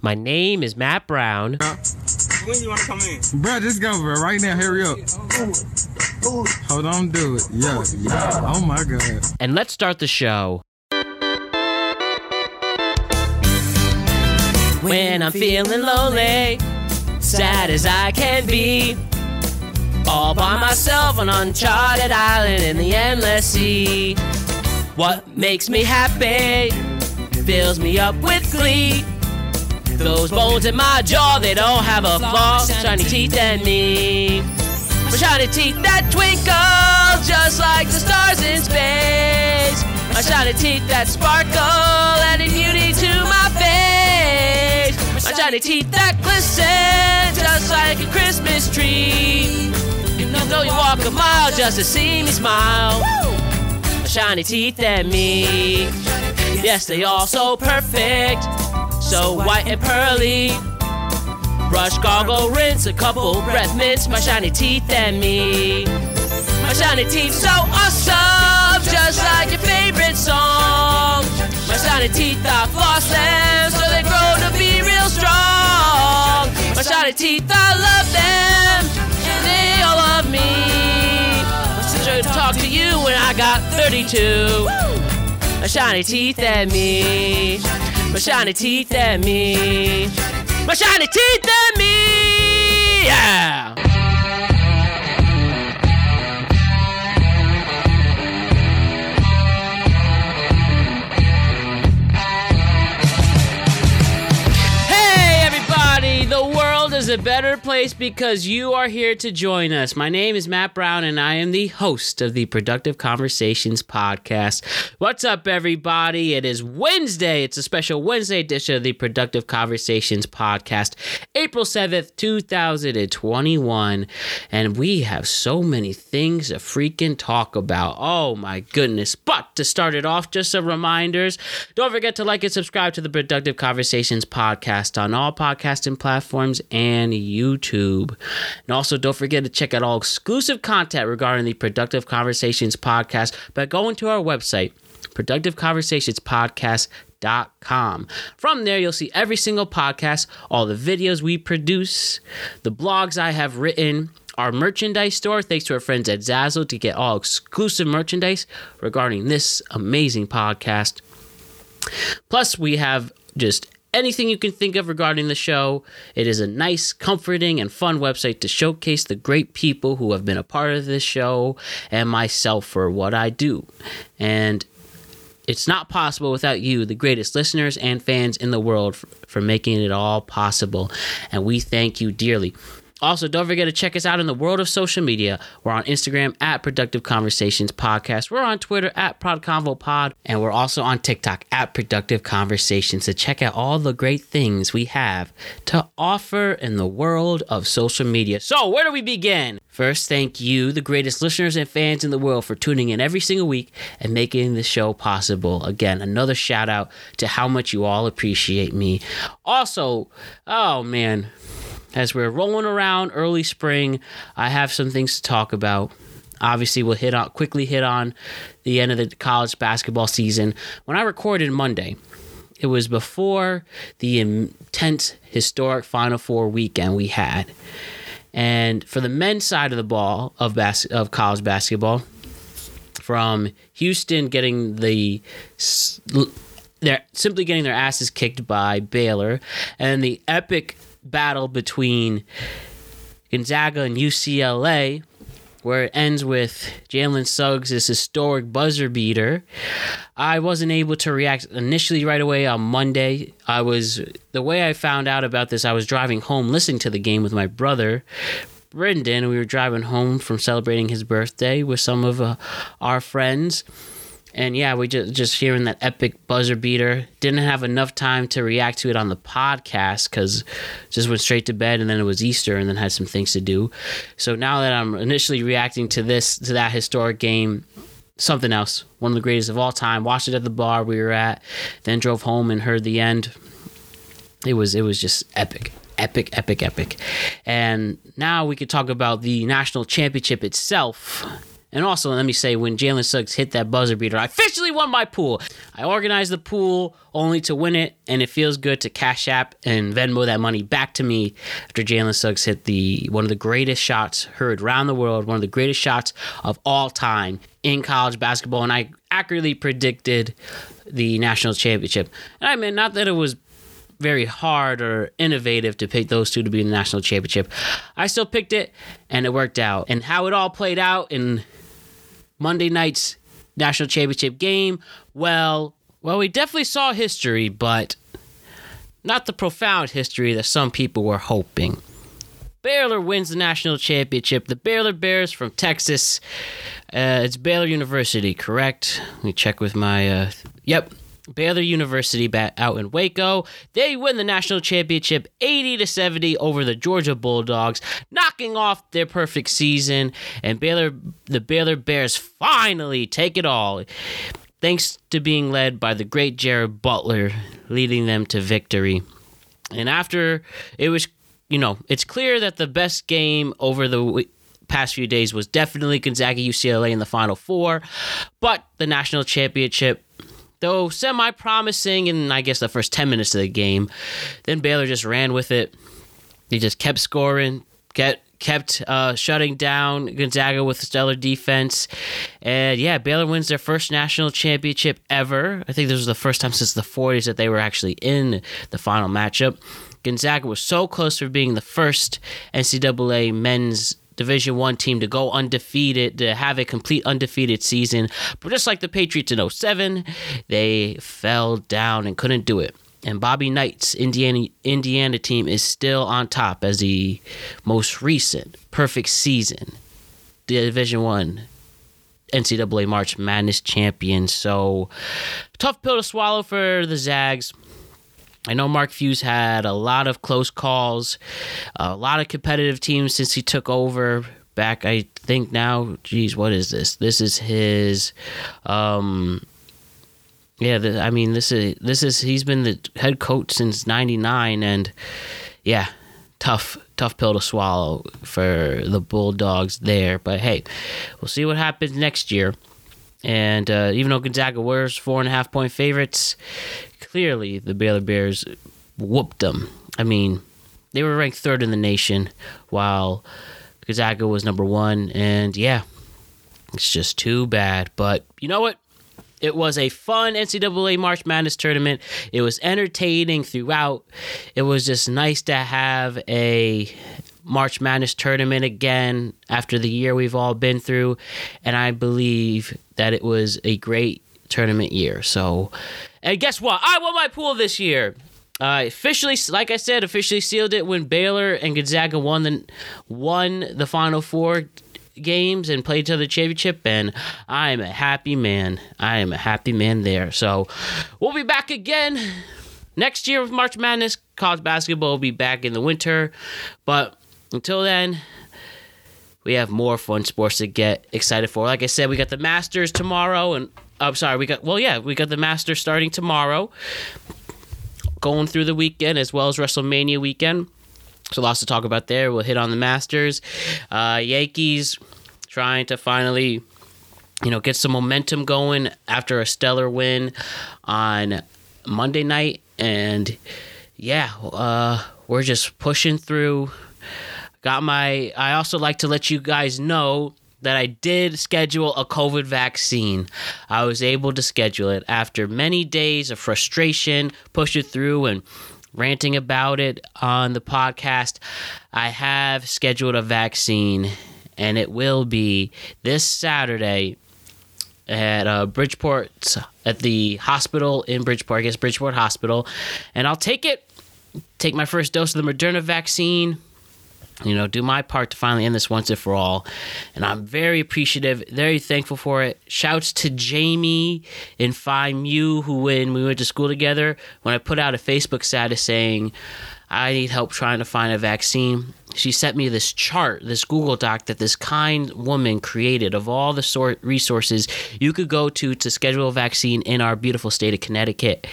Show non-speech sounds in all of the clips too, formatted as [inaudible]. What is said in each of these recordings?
My name is Matt Brown. When you want to come in? Bro, just go, bro. Right now, hurry up. Hold on, do it. Yeah, yeah. Oh my God. And let's start the show. When I'm feeling lonely, sad as I can be, all by myself on an uncharted island in the endless sea. What makes me happy fills me up with glee. Those bones in my jaw, they don't have a flaw. Shiny teeth and me. My shiny teeth that twinkle just like the stars in space. My shiny teeth that sparkle, adding beauty to my face. My shiny teeth that glisten just like a Christmas tree. Know you walk a mile just to see me smile. My shiny teeth and me. Yes, they all so perfect, so white and pearly. Brush, gargle, rinse, a couple breath mints, my shiny teeth and me. My shiny teeth so awesome, just like your favorite song. My shiny teeth, I floss them so they grow to be real strong. My shiny teeth, I love them, and they all love me. My sister talk to you when I got 32. My shiny teeth and me. My shiny teeth at me. My shiny teeth at me. Yeah. Is a better place because you are here to join us. My name is Matt Brown, and I am the host of the Productive Conversations podcast. What's up, everybody? It is Wednesday. It's a special Wednesday edition of the Productive Conversations podcast, April 7th, 2021. And we have so many things to freaking talk about. Oh, my goodness. But to start it off, just some reminders. Don't forget to like and subscribe to the Productive Conversations podcast on all podcasting platforms and YouTube. And also, don't forget to check out all exclusive content regarding the Productive Conversations podcast by going to our website, productiveconversationspodcast.com. From there, you'll see every single podcast, all the videos we produce, the blogs I have written, our merchandise store. Thanks to our friends at Zazzle to get all exclusive merchandise regarding this amazing podcast. Plus, we have just anything you can think of regarding the show. It is a nice, comforting, and fun website to showcase the great people who have been a part of this show and myself for what I do. And it's not possible without you, the greatest listeners and fans in the world, for, for making it all possible. And we thank you dearly. Also, don't forget to check us out in the world of social media. We're on Instagram at Productive Conversations Podcast. We're on Twitter at ProdConvoPod. And we're also on TikTok at Productive Conversations to check out all the great things we have to offer in the world of social media. So, where do we begin? First, thank you, the greatest listeners and fans in the world, for tuning in every single week and making the show possible. Again, another shout out to how much you all appreciate me. Also, oh man, as we're rolling around early spring, I have some things to talk about. Obviously, we'll hit on quickly hit on the end of the college basketball season. When I recorded Monday, it was before the intense historic Final Four weekend we had. And for the men's side of the ball of bas- of college basketball, from Houston getting the they're simply getting their asses kicked by Baylor, and the epic battle between Gonzaga and UCLA, where it ends with Jalen Suggs' historic buzzer beater. I wasn't able to react initially right away on Monday. I was the way I found out about this. I was driving home, listening to the game with my brother. Brendan, we were driving home from celebrating his birthday with some of uh, our friends and yeah, we just just hearing that epic buzzer beater. Didn't have enough time to react to it on the podcast because just went straight to bed, and then it was Easter, and then had some things to do. So now that I'm initially reacting to this to that historic game, something else, one of the greatest of all time. Watched it at the bar we were at, then drove home and heard the end. It was it was just epic epic, epic, epic. And now we could talk about the national championship itself And also, let me say, when Jalen Suggs hit that buzzer beater, I officially won my pool. I organized the pool only to win it, and it feels good to Cash App and Venmo that money back to me after Jalen Suggs hit the one of the greatest shots heard around the world, one of the greatest shots of all time in college basketball, and I accurately predicted the national championship. And I mean, not that it was very hard or innovative to pick those two to be in the national championship. I still picked it, and it worked out. And how it all played out in Monday night's national championship game, well, well, we definitely saw history, but not the profound history that some people were hoping. Baylor wins the national championship. The Baylor Bears from Texas. Uh, it's Baylor University, correct? Let me check with my. Uh, yep, Baylor University bat out in Waco. They win the national championship 80 to 70 over the Georgia Bulldogs, knocking off their perfect season and Baylor the Baylor Bears finally take it all. Thanks to being led by the great Jared Butler leading them to victory. And after it was you know, it's clear that the best game over the past few days was definitely Gonzaga UCLA in the Final Four, but the national championship though semi promising in I guess the first 10 minutes of the game. Then Baylor just ran with it. They just kept scoring, get kept uh, shutting down Gonzaga with stellar defense. And yeah, Baylor wins their first national championship ever. I think this was the first time since the 40s that they were actually in the final matchup. Gonzaga was so close for being the first NCAA men's Division One team to go undefeated, to have a complete undefeated season. But just like the Patriots in 07, they fell down and couldn't do it. And Bobby Knight's Indiana Indiana team is still on top as the most recent perfect season. The Division One NCAA March Madness champion. So tough pill to swallow for the Zags. I know Mark Few had a lot of close calls, a lot of competitive teams since he took over back. I think now, geez, what is this? This is his. Um, yeah, the, I mean, this is this is he's been the head coach since '99, and yeah, tough tough pill to swallow for the Bulldogs there. But hey, we'll see what happens next year. And uh, even though Gonzaga was four and a half point favorites, clearly the Baylor Bears whooped them. I mean, they were ranked third in the nation, while Gonzaga was number one. And yeah, it's just too bad. But you know what? It was a fun NCAA March Madness tournament. It was entertaining throughout. It was just nice to have a March Madness tournament again after the year we've all been through. And I believe that it was a great tournament year. So, and guess what? I won my pool this year. Uh, officially, like I said, officially sealed it when Baylor and Gonzaga won the won the Final Four games and played to the championship, and I am a happy man. I am a happy man there. So, we'll be back again next year with March Madness. College basketball will be back in the winter, but until then, we have more fun sports to get excited for. Like I said, we got the Masters tomorrow, and I'm sorry, we got well, yeah, we got the Masters starting tomorrow, going through the weekend as well as WrestleMania weekend. So lots to talk about there. We'll hit on the Masters, uh, Yankees trying to finally, you know, get some momentum going after a stellar win on Monday night, and yeah, uh, we're just pushing through Got my. I also like to let you guys know that I did schedule a COVID vaccine. I was able to schedule it after many days of frustration, push it through, and ranting about it on the podcast. I have scheduled a vaccine, and it will be this Saturday at uh, Bridgeport, at the hospital in Bridgeport, I guess Bridgeport Hospital, and I'll take it. Take my first dose of the Moderna vaccine you know, do my part to finally end this once and for all. And I'm very appreciative, very thankful for it. Shouts to Jamie and Phi Mu, who when we went to school together, when I put out a Facebook status saying I need help trying to find a vaccine, she sent me this chart, this Google Doc that this kind woman created of all the sort resources you could go to to schedule a vaccine in our beautiful state of Connecticut.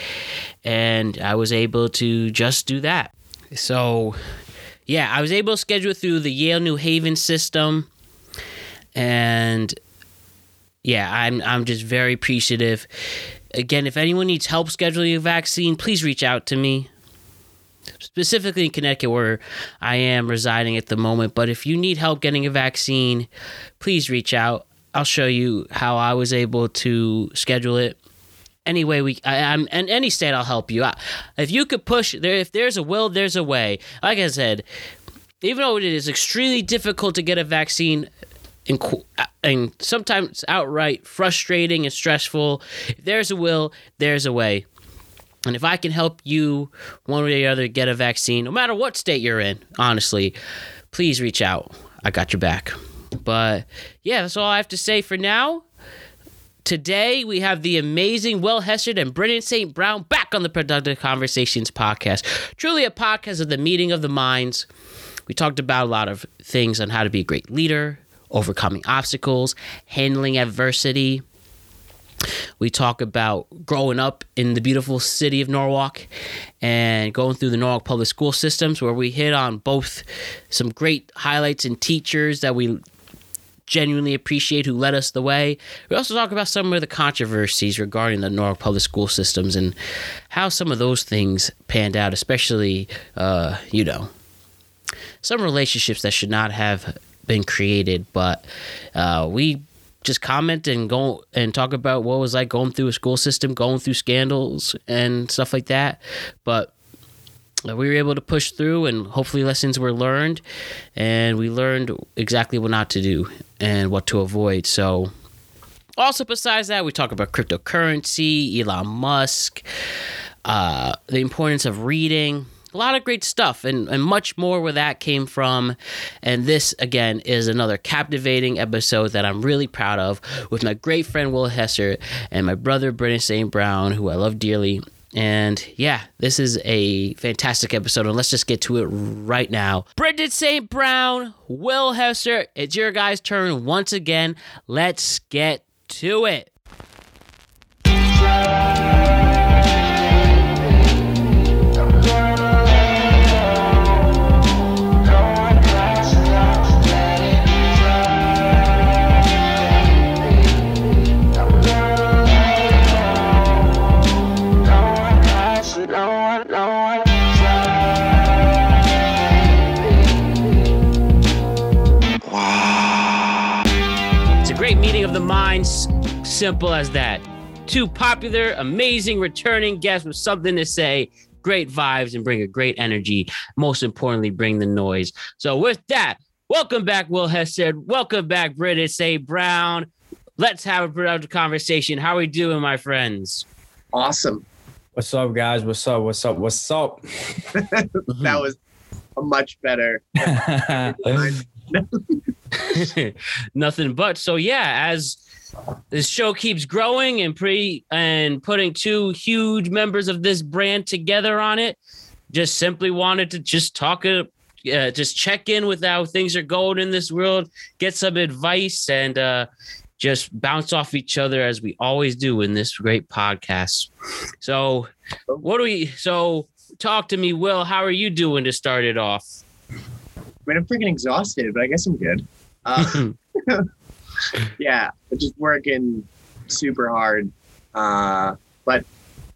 And I was able to just do that. So yeah, I was able to schedule through the Yale New Haven system, and yeah, I'm I'm just very appreciative. Again, if anyone needs help scheduling a vaccine, please reach out to me. Specifically in Connecticut, where I am residing at the moment. But if you need help getting a vaccine, please reach out. I'll show you how I was able to schedule it. Anyway, we I, I'm in any state. I'll help you out. If you could push there, if there's a will, there's a way. Like I said, even though it is extremely difficult to get a vaccine, and, and uh, sometimes outright frustrating and stressful, if there's a will, there's a way. And if I can help you one way or the other get a vaccine, no matter what state you're in, honestly, please reach out. I got your back. But yeah, that's all I have to say for now. Today, we have the amazing Will Hessard and Brendan St. Brown back on the Productive Conversations podcast. Truly a podcast of the meeting of the minds. We talked about a lot of things on how to be a great leader, overcoming obstacles, handling adversity. We talk about growing up in the beautiful city of Norwalk and going through the Norwalk public school systems, where we hit on both some great highlights and teachers that we genuinely appreciate who led us the way. We also talk about some of the controversies regarding the Norwalk public school systems and how some of those things panned out, especially, uh, you know, some relationships that should not have been created. But uh, we just comment and go and talk about what was like going through a school system, going through scandals and stuff like that. But we were able to push through and hopefully lessons were learned and we learned exactly what not to do and what to avoid. So also besides that, we talk about cryptocurrency, Elon Musk, uh, the importance of reading, a lot of great stuff and, and much more where that came from. And this, again, is another captivating episode that I'm really proud of with my great friend Will Hesser and my brother Brendan St. Brown, who I love dearly. And yeah, this is a fantastic episode. And let's just get to it right now. Brendan St. Brown, Will Hester, it's your guys' turn once again. Let's get to it. Of minds. Simple as that. Two popular, amazing returning guests with something to say, great vibes, and bring a great energy. Most importantly, bring the noise. So, with that, welcome back, Will Hesed. Welcome back, British St. Brown. Let's have a productive conversation. How are we doing, my friends? Awesome. What's up, guys? What's up? What's up? What's up? [laughs] Mm-hmm. That was a much better. [laughs] [laughs] Nothing but. So yeah, as this show keeps growing and pre and putting two huge members of this brand together on it, just simply wanted to just talk uh, just check in with how things are going in this world, get some advice, and uh, just bounce off each other as we always do in this great podcast. So, what do we? So, talk to me, Will. How are you doing to start it off? I mean, I'm freaking exhausted, but I guess I'm good. Uh, [laughs] [laughs] yeah, just working super hard. Uh, but,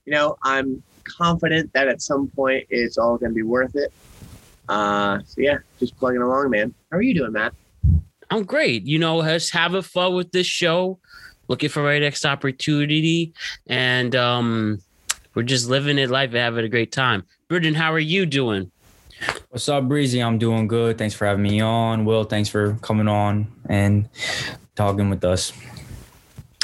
you know, I'm confident that at some point it's all going to be worth it. Uh, so, yeah, just plugging along, man. How are you doing, Matt? I'm great. You know, just having fun with this show, looking for my next opportunity, and um, we're just living it life and having a great time. Brendan, how are you doing? What's up, Breezy? I'm doing good. Thanks for having me on. Will, thanks for coming on and talking with us.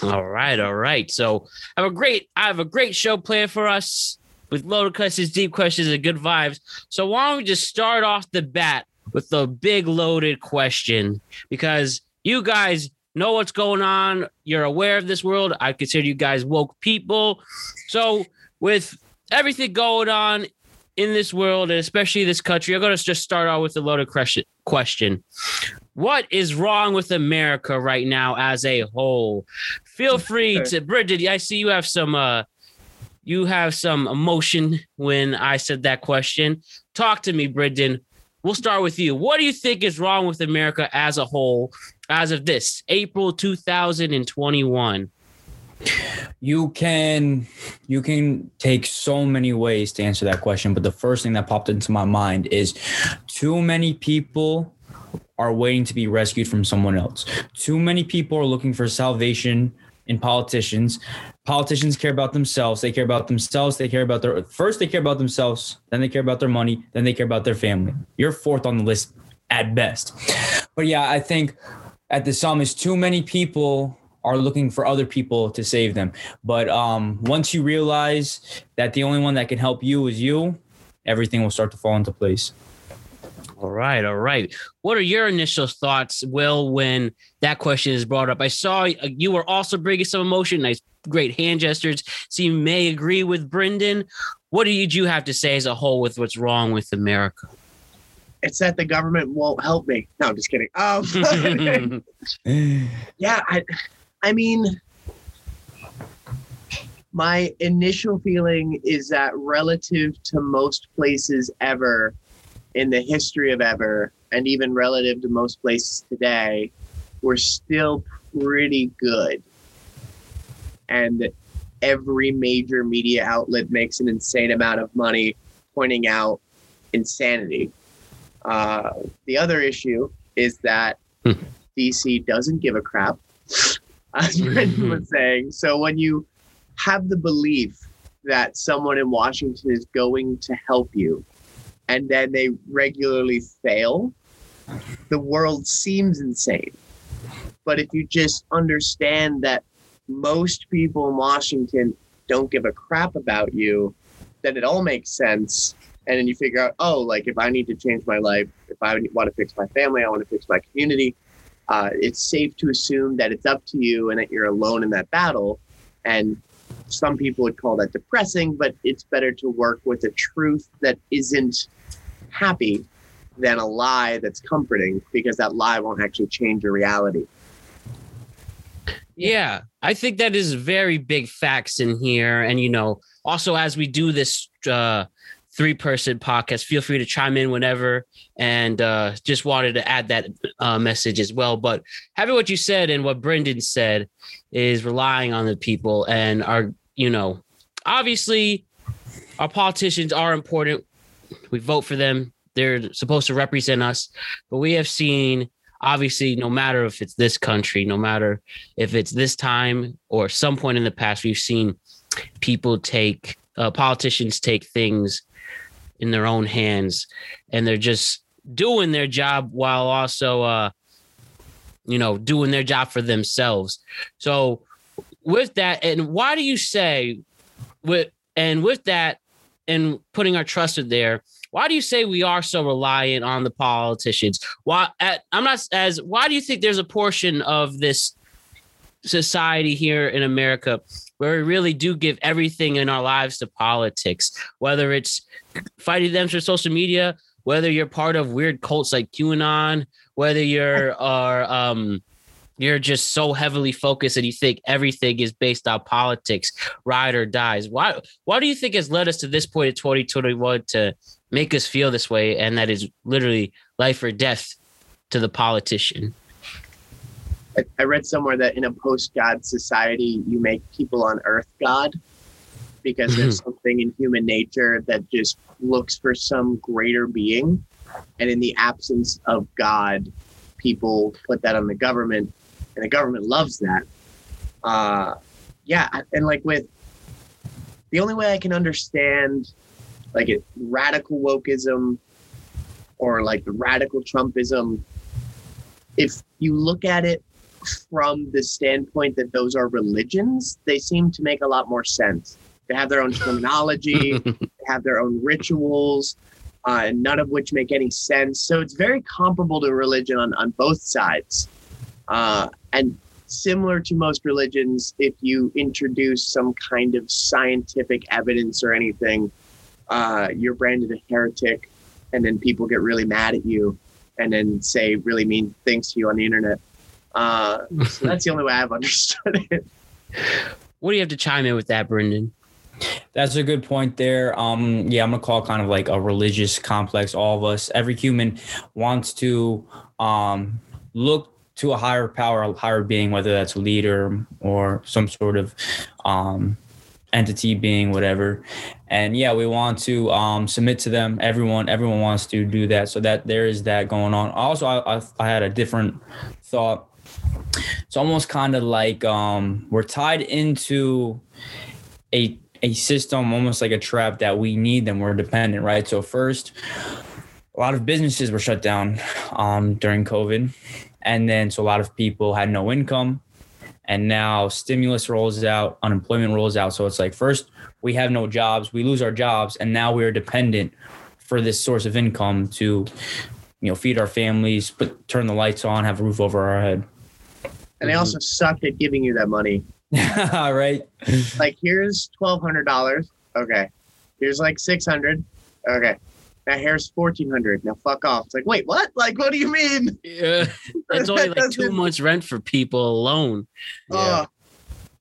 All right, all right. So I have a great, I have a great show planned for us with loaded questions, deep questions, and good vibes. So why don't we just start off the bat with the big loaded question? Because you guys know what's going on. You're aware of this world. I consider you guys woke people. So with everything going on in this world and especially this country, I'm to just start off with a loaded question. Question: What is wrong with America right now as a whole? Feel [laughs] free to Bridget. I see you have some. Uh, you have some emotion when I said that question. Talk to me, Bridget. We'll start with you. What do you think is wrong with America as a whole? as of this April 2021? You can you can take so many ways to answer that question, but the first thing that popped into my mind is too many people are waiting to be rescued from someone else. Too many people are looking for salvation in politicians. Politicians care about themselves. They care about themselves. They care about their first they care about themselves, then they care about their money, then they care about their family. You're fourth on the list at best. But yeah, I think at the sum is too many people are looking for other people to save them. But um, once you realize that the only one that can help you is you, everything will start to fall into place. All right, all right. What are your initial thoughts, Will, when that question is brought up? I saw uh, you were also bringing some emotion, nice, great hand gestures. So you may agree with Brendan. What do you have to say as a whole with what's wrong with America? It's that the government won't help me. No, I'm just kidding. Um, [laughs] yeah, I, I mean, my initial feeling is that relative to most places ever in the history of ever, and even relative to most places today, we're still pretty good. And every major media outlet makes an insane amount of money pointing out insanity. Uh, the other issue is that Hmm. DC doesn't give a crap, [laughs] as Brendan [laughs] was saying. So when you have the belief that someone in Washington is going to help you, and then they regularly fail, the world seems insane. But if you just understand that most people in Washington don't give a crap about you, then it all makes sense. And then you figure out, oh, like if I need to change my life, if I want to fix my family, I want to fix my community, uh, it's safe to assume that it's up to you and that you're alone in that battle. And some people would call that depressing, but it's better to work with a truth that isn't happy than a lie that's comforting because that lie won't actually change your reality. Yeah, I think that is very big facts in here. And, you know, also as we do this uh, three person podcast, feel free to chime in whenever. And uh, just wanted to add that uh, message as well. But having what you said and what Brendan said is relying on the people and our, you know, obviously our politicians are important. We vote for them. They're supposed to represent us, but we have seen obviously no matter if it's this country no matter if it's this time or some point in the past we've seen people take uh, politicians take things in their own hands and they're just doing their job while also uh you know doing their job for themselves so with that and why do you say with and with that and putting our trust in there why do you say we are so reliant on the politicians? Why at, I'm not as why do you think there's a portion of this society here in America where we really do give everything in our lives to politics, whether it's fighting them for social media, whether you're part of weird cults like QAnon, whether you're [laughs] or um you're just so heavily focused and you think everything is based on politics, ride or dies. Why why do you think has led us to this point in 2021 to make us feel this way and that is literally life or death to the politician I, I read somewhere that in a post God society, you make people on earth God because there's something in human nature that just looks for some greater being. And in the absence of God, people put that on the government, and the government loves that. Uh, yeah. And like with the only way I can understand like it, radical wokeism or like the radical Trumpism, if you look at it from the standpoint that those are religions, they seem to make a lot more sense. They have their own [laughs] terminology, they have their own rituals, uh, and none of which make any sense. So it's very comparable to religion on, on both sides. Uh, and similar to most religions, if you introduce some kind of scientific evidence or anything, uh, you're branded a heretic, and then people get really mad at you and then say really mean things to you on the internet. Uh, so that's the only way I've [laughs] understood it. what do you have to chime in with that brendan That's a good point there. Um, yeah, I'm gonna call it kind of like a religious complex. All of us, every human wants to um look to a higher power, a higher being, whether that's a leader or some sort of um, entity being, whatever. And yeah, we want to um, submit to them. Everyone, everyone wants to do that. So that there is that going on. Also, I, I, I had a different thought. It's almost kind of like um, we're tied into a a system, almost like a trap that we need them. We're dependent, right? So first, a lot of businesses were shut down um, during COVID, and then so a lot of people had no income, and now stimulus rolls out, unemployment rolls out. So it's like first we have no jobs, we lose our jobs, and now we're dependent for this source of income to, you know, feed our families, put turn the lights on, have a roof over our head. And they also suck at giving you that money. [laughs] right. Like here's twelve hundred dollars. Okay. Here's like six hundred. Okay. Now here's fourteen hundred. Now fuck off. It's like, wait, what? Like, what do you mean? Yeah, it's only like [laughs] two Doesn't- months rent for people alone. Oh,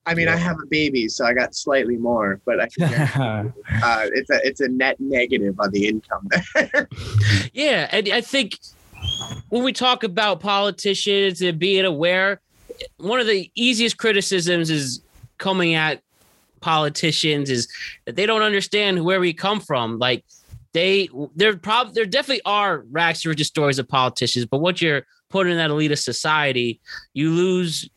I mean, I have a baby, so I got slightly more, but I can [laughs] uh, it's a it's a net negative on the income there. [laughs] Yeah, and I think when we talk about politicians and being aware, one of the easiest criticisms is coming at politicians is that they don't understand where we come from. Like they, there prob there definitely are rags to riches stories of politicians, but what you're putting in that elitist society, you lose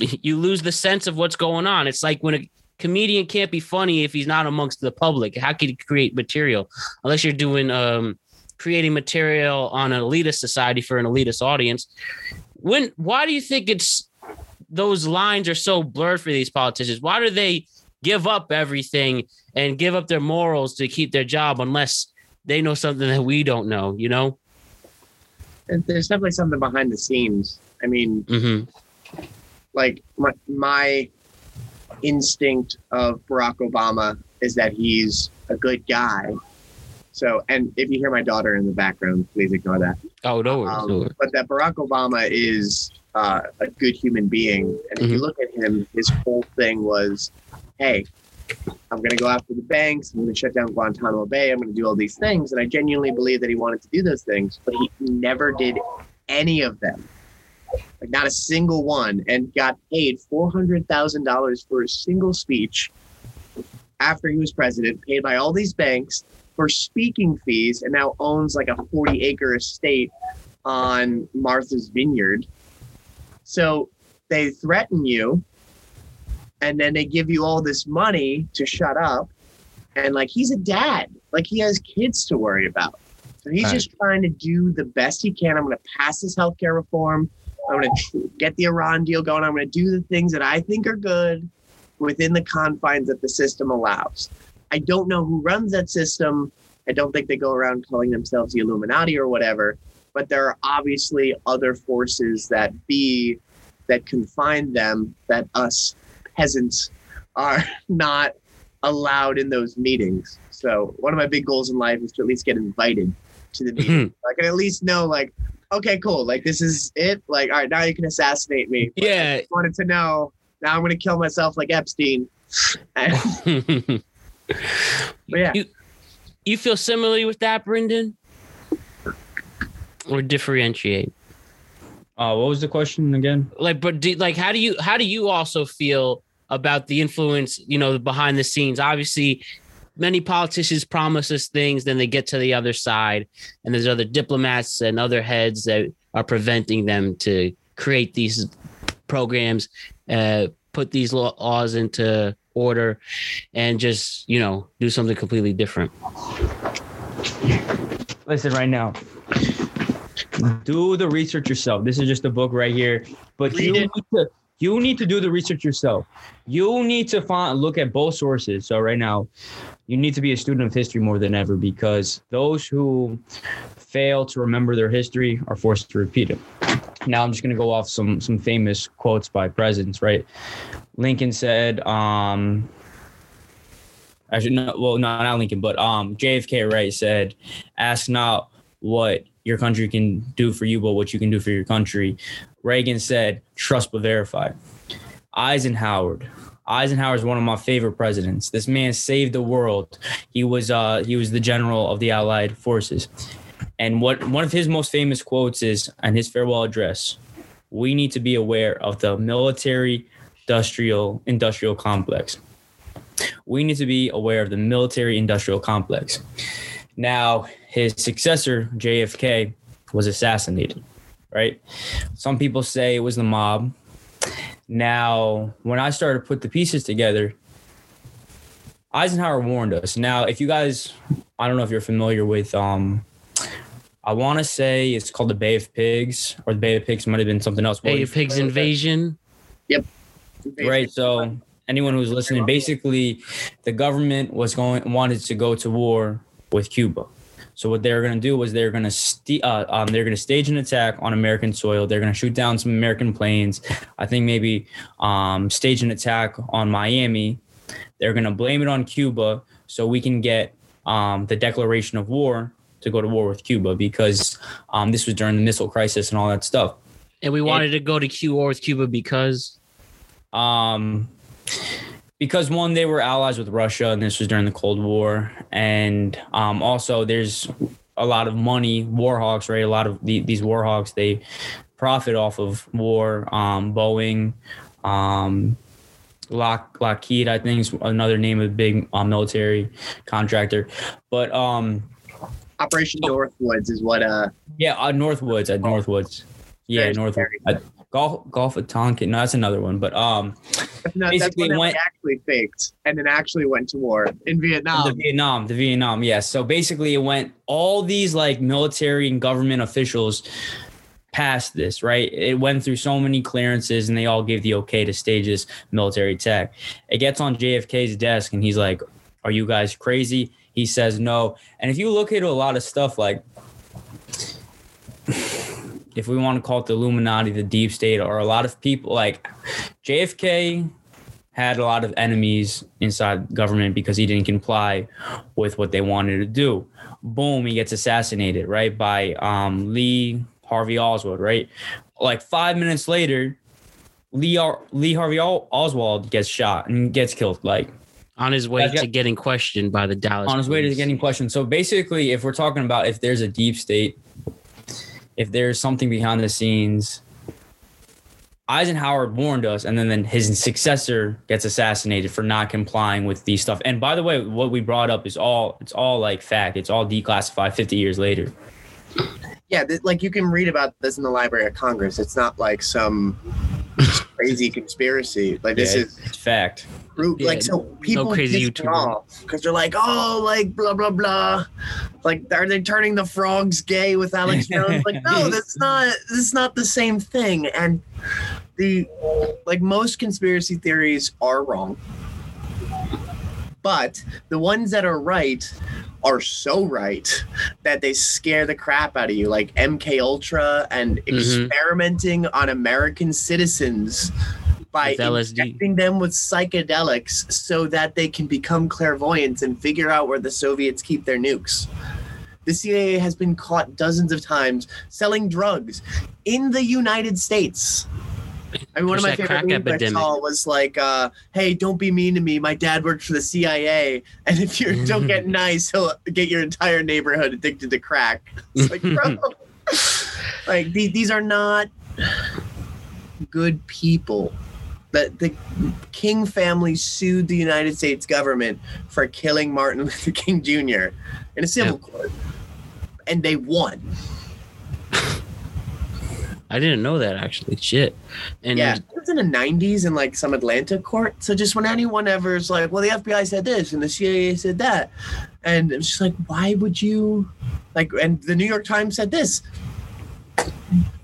you lose the sense of what's going on. It's like when a comedian can't be funny if he's not amongst the public. How can he create material unless you're doing um creating material on an elitist society for an elitist audience? When why do you think it's those lines are so blurred for these politicians? Why do they give up everything and give up their morals to keep their job unless they know something that we don't know, you know? There's definitely something behind the scenes. I mean, Mm-hmm. Like my, my instinct of Barack Obama is that he's a good guy. So, and if you hear my daughter in the background, please ignore that. Oh, no worries. Um, no worries. but that Barack Obama is uh, a good human being. And if you Mhm. look at him, his whole thing was, hey, I'm going to go after the banks. I'm going to shut down Guantanamo Bay. I'm going to do all these things. And I genuinely believe that he wanted to do those things, but he never did any of them. Like not a single one, and got paid four hundred thousand dollars for a single speech after he was president, paid by all these banks for speaking fees, and now owns like a forty-acre estate on Martha's Vineyard. So they threaten you, and then they give you all this money to shut up. And like he's a dad, like he has kids to worry about. So he's Right. just trying to do the best he can. I'm going to pass this healthcare reform. I'm going to get the Iran deal going. I'm going to do the things that I think are good within the confines that the system allows. I don't know who runs that system. I don't think they go around calling themselves the Illuminati or whatever, but there are obviously other forces that be that confine them that us peasants are [laughs] not allowed in those meetings. So one of my big goals in life is to at least get invited to the [laughs] meeting. I can at least know like, okay, cool. Like this is it. Like, all right, now you can assassinate me. But I Yeah. just wanted to know. Now I'm gonna kill myself like Epstein. [laughs] But yeah. You you feel similarly with that, Brendan? Or differentiate? Uh, what was the question again? Like, but do, like, how do you how do you also feel about the influence? You know, behind the scenes. Obviously, many politicians promise us things, then they get to the other side, and there's other diplomats and other heads that are preventing them to create these programs, uh, put these law- laws into order, and just you know do something completely different. Listen right now. Do the research yourself. This is just a book right here, but you Read need to you need to do the research yourself. You need to find look at both sources. So right now, you need to be a student of history more than ever because those who fail to remember their history are forced to repeat it. Now I'm just gonna go off some some famous quotes by presidents, right? Lincoln said, um, actually, no, well, no, not Lincoln, but um, JFK, right, said, "Ask not what your country can do for you, but what you can do for your country." Reagan said, "Trust but verify." Eisenhower. Eisenhower is one of my favorite presidents. This man saved the world. He was uh he was the general of the Allied forces. And what one of his most famous quotes is on his farewell address, we need to be aware of the military industrial industrial complex. We need to be aware of the military industrial complex. Now, his successor, JFK, was assassinated, right? Some people say it was the mob. Now, when I started to put the pieces together, Eisenhower warned us. Now, if you guys, I don't know if you're familiar with, um, I want to say it's called the Bay of Pigs, or the Bay of Pigs might have been something else. Bay of Pigs invasion. Yep. Right. So anyone who's listening, basically, the government was going wanted to go to war with Cuba. So what they're going to do was they're going to st- uh, um, they're going to stage an attack on American soil. They're going to shoot down some American planes. I think maybe um, stage an attack on Miami. They're going to blame it on Cuba so we can get um, the declaration of war to go to war with Cuba because um, this was during the missile crisis and all that stuff. And we wanted to go to Q war with Cuba because Um, because one, they were allies with Russia, and this was during the Cold War, and um, also there's a lot of money, war hawks, right? A lot of the, these war hawks they profit off of war. Um, Boeing, um, Lock, Lockheed, I think is another name of a big uh, military contractor, but um, Operation Northwoods is what uh yeah, uh, Northwoods at Northwoods, yeah, Northwoods. Golf, Gulf of Tonkin. No, that's another one, but um, no, Basically went- actually faked and then actually went to war in Vietnam. the Vietnam. The Vietnam, yes. So basically, it went all these like military and government officials passed this, right? It went through so many clearances, and they all gave the okay to stage this military attack. It gets on JFK's desk, and he's like, "Are you guys crazy?" He says no. And if you look at a lot of stuff, like if we want to call it the Illuminati, the deep state, or a lot of people like JFK had a lot of enemies inside government because he didn't comply with what they wanted to do. Boom, he gets assassinated, right? By um, Lee Harvey Oswald, right? Like five minutes later, Lee, Ar- Lee Harvey Al- Oswald gets shot and gets killed. Like on his way got- to getting questioned by the Dallas. on his way to getting questioned. So basically, if we're talking about if there's a deep state, if there's something behind the scenes, Eisenhower warned us, and then, then his successor gets assassinated for not complying with these stuff. And by the way, what we brought up is all it's all like fact. It's all declassified 50 years later. Yeah, th- like you can read about this in the Library of Congress. It's not like some crazy conspiracy. Like this Yeah, is it's fact. Root, Yeah, like so people crazy piss YouTuber. because they're like, oh, like blah blah blah. Like, are they turning the frogs gay with Alex [laughs] Jones? Like, no, that's not. This is not the same thing. And the like most conspiracy theories are wrong, but the ones that are right are so right that they scare the crap out of you like mk ultra and Mhm. experimenting on american citizens by injecting them with psychedelics so that they can become clairvoyants and figure out where the soviets keep their nukes. The cia has been caught dozens of times selling drugs in the united states I mean, one of my favorite memes I saw was like, uh, "Hey, don't be mean to me. My dad worked for the CIA, and if you don't get nice, he'll get your entire neighborhood addicted to crack." It's like, bro, [laughs] like the- these are not good people. The the King family sued the United States government for killing Martin [laughs] Luther King Jr. in a civil court, and they won. I didn't know that actually. Shit. And yeah, it was in the '90s in like some Atlanta court. So just when anyone ever is like, "Well, the FBI said this and the CIA said that," and it's just like, why would you, like, and the New York Times said this.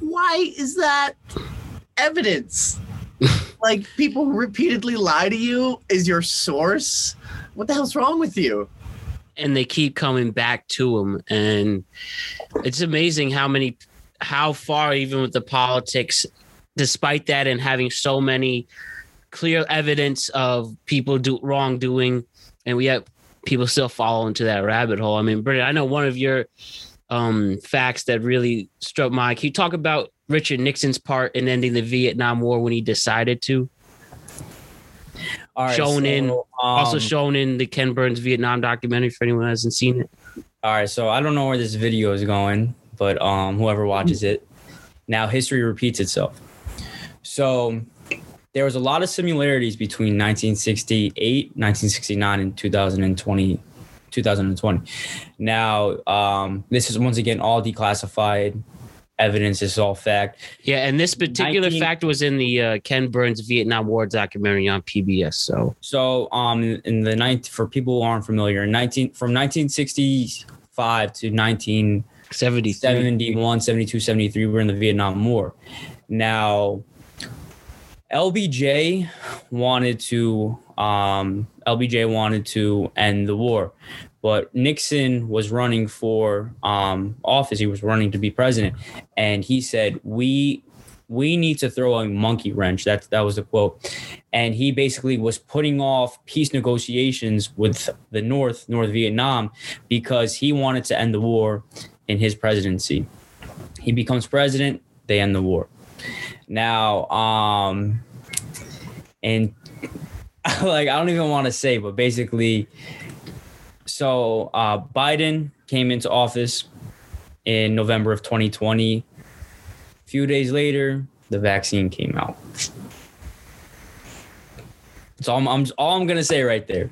Why is that evidence? [laughs] like people repeatedly lie to you is your source. What the hell's wrong with you? and they keep coming back to him and it's amazing how many how far even with the politics despite that and having so many clear evidence of people do wrongdoing and we have people still fall into that rabbit hole. I mean Brittany, i know one of your um facts that really struck my can you talk about richard nixon's part in ending the vietnam war when he decided to? All right, Shown in- um, also shown in the ken burns vietnam documentary for anyone who hasn't seen it. All right, so I don't know where this video is going, but um, whoever watches it, now history repeats itself. So there was a lot of similarities between 1968, 1969, and 2020. 2020. Now, um, this is once again all declassified evidence. This is all fact. Yeah, and this particular 19 fact was in the uh, Ken Burns Vietnam War documentary on PBS. So So, um, in the ninth, for people who aren't familiar, 19 from 1965 to 19 73. 71, 72, 73, we're in the Vietnam War. Now, LBJ wanted to um, LBJ wanted to end the war, but Nixon was running for um, office. He was running to be president, and he said, "We we need to throw a monkey wrench." That that was the quote, and he basically was putting off peace negotiations with the North, North Vietnam, because he wanted to end the war in his presidency. He becomes president, they end the war. Now, um, and [laughs] like I don't even want to say, but basically, so uh, Biden came into office in November of 2020. A few days later, the vaccine came out. So I'm, I'm all I'm gonna say right there.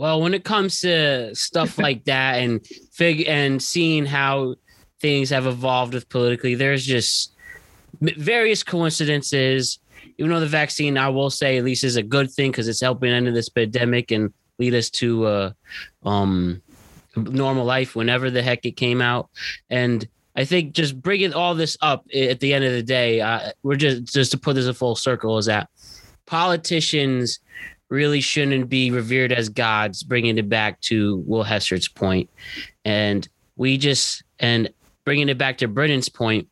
Well, when it comes to stuff [laughs] like that and fig and seeing how things have evolved with politically, there's just various coincidences. Even though the vaccine, I will say, at least is a good thing because it's helping end this pandemic and lead us to uh, um, normal life whenever the heck it came out. And I think just bringing all this up at the end of the day, uh, we're just just to put this a full circle is that politicians really shouldn't be revered as gods, bringing it back to Will Hesser's point. And we just, and bringing it back to Brendan's point,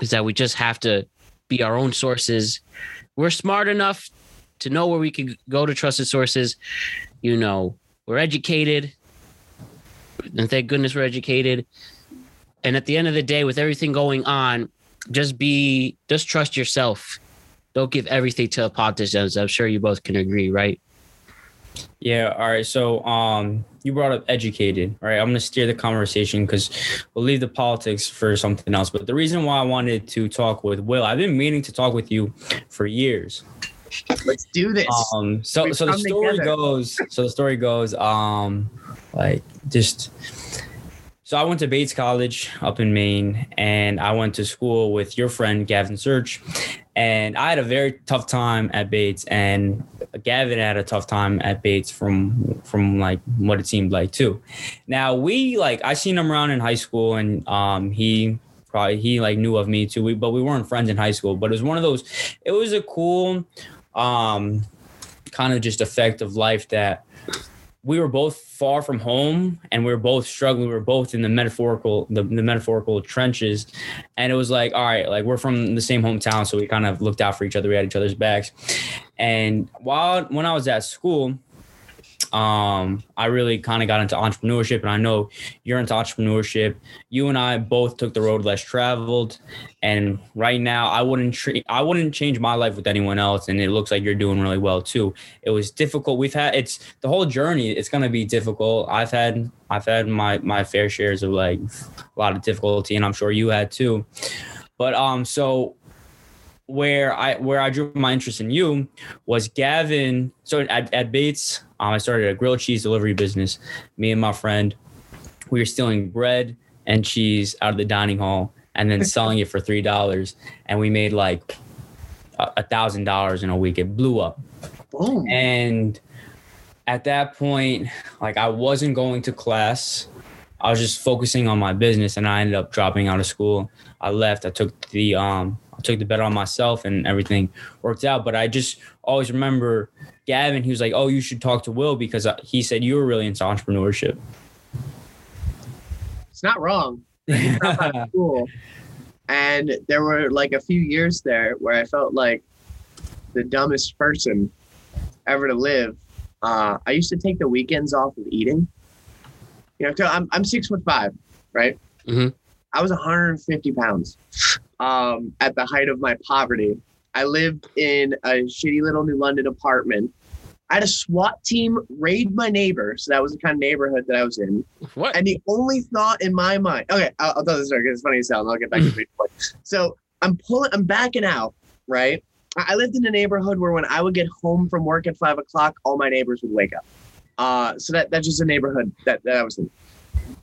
is that we just have to be our own sources. We're smart enough to know where we can go to trusted sources. You know, we're educated. And thank goodness we're educated. And at the end of the day, with everything going on, just be, just trust yourself don't give everything to politicians. I'm sure you both can agree, right? Yeah. All right. So, um, you brought up educated. All right. I'm going to steer the conversation because we'll leave the politics for something else. But the reason why I wanted to talk with Will, I've been meaning to talk with you for years. Let's do this. Um, so, We've so the story together. goes, so the story goes, um, like just, so I went to Bates College up in Maine and I went to school with your friend Gavin Search and I had a very tough time at Bates and Gavin had a tough time at Bates from from like what it seemed like too. Now we like I seen him around in high school and um he probably he like knew of me too. We but we weren't friends in high school. But it was one of those. It was a cool um kind of just effect of life that we were both far from home and we were both struggling. We were both in the metaphorical the, the metaphorical trenches. And it was like, all right, like we're from the same hometown, so we kind of looked out for each other. We had each other's backs. And while when I was at school, um, I really kind of got into entrepreneurship, and I know you're into entrepreneurship. You and I both took the road less traveled, and right now, I wouldn't treat, I wouldn't change my life with anyone else. And it looks like you're doing really well too. It was difficult. We've had it's the whole journey. It's gonna be difficult. I've had I've had my my fair shares of like a lot of difficulty, and I'm sure you had too. But um, so where I where I drew my interest in you was Gavin. So at, at Bates, um, I started a grilled cheese delivery business. Me and my friend, we were stealing bread and cheese out of the dining hall and then [laughs] selling it for three dollars, and we made like a thousand dollars in a week. It blew up, Boom. and at that point, like I wasn't going to class. I was just focusing on my business, and I ended up dropping out of school. I left. I took the um, took the bet on myself, and everything worked out. But I just always remember Gavin. He was like, "Oh, you should talk to Will because uh, he said you were really into entrepreneurship." It's not wrong. [laughs] Cool. And there were like a few years there where I felt like the dumbest person ever to live. Uh, I used to take the weekends off of eating. You know, so I'm I'm six foot five, right? Mhm. I was 150 pounds um, at the height of my poverty. I lived in a shitty little New London apartment. I had a SWAT team raid my neighbor, so that was the kind of neighborhood that I was in. What? And the only thought in my mind, okay, I'll, I'll tell this story 'cause it's funny as hell, and I'll get back to the point. [clears throat] So I'm pulling, I'm backing out, right? I I lived in a neighborhood where when I would get home from work at five o'clock, all my neighbors would wake up. Uh, so that that's just a neighborhood that, that I was in.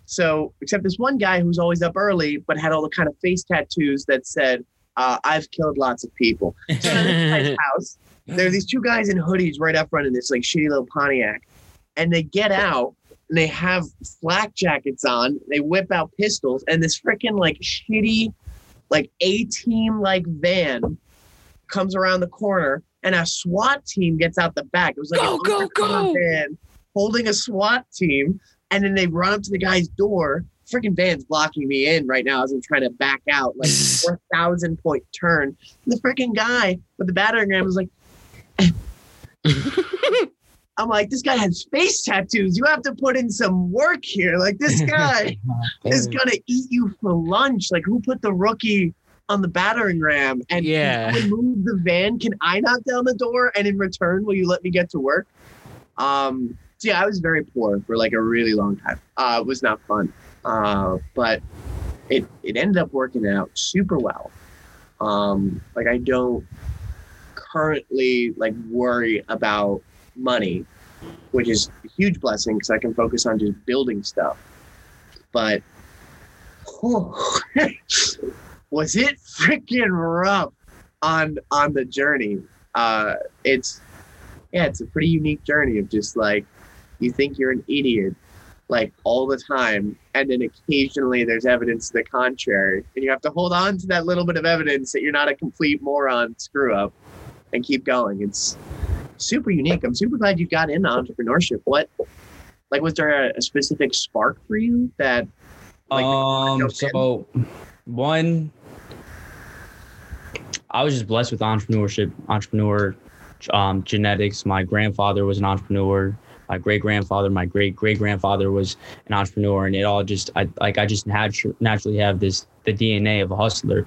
So, except this one guy who was always up early, but had all the kind of face tattoos that said, uh, "I've killed lots of people." So this [laughs] house. There are these two guys in hoodies right up front of this like shitty little Pontiac, and they get out and they have flak jackets on. They whip out pistols, and this freaking like shitty, like A team like van comes around the corner, and a SWAT team gets out the back. It was like Go, go, go. van holding a SWAT team, and then they run up to the guy's door. Freaking van's blocking me in right now as I'm trying to back out, like [laughs] four thousand point turn. And the freaking guy with the battering ram was like, [laughs] I'm like, this guy has face tattoos. You have to put in some work here. Like this [laughs] guy is gonna eat you for lunch. Like who put the rookie on the battering ram? And Yeah. I move the van. Can I knock down the door? And in return, will you let me get to work? Um, so yeah, I was very poor for like a really long time. Uh, it was not fun. Uh, but it it ended up working out super well. Um, like I don't currently like worry about money, which is a huge blessing because I can focus on just building stuff. But [laughs] was it freaking rough on on the journey? Uh, it's yeah, it's a pretty unique journey of just like you think you're an idiot like all the time and then occasionally there's evidence to the contrary and you have to hold on to that little bit of evidence that you're not a complete moron screw up and keep going. It's super unique. I'm super glad you got into entrepreneurship. What like was there a, a specific spark for you that like, um so one i was just blessed with entrepreneurship entrepreneur um, genetics. My grandfather was an entrepreneur my great grandfather my great great grandfather was an entrepreneur and it all just i like i just natu- naturally have this the dna of a hustler.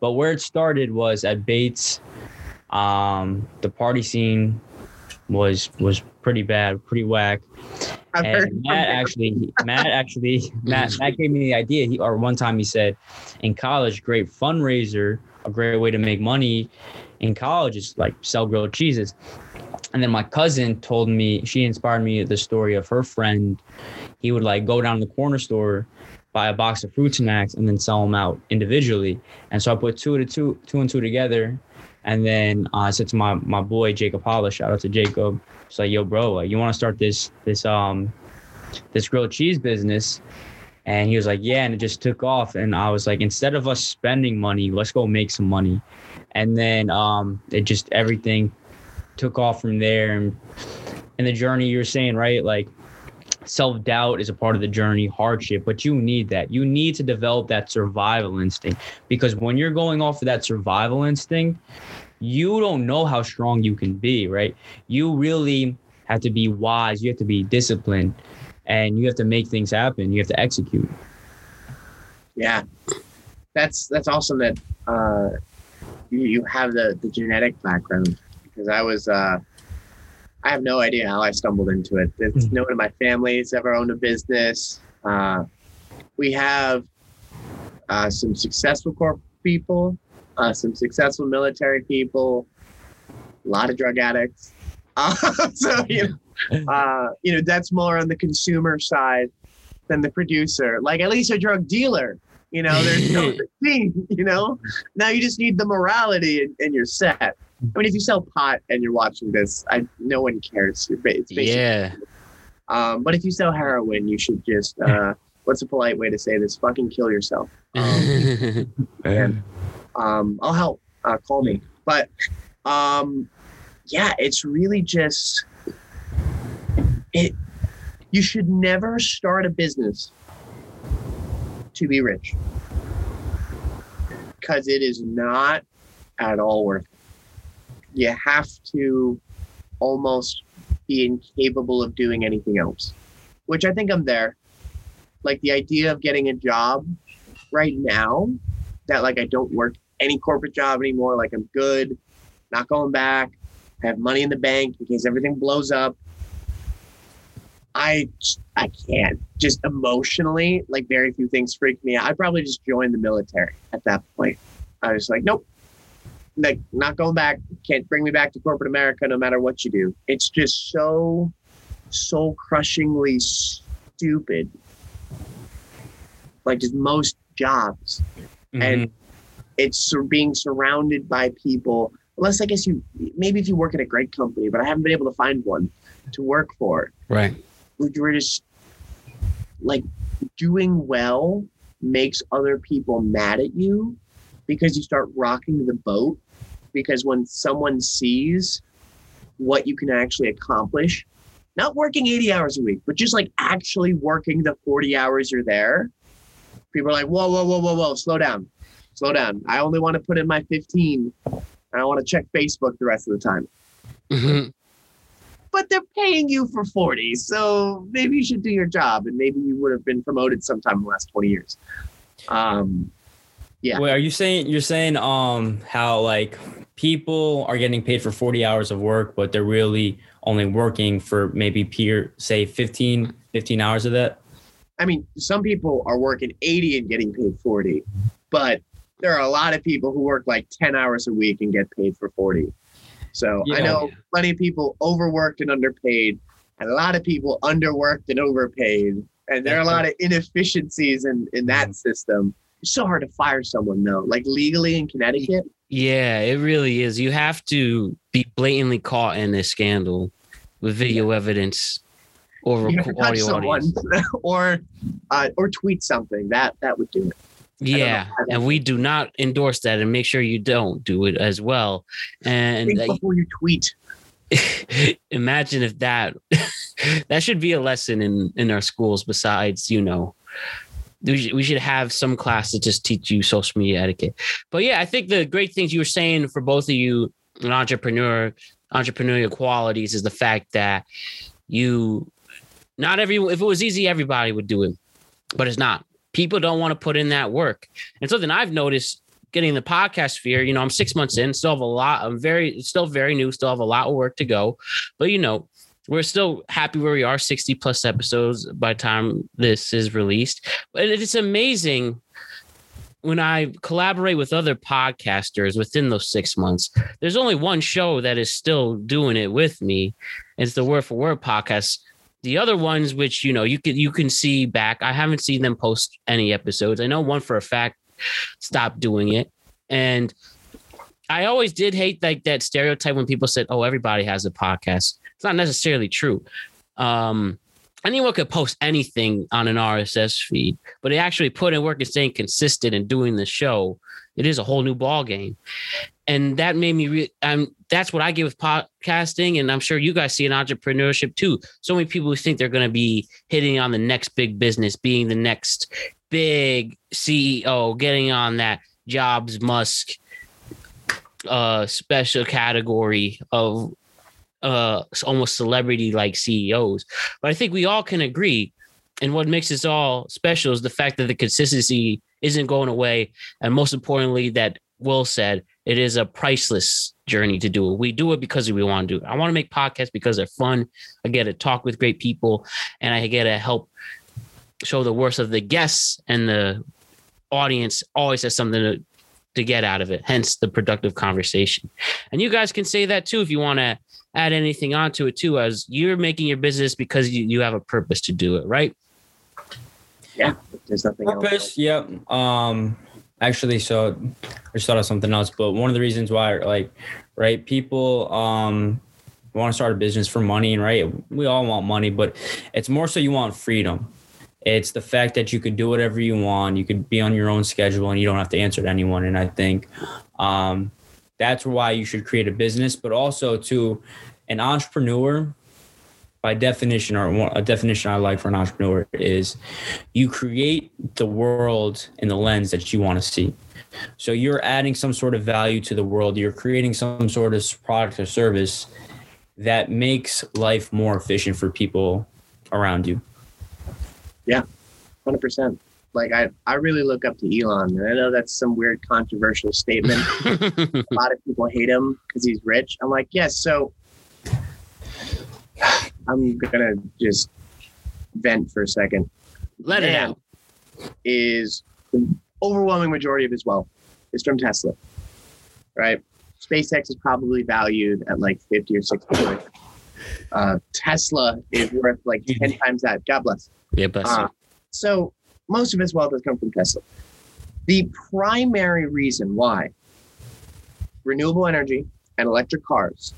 But where it started was at bates. Um the party scene was was pretty bad pretty whack. I've and Matt actually, Matt actually, Matt, Matt gave me the idea. He or one time he said, in college, great fundraiser, a great way to make money. In college is like sell grilled cheeses. And then my cousin told me, she inspired me the story of her friend. He would like go down to the corner store, buy a box of fruit snacks, and then sell them out individually. And so I put two to two, two and two together. And then uh, I said to my my boy Jacob Hollis, shout out to Jacob. It's like, yo, bro, like, you want to start this this um this grilled cheese business? And he was like, yeah, and it just took off. And I was like, instead of us spending money, let's go make some money. And then um it just everything took off from there. And in the journey, you're saying right, like self doubt is a part of the journey, hardship, but you need that. You need to develop that survival instinct because when you're going off of that survival instinct, you don't know how strong you can be, right? You really have to be wise, you have to be disciplined, and you have to make things happen. You have to execute. yeah that's that's awesome that uh you, you have the the genetic background because i was uh i have no idea how i stumbled into it. It's Mhm. no one in my family has ever owned a business. Uh we have uh some successful corporate people uh some successful military people a lot of drug addicts. [laughs] Uh, so you know [laughs] uh you know that's more on the consumer side than the producer. Like at least a drug dealer you know there's no [laughs] thing you know? Now you just need the morality and, and you're set i mean if you sell pot and you're watching this i no one cares it's basically yeah. um but if you sell heroin you should just uh [laughs] what's a polite way to say this fucking kill yourself um, [laughs] and um, I'll help. Uh, call me. But um, yeah, it's really just it. You should never start a business to be rich because it is not at all worth it. You have to almost be incapable of doing anything else, which I think I'm there. Like the idea of getting a job right now that like I don't work any corporate job anymore. Like I'm good, not going back. I have money in the bank in case everything blows up. I I can't just emotionally like very few things freak me out. I'd probably just join the military at that point. I was like, nope, like not going back. Can't bring me back to corporate America, no matter what you do. It's just so soul crushingly stupid. Like just most jobs, mm-hmm. and it's being surrounded by people. Unless I guess you maybe if you work at a great company, but I haven't been able to find one to work for. Right. You're just like doing well makes other people mad at you because you start rocking the boat. Because when someone sees what you can actually accomplish, not working 80 hours a week, but just like actually working the 40 hours you're there, people are like, whoa, whoa, whoa, whoa, whoa, slow down. Slow down. I only want to put in my 15. and I don't want to check Facebook the rest of the time. Mhm. But they're paying you for 40. So maybe you should do your job and maybe you would have been promoted sometime in the last 20 years. Um, Yeah. Wait, are you saying you're saying um how like people are getting paid for 40 hours of work, but they're really only working for maybe peer say 15 15 hours of that? I mean, some people are working 80 and getting paid 40, but there are a lot of people who work like 10 hours a week and get paid for 40. So I know plenty of people overworked and underpaid, and a lot of people underworked and overpaid. And there are a lot of inefficiencies in, in that system. It's so hard to fire someone though. Like legally in Connecticut, Yeah, it really is. You have to be blatantly caught in a scandal with video evidence or you have to reco- touch audio someone [laughs] or uh, or tweet something. That that would do it. Yeah, and we do not endorse that, and make sure you don't do it as well. And Think before you tweet. [laughs] imagine if that [laughs] that should be a lesson in in our schools. Besides, you know, we should, have some class that just teach you social media etiquette. But yeah, I think the great things you were saying for both of you, an entrepreneur, entrepreneurial qualities, is the fact that you not every if it was easy, everybody would do it, but it's not. People don't want to put in that work, and something I've noticed getting the podcast sphere. You know, I'm six months in, still have a lot. I'm very, still very new, still have a lot of work to go, but you know, we're still happy where we are 60 plus episodes by time this is released. But it's amazing when i collaborate with other podcasters within those six months there's only one show that is still doing it with me. It's the word for word podcast. The other ones which you know you can you can see back i haven't seen them post any episodes. I know one for a fact stopped doing it. And i always did hate like that stereotype when people said oh everybody has a podcast it's not necessarily true. Um, anyone could post anything on an RSS feed, but they actually put in work and staying consistent and doing the show. It is a whole new ball game, and that made me. Re- um, that's what I get with podcasting, and I'm sure you guys see in entrepreneurship too. So many people who think they're going to be hitting on the next big business, being the next big CEO, getting on that Jobs Musk uh special category of uh almost celebrity like CEOs. But I think we all can agree and what makes us all special is the fact that the consistency isn't going away and most importantly that Will said it is a priceless journey to do it. We do it because we want to do it. I want to make podcasts because they're fun. I get to talk with great people and I get to help show the worth of the guests and the audience always has something to to get out of it hence the productive conversation and you guys can say that too if you want to add anything onto it too as you're making your business because you, you have a purpose to do it right Yeah. There's nothing else. Purpose, yep. Um, actually, so I just thought of something else, but one of the reasons why, like, right, people um want to start a business for money, and right, we all want money, but it's more so you want freedom. It's the fact that you could do whatever you want, you could be on your own schedule, and you don't have to answer to anyone. And I think um, that's why you should create a business, but also to an entrepreneur by definition or a definition I like for an entrepreneur is you create the world in the lens that you want to see. So you're adding some sort of value to the world. You're creating some sort of product or service that makes life more efficient for people around you. Yeah. Hundred percent. Like I, I really look up to Elon, and I know that's some weird controversial statement. [laughs] a lot of people hate him because he's rich. I'm like, yes. so I'm gonna just vent for a second. let it out Is the overwhelming majority of his wealth is from Tesla, right? SpaceX is probably valued at like 50 or 60 billion. Uh, Tesla is worth like [laughs] 10 times that. God bless. Yeah, bless. Uh, so most of his wealth has come from Tesla. The primary reason why renewable energy and electric cars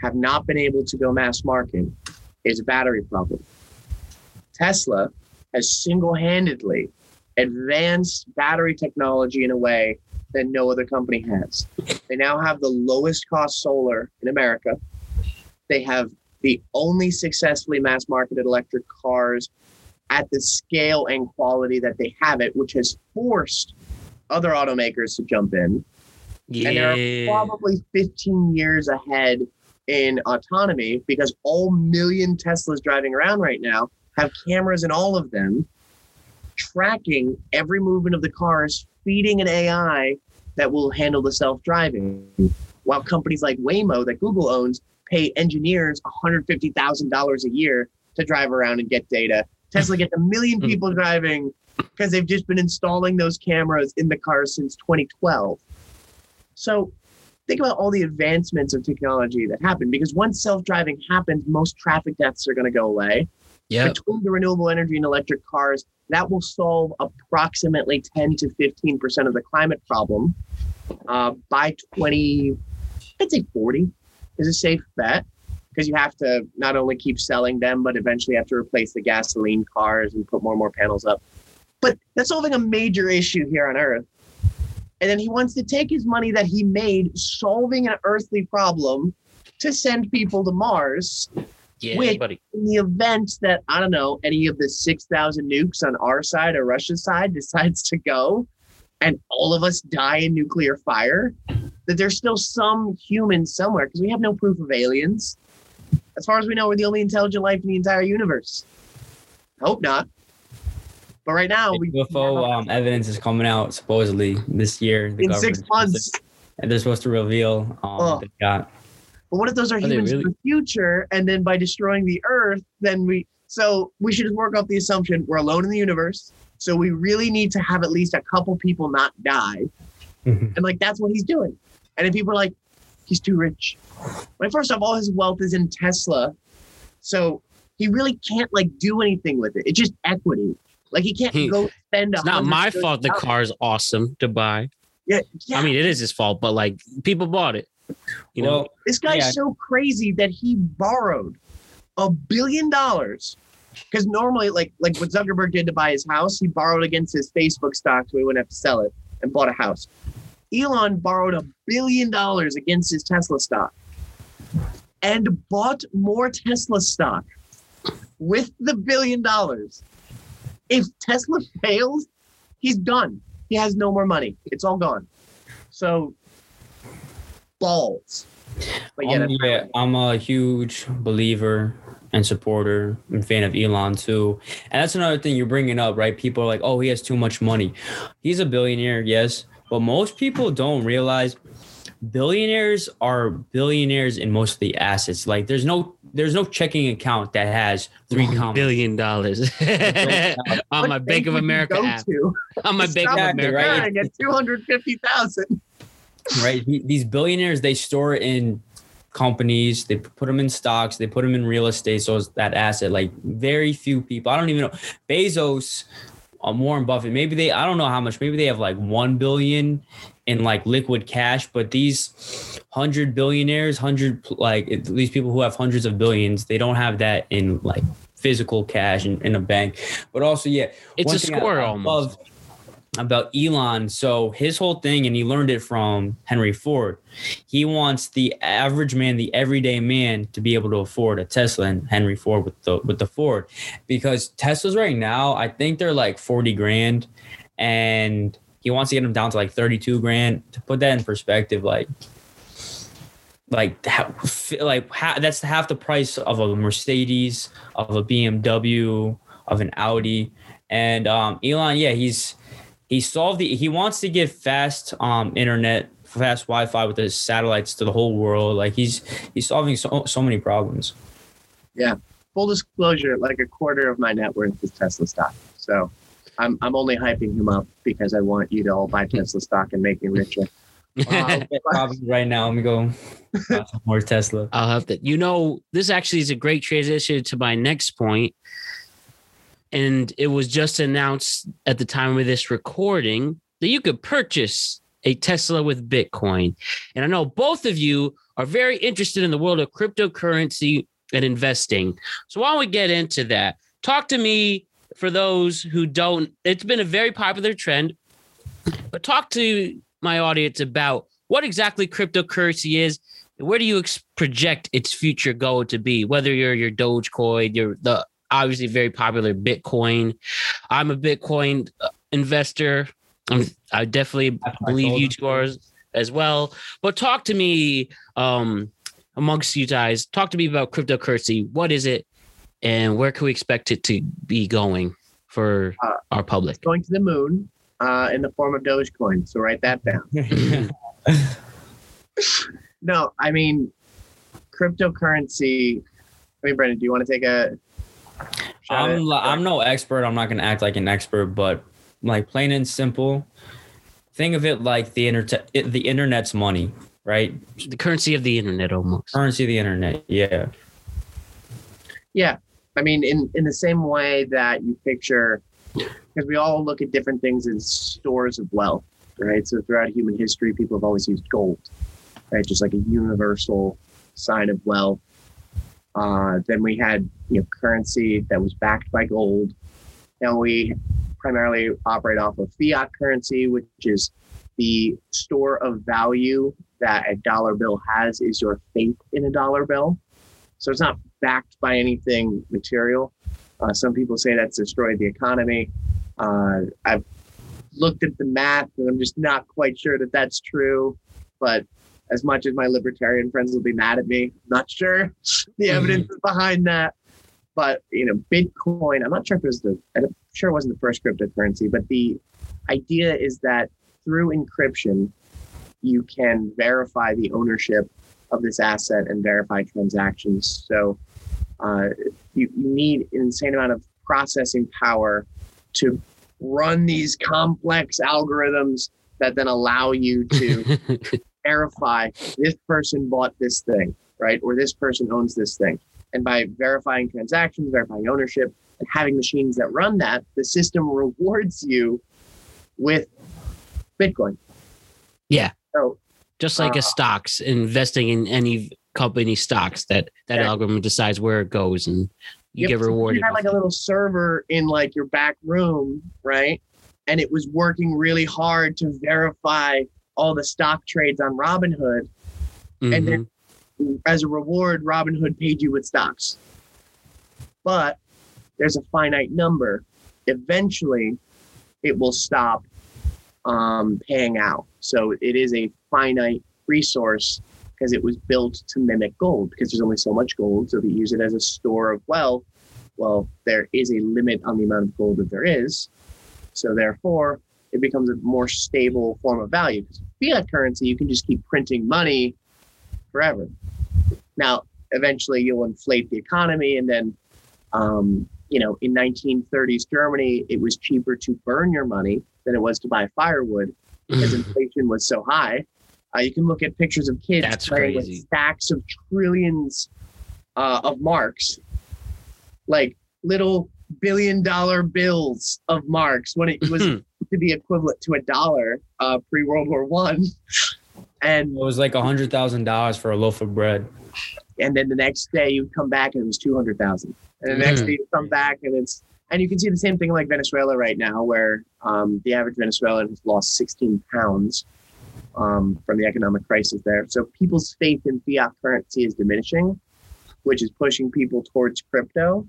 have not been able to go mass market is a battery problem. Tesla has single handedly advanced battery technology in a way that no other company has. They now have the lowest cost solar in America. They have the only successfully mass marketed electric cars at the scale and quality that they have it, which has forced other automakers to jump in. And they're probably 15 years ahead in autonomy because all million Teslas driving around right now have cameras in all of them tracking every movement of the cars, feeding an AI that will handle the self driving. While companies like Waymo, that Google owns, pay engineers $150,000 a year to drive around and get data. Tesla gets a million people driving because they've just been installing those cameras in the cars since 2012. So think about all the advancements of technology that happen because once self-driving happens, most traffic deaths are going to go away. Yep. Between the renewable energy and electric cars, that will solve approximately 10 to 15 percent of the climate problem uh, by 20. I'd say 40 is a safe bet because you have to not only keep selling them, but eventually have to replace the gasoline cars and put more and more panels up. But that's solving a major issue here on Earth. And then he wants to take his money that he made solving an earthly problem to send people to Mars Yeah, Wait. buddy. in the event that, I don't know, any of the 6,000 nukes on our side or Russia's side [laughs] decides to go and all of us die in nuclear fire, that there's still some humans somewhere because we have no proof of aliens. As far as we know, we're the only intelligent life in the entire universe. I hope not. But right now, we UFO um, evidence is coming out supposedly this year. In six months. and they're supposed to reveal um, Oh. what they got. But what if those are they humans really? in the future? And then by destroying the Earth, then we so we should just work off the assumption we're alone in the universe. So we really need to have at least a couple people not die. [laughs] And like that's what he's doing. And then people are like, he's too rich. Like first off, all his wealth is in Tesla. So he really can't like do anything with it. It's just equity. Like he can't He- go spend a It's not my fault the car is awesome to buy. Yeah, yeah. I mean, it is his fault, but like people bought it. You know, well, This guy's Yeah. so crazy that he borrowed a billion dollars. Because normally, like like what Zuckerberg did to buy his house, he borrowed against his Facebook stock so he wouldn't have to sell it and bought a house. Elon borrowed a billion dollars against his Tesla stock and bought more Tesla stock with the billion dollars. If Tesla fails, he's done. He has no more money. It's all gone. So balls. But yeah, um, yeah, I'm a huge believer and supporter and fan of Elon too. And that's another thing you're bringing up, right? People are like, "Oh, he has too much money." He's a billionaire, yes, but most people don't realize billionaires are billionaires in most of the assets. Like, there's no there's no checking account that has three One commas. billion dollars [laughs] on What my Bank bank of America app. to On my to Bank of America. right? at two hundred fifty thousand. right? These billionaires, they store in companies, they put them in stocks, they put them in real estate. So it's that asset, like very few people. I don't even know. Bezos, um, Warren Buffett, maybe they, I don't know how much, maybe they have like 1 billion in like liquid cash, but these hundred billionaires, hundred, like these people who have hundreds of billions, they don't have that in like physical cash in, in a bank. But also, yeah, It's a thing I- score I almost. love about Elon. So his whole thing, and he learned it from Henry Ford. He wants the average man, the everyday man, to be able to afford a Tesla, and Henry Ford with the with the Ford, because Teslas right now, I think they're like forty grand, and he wants to get them down to like thirty two grand. To put that in perspective, like. Like, like that's half the price of a Mercedes, of a BMW, of an Audi, and um, Elon, yeah, he's he solved the he wants to give fast um internet fast wi-fi with his satellites to the whole world like he's he's solving so, so many problems yeah Full disclosure, like a quarter of my net worth is Tesla stock. So I'm I'm only hyping him up because I want you to all buy Tesla stock and make me richer. [laughs] Wow, I'll get coffee right now. Let me go buy some more Tesla. I'll have that. You know, this actually is a great transition to my next point. And it was just announced at the time of this recording that you could purchase a Tesla with Bitcoin. And I know both of you are very interested in the world of cryptocurrency and investing. So don't we get into that? Talk to me for those who don't. It's been a very popular trend, but talk to my audience about what exactly cryptocurrency is. Where do you ex- project its future goal to be? Whether you're your Dogecoin, you're the obviously very popular Bitcoin. I'm a Bitcoin uh, investor. I'm, I definitely That's believe you two are as well. But talk to me um, amongst you guys. Talk to me about cryptocurrency. What is it, and where can we expect it to be going for Uh, our public? Going to the moon uh, in the form of Dogecoin. So write that down. [laughs] No, I mean cryptocurrency. I mean, Brendan, do you want to take a? Shot at- I'm li- I'm no expert. I'm not gonna act like an expert, but like plain and simple, think of it like the internet. The internet's money, right? the currency of the internet, almost. Currency of the internet. Yeah. Yeah, I mean, in in the same way that you picture, because we all look at different things as stores of wealth, right? So throughout human history, people have always used gold, right? Just like a universal sign of wealth. Uh, then we had you know currency that was backed by gold. Now we primarily operate off of fiat currency, which is the store of value that a dollar bill has is your faith in a dollar bill. So it's not backed by anything material. Uh, some people say that's destroyed the economy. Uh, I've looked at the math and I'm just not quite sure that that's true. But as much as my libertarian friends will be mad at me, I'm not sure the evidence is behind that. But you know, Bitcoin. I'm not sure if it was the. I'm sure it wasn't the first cryptocurrency, but the idea is that through encryption, you can verify the ownership of this asset and verify transactions. So uh, you, you need an insane amount of processing power to run these complex algorithms that then allow you to [laughs] verify this person bought this thing, right? Or this person owns this thing. And by verifying transactions, verifying ownership, and having machines that run that, the system rewards you with Bitcoin. Yeah. So Just like Uh, a stocks, investing in any company stocks that that Yeah. algorithm decides where it goes and you Yep, get so rewarded. You had like a little server in like your back room, right? And it was working really hard to verify all the stock trades on Robinhood. and Mhm. then- As a reward, Robinhood paid you with stocks. But there's a finite number. Eventually, it will stop um, paying out. So it is a finite resource because it was built to mimic gold because there's only so much gold. So if you use it as a store of wealth, well, there is a limit on the amount of gold that there is. So therefore, it becomes a more stable form of value. 'Cause Fiat currency, you can just keep printing money forever. Now, eventually, you'll inflate the economy, and then, um, you know, in 1930s Germany, it was cheaper to burn your money than it was to buy firewood because [laughs] inflation was so high. Uh, you can look at pictures of kids That's playing crazy. with stacks of trillions uh, of marks, like little billion dollar bills of marks when it was [laughs] to be equivalent to a dollar uh, pre World War One. And It was like a hundred thousand dollars for a loaf of bread. and then the next day you come back and it was 200,000. And the next Mhm. day you come back and it's, and you can see the same thing like Venezuela right now, where um, the average Venezuelan has lost 16 pounds um, from the economic crisis there. So people's faith in fiat currency is diminishing, which is pushing people towards crypto.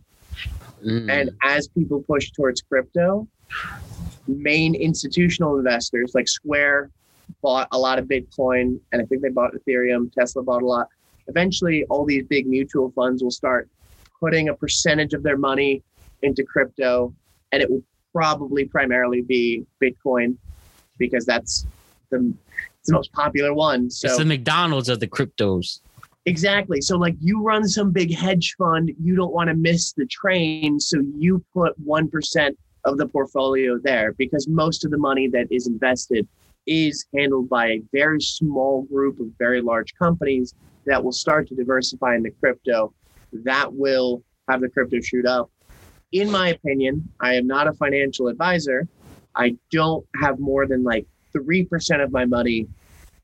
Mm. And as people push towards crypto, main institutional investors like Square bought a lot of Bitcoin, and I think they bought Ethereum. Tesla bought a lot. Eventually, all these big mutual funds will start putting a percentage of their money into crypto, and it will probably primarily be Bitcoin because that's the, the most popular one. So it's the McDonald's of the cryptos. Exactly. So, like, you run some big hedge fund, you don't want to miss the train. So, you put 1% of the portfolio there because most of the money that is invested is handled by a very small group of very large companies that will start to diversify into crypto that will have the crypto shoot up. In my opinion, I am not a financial advisor. I don't have more than like 3% of my money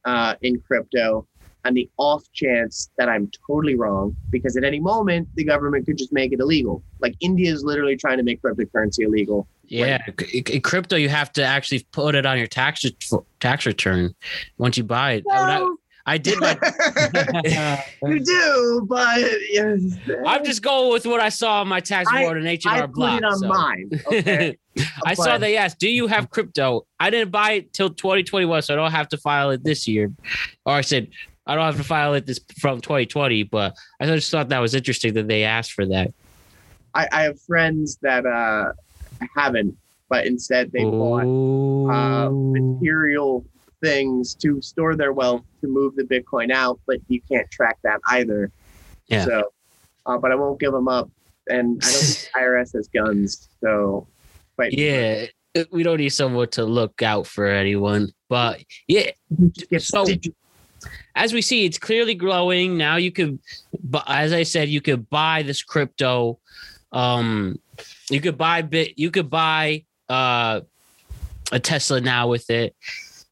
uh, in crypto on the off chance that I'm totally wrong, because at any moment the government could just make it illegal. Like India is literally trying to make cryptocurrency illegal. Yeah, c- in crypto you have to actually put it on your tax tax return once you buy it. I, I did my. [laughs] [laughs] you do, but I'm just going with what I saw on my tax I- board and H and I R put Block. it on so. mine. Okay. [laughs] I saw But- they asked, "Do you have crypto?" I didn't buy it till 2021, so I don't have to file it this year. Or I said I don't have to file it this from 2020, but I just thought that was interesting that they asked for that. I, I have friends that uh, haven't, but instead they bought uh, material things to store their wealth to move the Bitcoin out, but you can't track that either. Yeah. So, uh, but I won't give them up, and I don't think [laughs] IRS has guns, so. But yeah, we don't need someone to look out for anyone, but yeah, So- as we see, it's clearly growing. Now you could, but as I said, you could buy this crypto. Um, you could buy bit. You could buy uh, a Tesla now with it.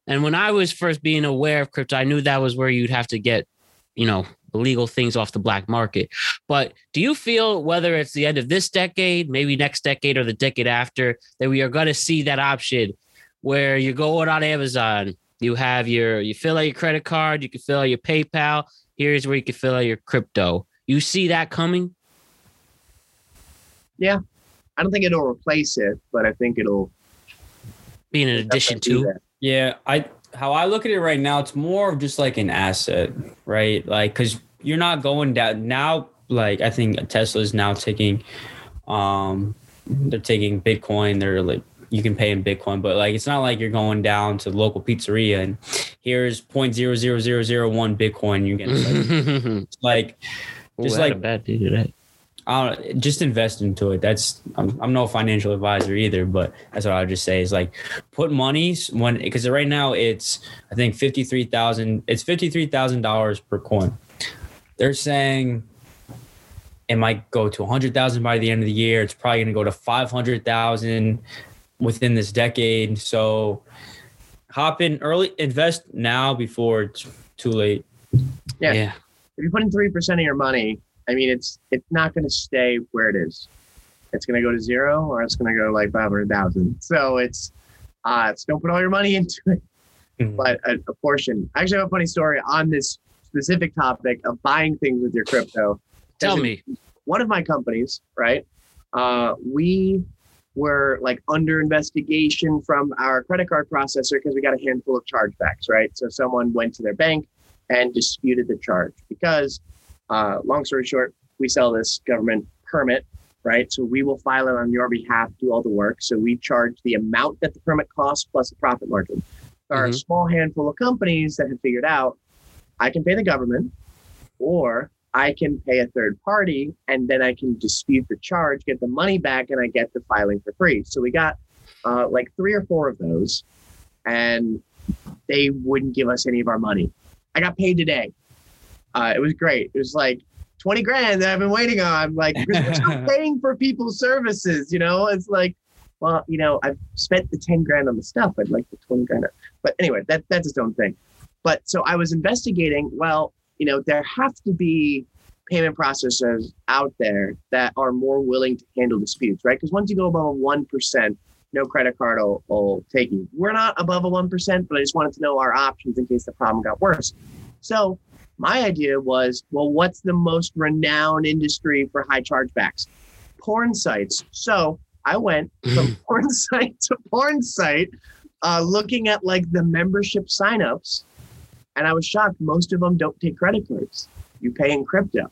And when I was first being aware of crypto, I knew that was where you'd have to get, you know, illegal things off the black market. But do you feel whether it's the end of this decade, maybe next decade, or the decade after, that we are going to see that option where you're going on Amazon, you have your you fill out your credit card, you can fill out your PayPal. Here's where you can fill out your crypto. You see that coming? I don't think it'll replace it, but I think it'll. be an addition to that. Yeah, I how I look at it right now, it's more of just like an asset, right? Like because you're not going down now. Like I think Tesla is now taking, um, they're taking Bitcoin. They're like you can pay in Bitcoin, but like it's not like you're going down to the local pizzeria and here's point zero zero zero zero one Bitcoin. You get like, [laughs] Ooh, like just I had like- a bad day today. I don't just invest into it. That's I'm, I'm no financial advisor either, but that's what I would just say is like put monies when because right now it's I think fifty three thousand. It's fifty three thousand dollars per coin. They're saying it might go to a hundred thousand by the end of the year. It's probably going to go to five hundred thousand within this decade. So hop in early, invest now before it's too late. Yeah. yeah. If you put in three percent of your money, I mean, it's it's not going to stay where it is. It's going to go to zero, or it's going to go to like five hundred thousand. So it's uh, it's don't put all your money [laughs] into it. Mhm. but a, a portion. I actually have a funny story on this specific topic of buying things with your crypto. Tell me. One of my companies, right? Uh, we were like under investigation from our credit card processor because we got a handful of chargebacks, right? So someone went to their bank and disputed the charge because, uh, long story short, we sell this government permit, right? So we will file it on your behalf, do all the work. So we charge the amount that the permit costs plus a profit margin. There are a Mhm. small handful of companies that have figured out I can pay the government or I can pay a third party and then I can dispute the charge, get the money back, and I get the filing for free. So we got uh, like three or four of those, and they wouldn't give us any of our money. I got paid today. Uh, it was great. It was like 20 grand that I've been waiting on. Like, we're still [laughs] paying for people's services, you know? It's like, well, you know, I've spent the 10 grand on the stuff. I'd like the 20 grand. But anyway, that, that's its own thing. But so I was investigating, well, you know, there have to be payment processors out there that are more willing to handle disputes, right? Because once you go above a 1%, no credit card will, will take you. We're not above a 1%, but I just wanted to know our options in case the problem got worse. So my idea was, well, what's the most renowned industry for high chargebacks? Porn sites. So I went from [laughs] porn site to porn site, uh, looking at like the membership signups, and I was shocked. Most of them don't take credit cards. You pay in crypto.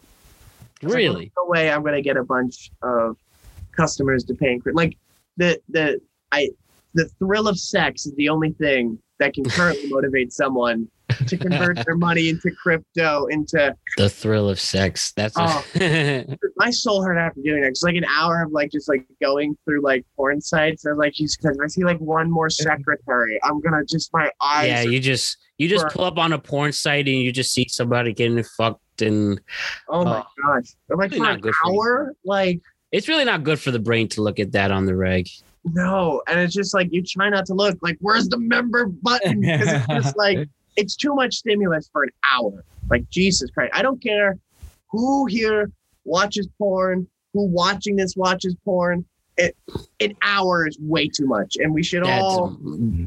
Really? no way I'm going to get a bunch of customers to pay in crypto. Like the the I the thrill of sex is the only thing that can currently [laughs] motivate someone to convert their money into crypto, into The thrill of sex. That's Oh. what, [laughs] [laughs] my soul hurt after doing that. It's like an hour of like just like going through like porn sites. And like, Jesus, Christ, I see like one more secretary, I'm gonna just my eyes. yeah. You just you just Sure. pull up on a porn site and you just see somebody getting fucked, and oh my uh, gosh, But, like Really for an good for you. hour, like it's really not good for the brain to look at that on the reg. no, and it's just like you try not to look. Like, where's the member button? Because it's just like [laughs] it's too much stimulus for an hour. Like Jesus Christ, I don't care who here watches porn, who watching this watches porn. It an hour is way too much, and we should That's, all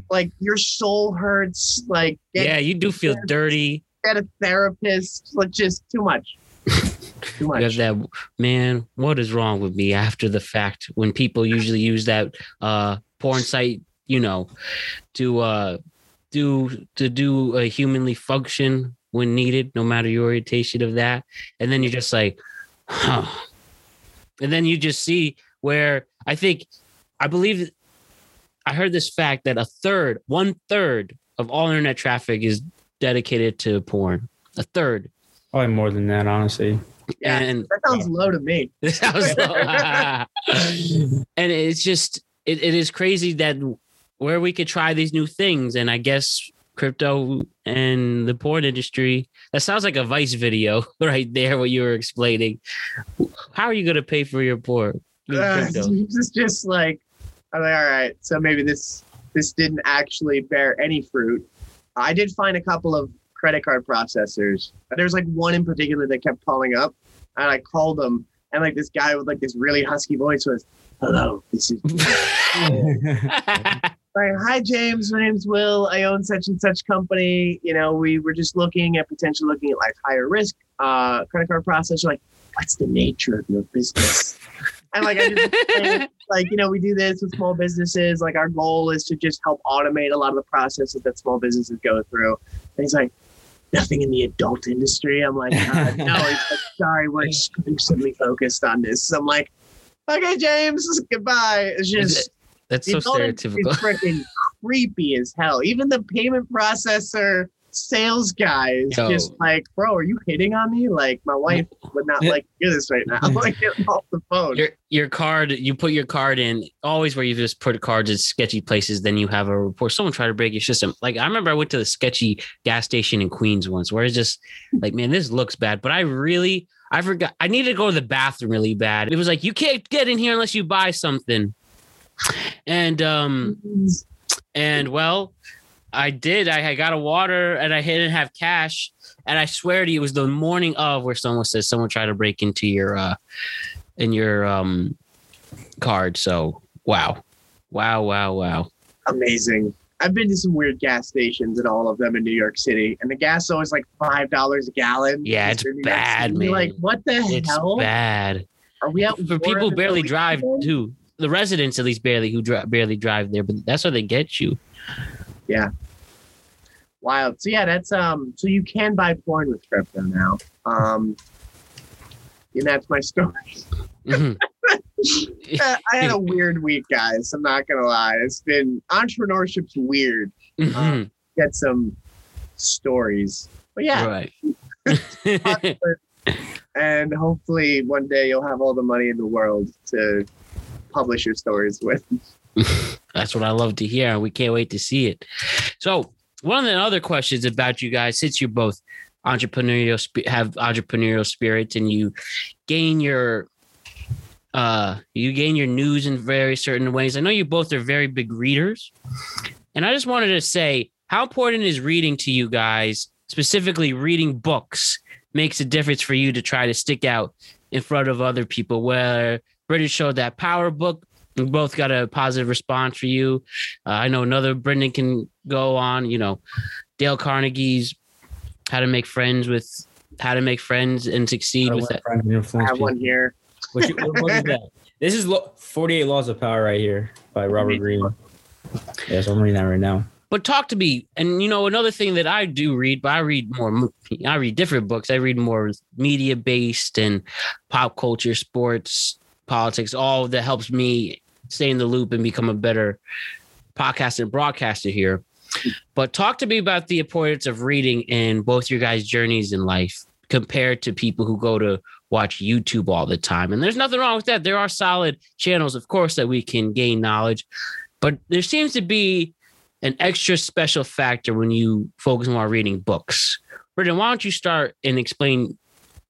like your soul hurts. Like get, yeah, you do feel dirty. get a therapist. Like just too much. [laughs] too much. that man. What is wrong with me after the fact? When people usually use that uh porn site, you know, to uh do to do a humanly function when needed, no matter your orientation of that, and then you're just like, huh. And then you just see where I think I believe I heard this fact that a third, one third of all internet traffic is dedicated to porn. A third. Probably more than that, honestly. Yeah, And that sounds low to me. [laughs] This sounds [laughs] and it's just it, it is crazy that where we could try these new things and i guess crypto and the porn industry that sounds like a vice video [laughs] right there what you were explaining how are you going to pay for your porn with Uh, [laughs] it's just like I'm like, all right, so maybe this this didn't actually bear any fruit. I did find a couple of credit card processors. There's like one in particular that kept calling up, and I called them, and like this guy with like this really husky voice was, "Hello, this is [laughs] like, hi James, my name's Will. I own such and such company. You know, we were just looking at potentially looking at like higher risk uh, credit card processor. Like, what's the nature of your business? and like I just like you know we do this with small businesses. Like our goal is to just help automate a lot of the processes that small businesses go through. And he's like. Nothing in the adult industry. I'm like, uh, no. He's like, sorry, we're [laughs] exclusively focused on this. So I'm like, okay, James, goodbye. It's just that's the so stereotypical is freaking creepy as hell. Even the payment processor sales guy is Yo. just like, bro, are you hitting on me? Like, my wife would not like to hear this right now. I'm [laughs] like, get off the phone. your your card you put your card in always where you just put cards in sketchy places then you have a report someone tried to break your system like i remember i went to the sketchy gas station in queens once where it's just like man this looks bad but i really i forgot i needed to go to the bathroom really bad it was like you can't get in here unless you buy something and um and well i did i, I got a water and i didn't have cash and i swear to you it was the morning of where someone says someone tried to break into your uh in your um card. So wow. Wow, wow, wow. Amazing. I've been to some weird gas stations and all of them in New York City, and the gas is always like five dollars a gallon. Yeah, it's bad, man. Like, what the hell? It's hell? bad. Are we out For people who barely drive too. The residents at least barely who dri- barely drive there, but that's how they get you. Yeah. Wild. So yeah, that's um. So you can buy porn with crypto now. Um, and that's my story. Mhm. [laughs] Uh, I had a weird week, guys. I'm not gonna lie. It's been entrepreneurship's weird. Mhm. Get some stories, but yeah, Right. [laughs] [laughs] and hopefully one day you'll have all the money in the world to publish your stories with. [laughs] That's what I love to hear. We can't wait to see it. So, one of the other questions about you guys, since you're both entrepreneurial, have entrepreneurial spirits, and you gain your, uh, you gain your news in very certain ways. I know you both are very big readers, and I just wanted to say how important is reading to you guys, specifically reading books, makes a difference for you to try to stick out in front of other people. Where British showed that power book we both got a positive response for you. Uh, I know another Brendan can go on. You know, Dale Carnegie's "How to Make Friends with How to Make Friends and Succeed with that." I have one here. What, you, what is that? [laughs] This is lo- 48 Laws of Power right here by Robert Greene. Yes, I'm reading that right now. But talk to me, and you know another thing that I do read, but I read more. I read different books. I read more media based and pop culture, sports, politics, all that helps me stay in the loop and become a better podcaster and broadcaster here. But talk to me about the importance of reading in both your guys' journeys in life compared to people who go to watch YouTube all the time. And there's nothing wrong with that. There are solid channels, of course, that we can gain knowledge, but there seems to be an extra special factor when you focus more on reading books. Brendan, why don't you start and explain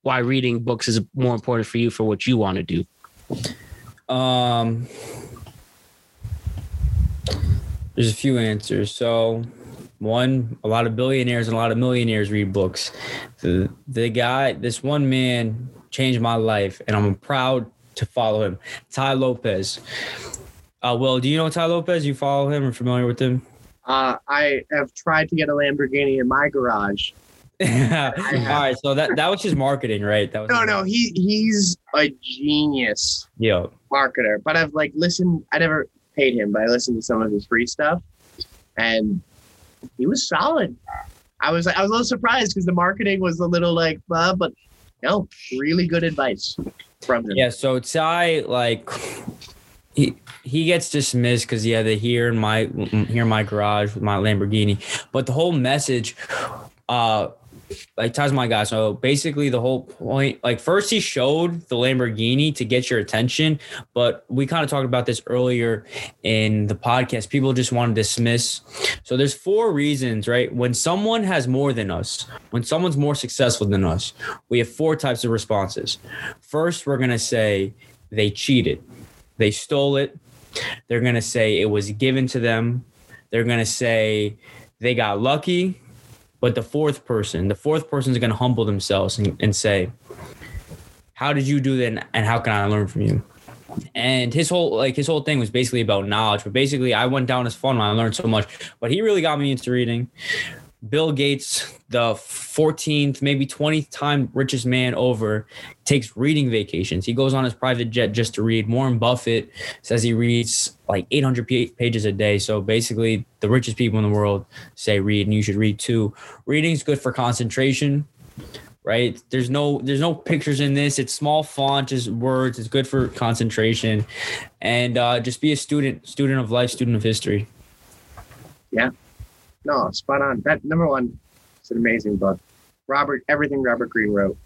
why reading books is more important for you for what you want to do? Um, there's a few answers. So, one, a lot of billionaires and a lot of millionaires read books. The the guy, this one man, changed my life, and I'm proud to follow him. Tai Lopez. Uh, Will, do you know Tai Lopez? You follow him or familiar with him? Uh, I have tried to get a Lamborghini in my garage. [laughs] All right, so that that was just marketing, right? That was No, no, he he's a genius Yeah. marketer. But I've like listened. I never paid him, but I listened to some of his free stuff, and he was solid. I was I was a little surprised because the marketing was a little like, uh, but no, really good advice from him. Yeah, so Tai like he he gets dismissed because yeah, they here in my here in my garage with my Lamborghini, but the whole message, uh, like Tai's my guy. So basically, the whole point, like first he showed the Lamborghini to get your attention, but we kind of talked about this earlier in the podcast. People just want to dismiss. So there's four reasons, right? When someone has more than us, when someone's more successful than us, we have four types of responses. First, we're gonna say they cheated, they stole it. They're gonna say it was given to them. They're gonna say they got lucky. But the fourth person, the fourth person is gonna humble themselves and, and say, "How did you do that? And how can I learn from you?" And his whole like his whole thing was basically about knowledge. But basically, I went down as fun. I learned so much. But he really got me into reading. Bill Gates, the 14th, maybe 20th time richest man over, takes reading vacations. He goes on his private jet just to read. Warren Buffett says he reads like 800 pages a day. So basically, the richest people in the world say read, and you should read too. Reading's good for concentration, right? There's no there's no pictures in this. It's small font, just words. It's good for concentration, and uh, just be a student, student of life, student of history. Yeah, no, spot on. That number one, it's an amazing book. Robert, everything Robert Greene wrote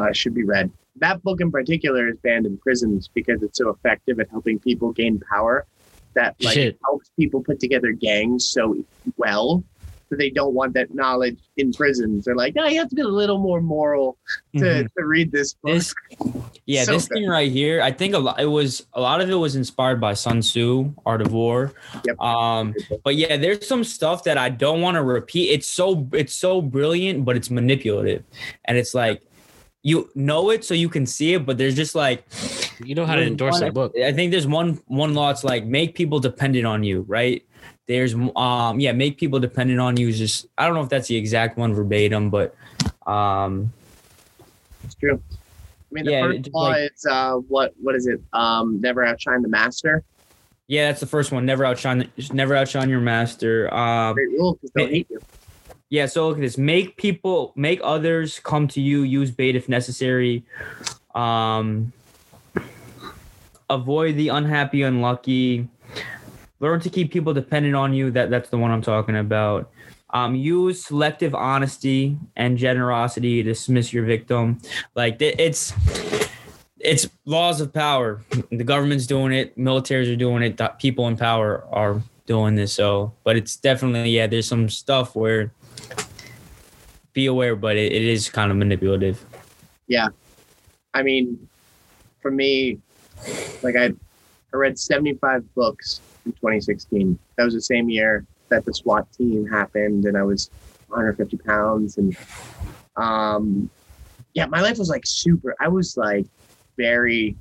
uh, should be read. That book in particular is banned in prisons because it's so effective at helping people gain power. That like Shit. helps people put together gangs so well that they don't want that knowledge in prisons. They're like, no, you have to be a little more moral to, Mhm. to read this book. This, yeah, So this good. thing right here, I think a lot. It was a lot of it was inspired by Sun Tzu, Art of War. Yep. Um, but yeah, there's some stuff that I don't want to repeat. It's so it's so brilliant, but it's manipulative, and it's like you know it so you can see it, but there's just like You know how to endorse one- a book. I think there's one one law. It's like make people dependent on you, right? There's um yeah, make people dependent on you. Is just I don't know if that's the exact one verbatim, but um It's true. I mean, the Yeah, first it's law like- is uh, what what is it? Um, never outshine the master. Yeah, that's the first one. Never outshine, never outshine your master. Um, Great rule because they'll hate you. Yeah. So look at this. Make people, make others come to you. Use bait if necessary. Um, avoid the unhappy, unlucky. Learn to keep people dependent on you. That that's the one I'm talking about. Um, use selective honesty and generosity to dismiss your victim. Like it's it's laws of power. The government's doing it. Militaries are doing it. People in power are doing this. So, but it's definitely yeah. There's some stuff where be aware, but it, it is kind of manipulative. Yeah. I mean, for me, like I, I read 75 books in 2016. That was the same year that the SWAT team happened, and I was 150 pounds. And um, yeah, my life was like super. I was like very,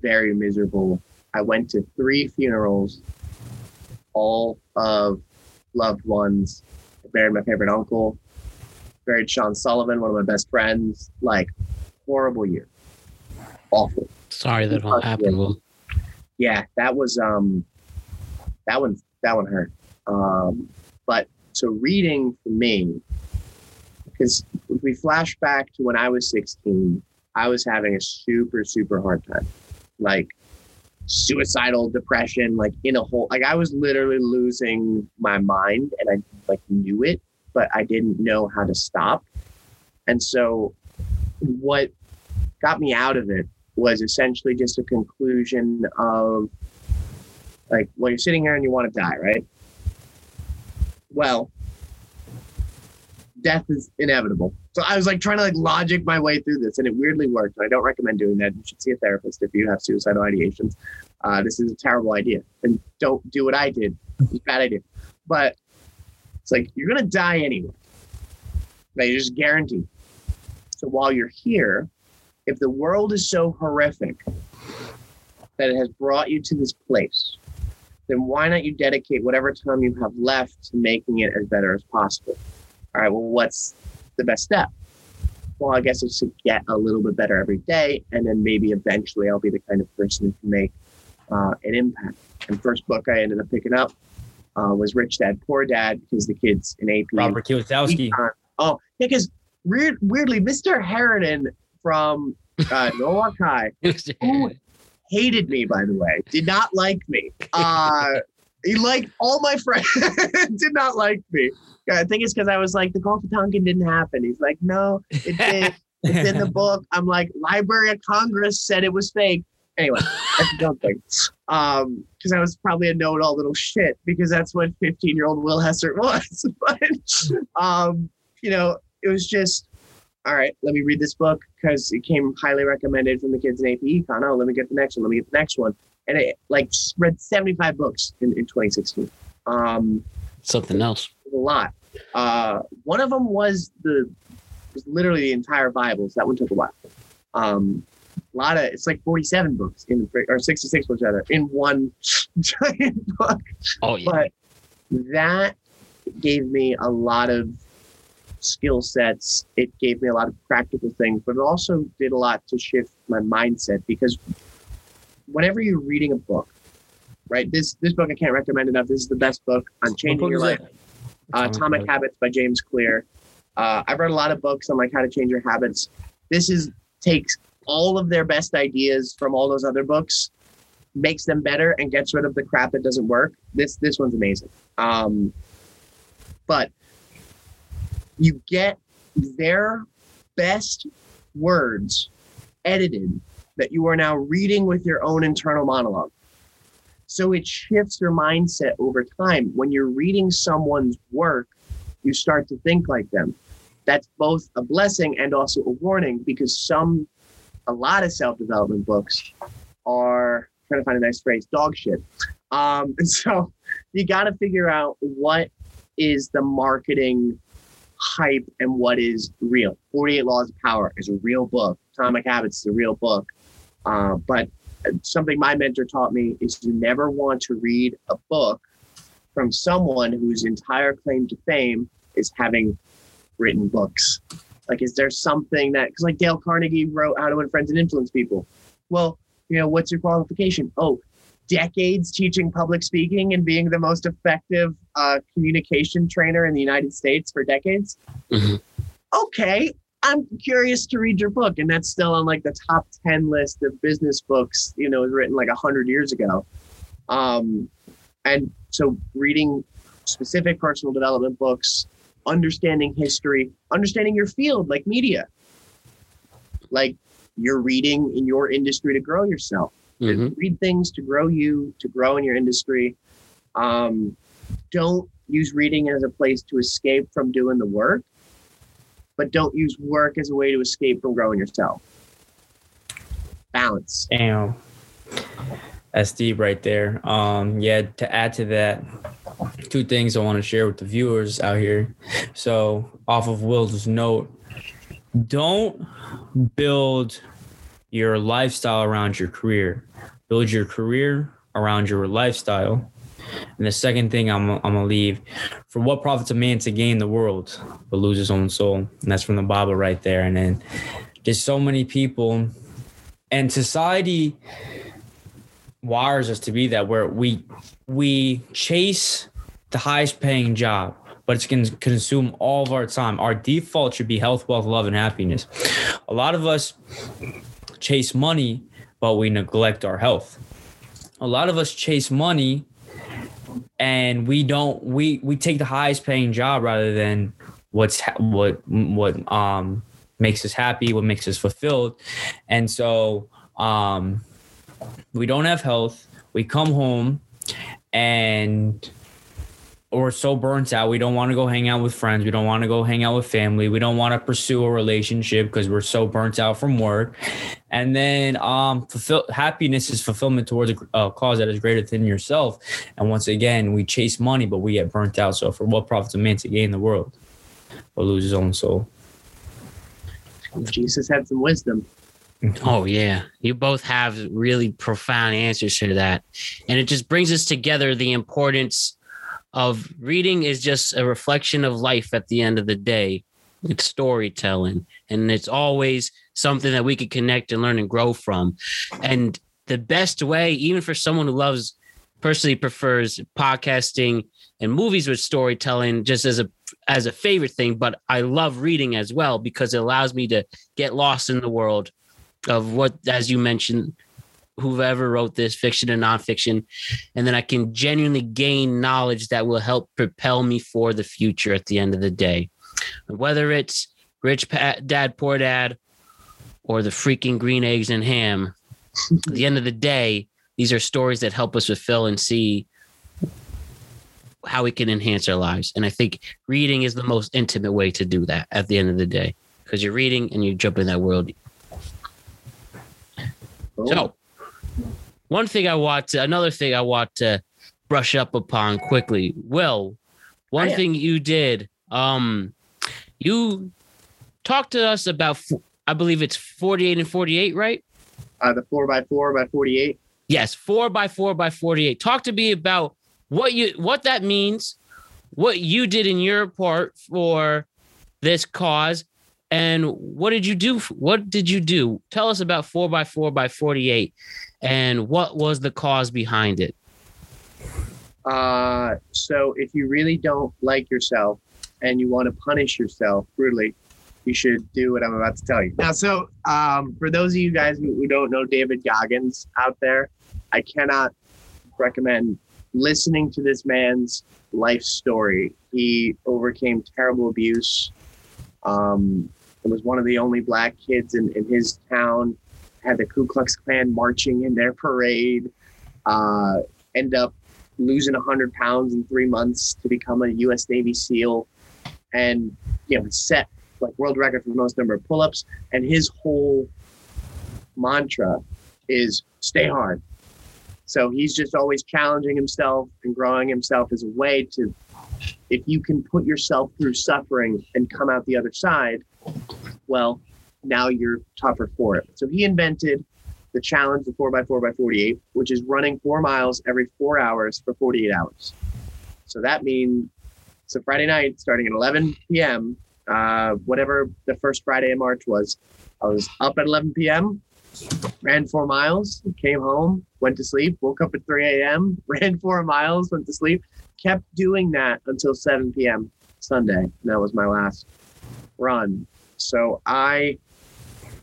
very miserable. I went to three funerals, all of loved ones. I buried my favorite uncle, buried Sean Sullivan, one of my best friends. Like horrible year. Awful. Sorry that all happened. Will. Yeah, that was um that one that one hurt. Um but so reading for me because if we flash back to when I was 16, I was having a super, super hard time. Like suicidal depression, like in a whole like I was literally losing my mind and I like knew it, but I didn't know how to stop. And so what got me out of it was essentially just a conclusion of like, well, you're sitting here and you want to die, right? Well, death is inevitable. So I was like trying to like logic my way through this, and it weirdly worked. I don't recommend doing that. You should see a therapist if you have suicidal ideations. Uh, this is a terrible idea, and don't do what I did. It's a bad idea. But it's like you're gonna die anyway. They just guaranteed. So while you're here, if the world is so horrific that it has brought you to this place, then why not you dedicate whatever time you have left to making it as better as possible? All right, well, what's the best step? Well, I guess it's to get a little bit better every day, and then maybe eventually I'll be the kind of person who can make uh, an impact. And first book I ended up picking up uh, was Rich Dad Poor Dad because the kids in AP. Robert Kiyosaki. Oh, yeah, because weird, weirdly, Mr. Harridan from uh, [laughs] Norwalk High, who hated me, by the way, did not like me. Uh, he liked all my friends, [laughs] did not like me. I think it's because I was like, the Gulf of Tonkin didn't happen. He's like, no, it did. It's in the [laughs] book. I'm like, Library of Congress said it was fake. Anyway, that's a dumb thing. Um, because I was probably a know-it-all little shit because that's what 15-year-old Will Hessert [laughs] was. but um, you know, it was just all right, let me read this book because it came highly recommended from the kids in AP Econ. Oh, let me get the next one. Let me get the next one. And it like read 75 books in, in 2016. Um, Something else. A lot. Uh, one of them was the was literally the entire Bible. So that one took a while. Um, lot of it's like 47 books in or 66 books rather in one [laughs] giant book. Oh yeah. But that gave me a lot of skill sets. It gave me a lot of practical things, but it also did a lot to shift my mindset because whenever you're reading a book, right? This this book I can't recommend enough. This is the best book on changing your life. Uh, Atomic Habits by James Clear. Uh, I've read a lot of books on like how to change your habits. This is takes all of their best ideas from all those other books, makes them better, and gets rid of the crap that doesn't work. This this one's amazing. Um, but you get their best words edited that you are now reading with your own internal monologue. So it shifts your mindset over time. When you're reading someone's work, you start to think like them. That's both a blessing and also a warning because some, a lot of self development books are trying to find a nice phrase, dog shit. Um, and [laughs] so you got to figure out what is the marketing hype and what is real. 48 Laws of Power is a real book. Atomic Habits is a real book. Uh, but something my mentor taught me is you never want to read a book from someone whose entire claim to fame is having written books. Like, is there something that, because like Dale Carnegie wrote How to Win Friends and Influence People. Well, you know, what's your qualification? Oh, decades teaching public speaking and being the most effective uh, communication trainer in the United States for decades. Mhm. Okay, I'm curious to read your book, and that's still on like the top ten list of business books. You know, written like a hundred years ago. Um, and so, reading specific personal development books, understanding history, understanding your field, like media, like you're reading in your industry to grow yourself Mhm. read things to grow you to grow in your industry um, don't use reading as a place to escape from doing the work but don't use work as a way to escape from growing yourself balance Damn. That's deep right there. Um, yeah, to add to that, two things I want to share with the viewers out here. So, off of Will's note, don't build your lifestyle around your career. Build your career around your lifestyle. And the second thing I'm, I'm gonna leave for what profits a man to gain the world but lose his own soul. And that's from the Bible right there. And then there's so many people and society wires us to be that where we we chase the highest paying job but it's going to consume all of our time. Our default should be health wealth love and happiness. A lot of us chase money but we neglect our health. A lot of us chase money and we don't we we take the highest paying job rather than what's ha- what what um makes us happy what makes us fulfilled. And so um we don't have health we come home and we're so burnt out we don't want to go hang out with friends we don't want to go hang out with family we don't want to pursue a relationship because we're so burnt out from work. And then um fulfill happiness is fulfillment towards a, a cause that is greater than yourself. And once again we chase money but we get burnt out. So for what profits a man to gain the world or lose his own soul? Jesus had some wisdom. [laughs] Oh yeah, you both have really profound answers to that, and it just brings us together. The importance of reading is just a reflection of life. At the end of the day, it's storytelling, and it's always something that we could connect and learn and grow from. And the best way, even for someone who loves, personally prefers podcasting and movies with storytelling, just as a as a favorite thing. But I love reading as well because it allows me to get lost in the world of what, as you mentioned, whoever wrote this fiction and nonfiction, and then I can genuinely gain knowledge that will help propel me for the future at the end of the day. Whether it's Rich Dad Poor Dad or the freaking green eggs and ham, at the end of the day, these are stories that help us fulfill and see how we can enhance our lives. And I think reading is the most intimate way to do that at the end of the day because you're reading and you jump in that world Oh, so, one thing I want to, another thing I want to brush up upon quickly. Will, one thing you did, um, you talked to us about, I believe it's 48 and 48, right? uh, the four by four by forty-eight. Yes, four by four by 48. Talk to me about what you, what that means, what you did in your part for this cause, and what did you do? What did you do? Tell us about four by four by 48 and what was the cause behind it? Uh, so if you really don't like yourself and you want to punish yourself brutally, you should do what I'm about to tell you. Now, so um, for those of you guys who, who don't know David Goggins out there, I cannot recommend listening to this man's life story. He overcame terrible abuse. Um, and was one of the only black kids in, in his town. Had the Ku Klux Klan marching in their parade. Uh, end up losing 100 pounds in three months to become a U.S. Navy SEAL, and you know set like world record for the most number of pull-ups. And his whole mantra is stay hard. So he's just always challenging himself and growing himself as a way to, if you can put yourself through suffering and come out the other side, well, now you're tougher for it. So he invented the challenge, the 4x4 by 48, which is running four miles every four hours for 48 hours. So that means so Friday night, starting at 11 p.m., uh, whatever the first Friday in March was, I was up at 11 p.m., ran four miles, came home, went to sleep, woke up at 3 a.m., [laughs] ran four miles, went to sleep, kept doing that until 7 p.m. Sunday. And that was my last run. So I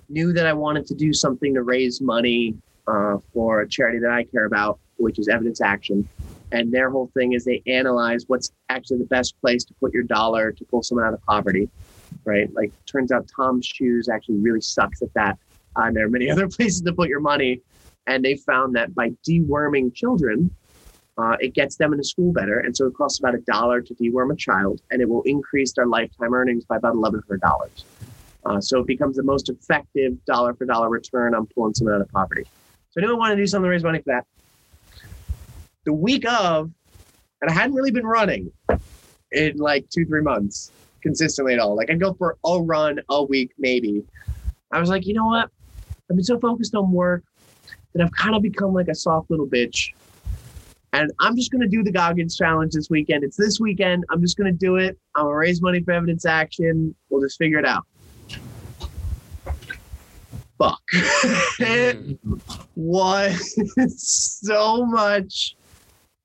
knew that I wanted to do something to raise money uh, for a charity that I care about, which is Evidence Action. And their whole thing is they analyze what's actually the best place to put your dollar to pull someone out of poverty, right? Like, turns out Tom's Shoes actually really sucks at that. Uh, and there are many [laughs] other places to put your money. And they found that by deworming children, uh, it gets them into school better. And so it costs about a dollar to deworm a child, and it will increase their lifetime earnings by about $1,100. Uh, so it becomes the most effective dollar for dollar return on pulling someone out of poverty. So I knew I wanted to do something to raise money for that. The week of, and I hadn't really been running in like two, three months consistently at all. Like I'd go for a run a week, maybe. I was like, you know what? I've been so focused on work that I've kind of become like a soft little bitch. And I'm just going to do the Goggins challenge this weekend. It's this weekend. I'm just going to do it. I'm going to raise money for evidence action. We'll just figure it out. Fuck. [laughs] it was [laughs] so much.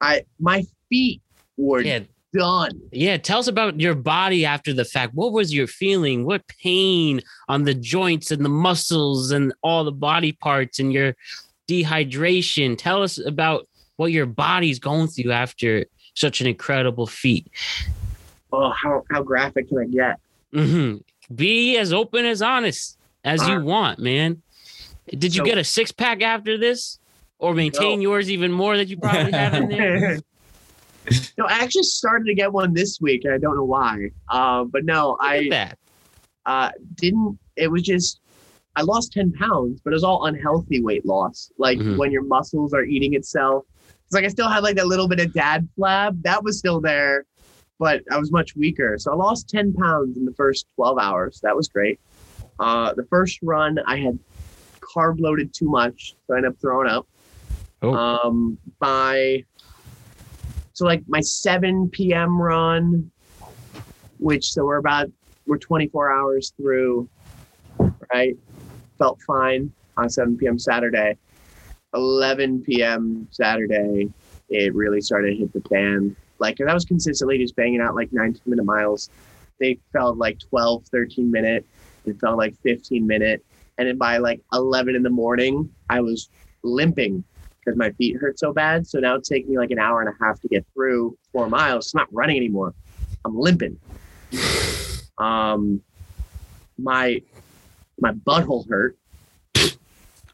I my feet were Yeah. done. Yeah, tell us about your body after the fact. What was your feeling? What pain on the joints and the muscles and all the body parts and your dehydration. Tell us about what your body's going through after such an incredible feat. Oh, how how graphic can I get? hmm Be as open as honest as you want, man. Did you So- get a six pack after this, or maintain No. yours even more that you probably have in there? [laughs] no, I actually started to get one this week, and I don't know why. Um, but no, Look I that. uh, didn't. It was just I lost ten pounds, but it was all unhealthy weight loss. Like Mhm. when your muscles are eating itself. It's like I still had like that little bit of dad flab that was still there, but I was much weaker. So I lost ten pounds in the first twelve hours. That was great. Uh, the first run, I had carb loaded too much, so I ended up throwing up. Oh. Um, by so like my 7 p.m. run, which so we're about we're 24 hours through, right? Felt fine on 7 p.m. Saturday. 11 p.m. Saturday, it really started to hit the fan. Like, 'cause I was consistently just banging out like 19 minute miles. They felt like 12, 13 minute. It felt like 15 minute. And then by like 11 in the morning, I was limping because my feet hurt so bad. So now it's taking me like an hour and a half to get through four miles. It's not running anymore. I'm limping. [sighs] Um, my my butthole hurt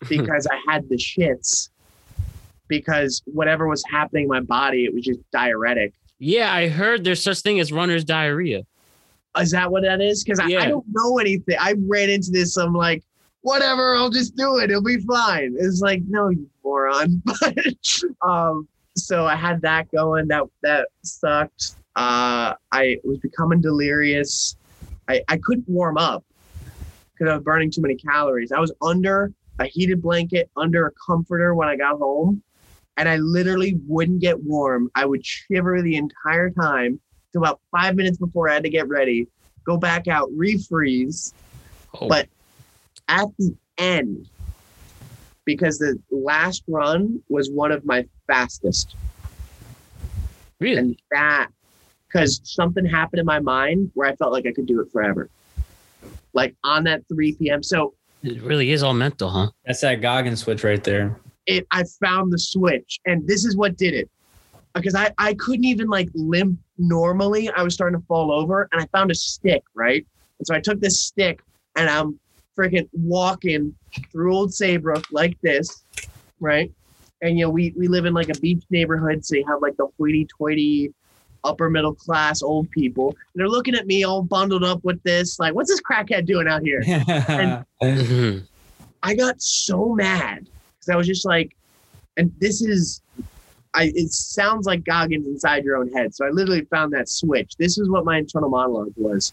because I had the shits. Because whatever was happening in my body, it was just diuretic. Yeah, I heard there's such thing as runner's diarrhea. Is that what that is? Because I, I don't know anything. I ran into this. I'm like, whatever, I'll just do it. It'll be fine. It's like, no, you moron. [laughs] But um, so I had that going. That that sucked. Uh, I was becoming delirious. I, I couldn't warm up because I was burning too many calories. I was under a heated blanket, under a comforter when I got home, and I literally wouldn't get warm. I would shiver the entire time to about five minutes before I had to get ready, go back out, refreeze Oh, But- at the end because the last run was one of my fastest. really? And that, because something happened in my mind where I felt like I could do it forever. Like on that 3 p.m. So It really is all mental, huh? That's that Goggin switch right there. it I found the switch and this is what did it. Because I, I couldn't even like limp normally. I was starting to fall over and I found a stick, right? And so I took this stick and I'm freaking walking through Old Saybrook like this, right? And you know, we, we live in like a beach neighborhood, so you have like the hoity toity upper middle class old people. And they're looking at me all bundled up with this, like, what's this crackhead doing out here? [laughs] Mhm. I got so mad because I was just like, and this is, I it sounds like Goggins inside your own head. So I literally found that switch. This is what my internal monologue was.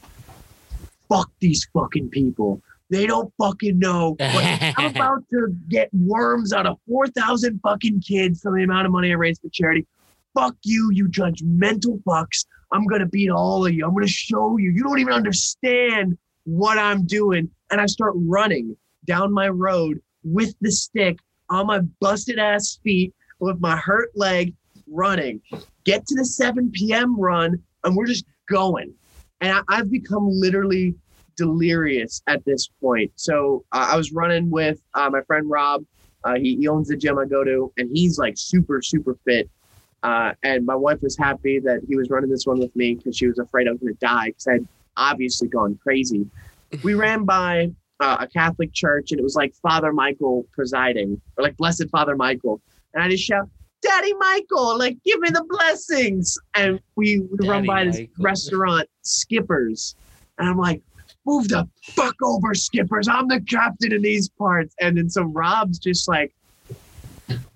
Fuck these fucking people. They don't fucking know. [laughs] I'm about to get worms out of 4,000 fucking kids for the amount of money I raised for charity. Fuck you, you judgmental fucks. I'm going to beat all of you. I'm going to show you. You don't even understand what I'm doing. And I start running down my road with the stick on my busted ass feet with my hurt leg running. Get to the 7 p.m. run, and we're just going. And I, I've become literally delirious at this point. So uh, I was running with uh, my friend Rob. Uh, he, he owns the gym I go to, and he's like super, super fit. Uh, and my wife was happy that he was running this one with me because she was afraid I was going to die because I had obviously gone crazy. [laughs] We ran by uh, a Catholic church, and it was like Father Michael presiding, or like Blessed Father Michael. And I just shout, Daddy Michael, like, give me the blessings. And we, we run Daddy by this restaurant, Skippers. And I'm like, move the fuck over, Skippers. I'm the captain in these parts. And then so Rob's just like,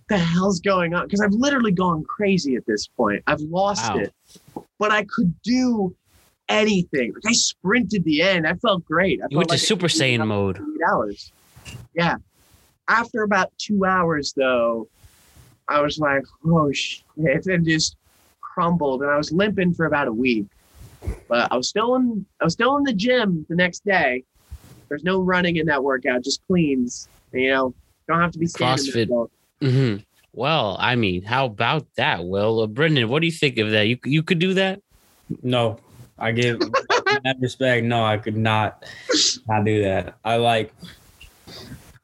the hell's going on? Because I've literally gone crazy at this point. I've lost Wow. it. But I could do anything. Like I sprinted the end. I felt great. I You went felt to Super Saiyan mode. eight hours. Yeah. After about two hours, though, I was like, oh shit, and just crumbled. And I was limping for about a week. But I was still in I was still in the gym the next day. There's no running in that workout, just cleans. You know, don't have to be standing CrossFit. All- hmm Well, I mean, how about that? Well, uh, Brendan, what do you think of that? You you could do that? No, I give [laughs] that respect. No, I could not not do that. I like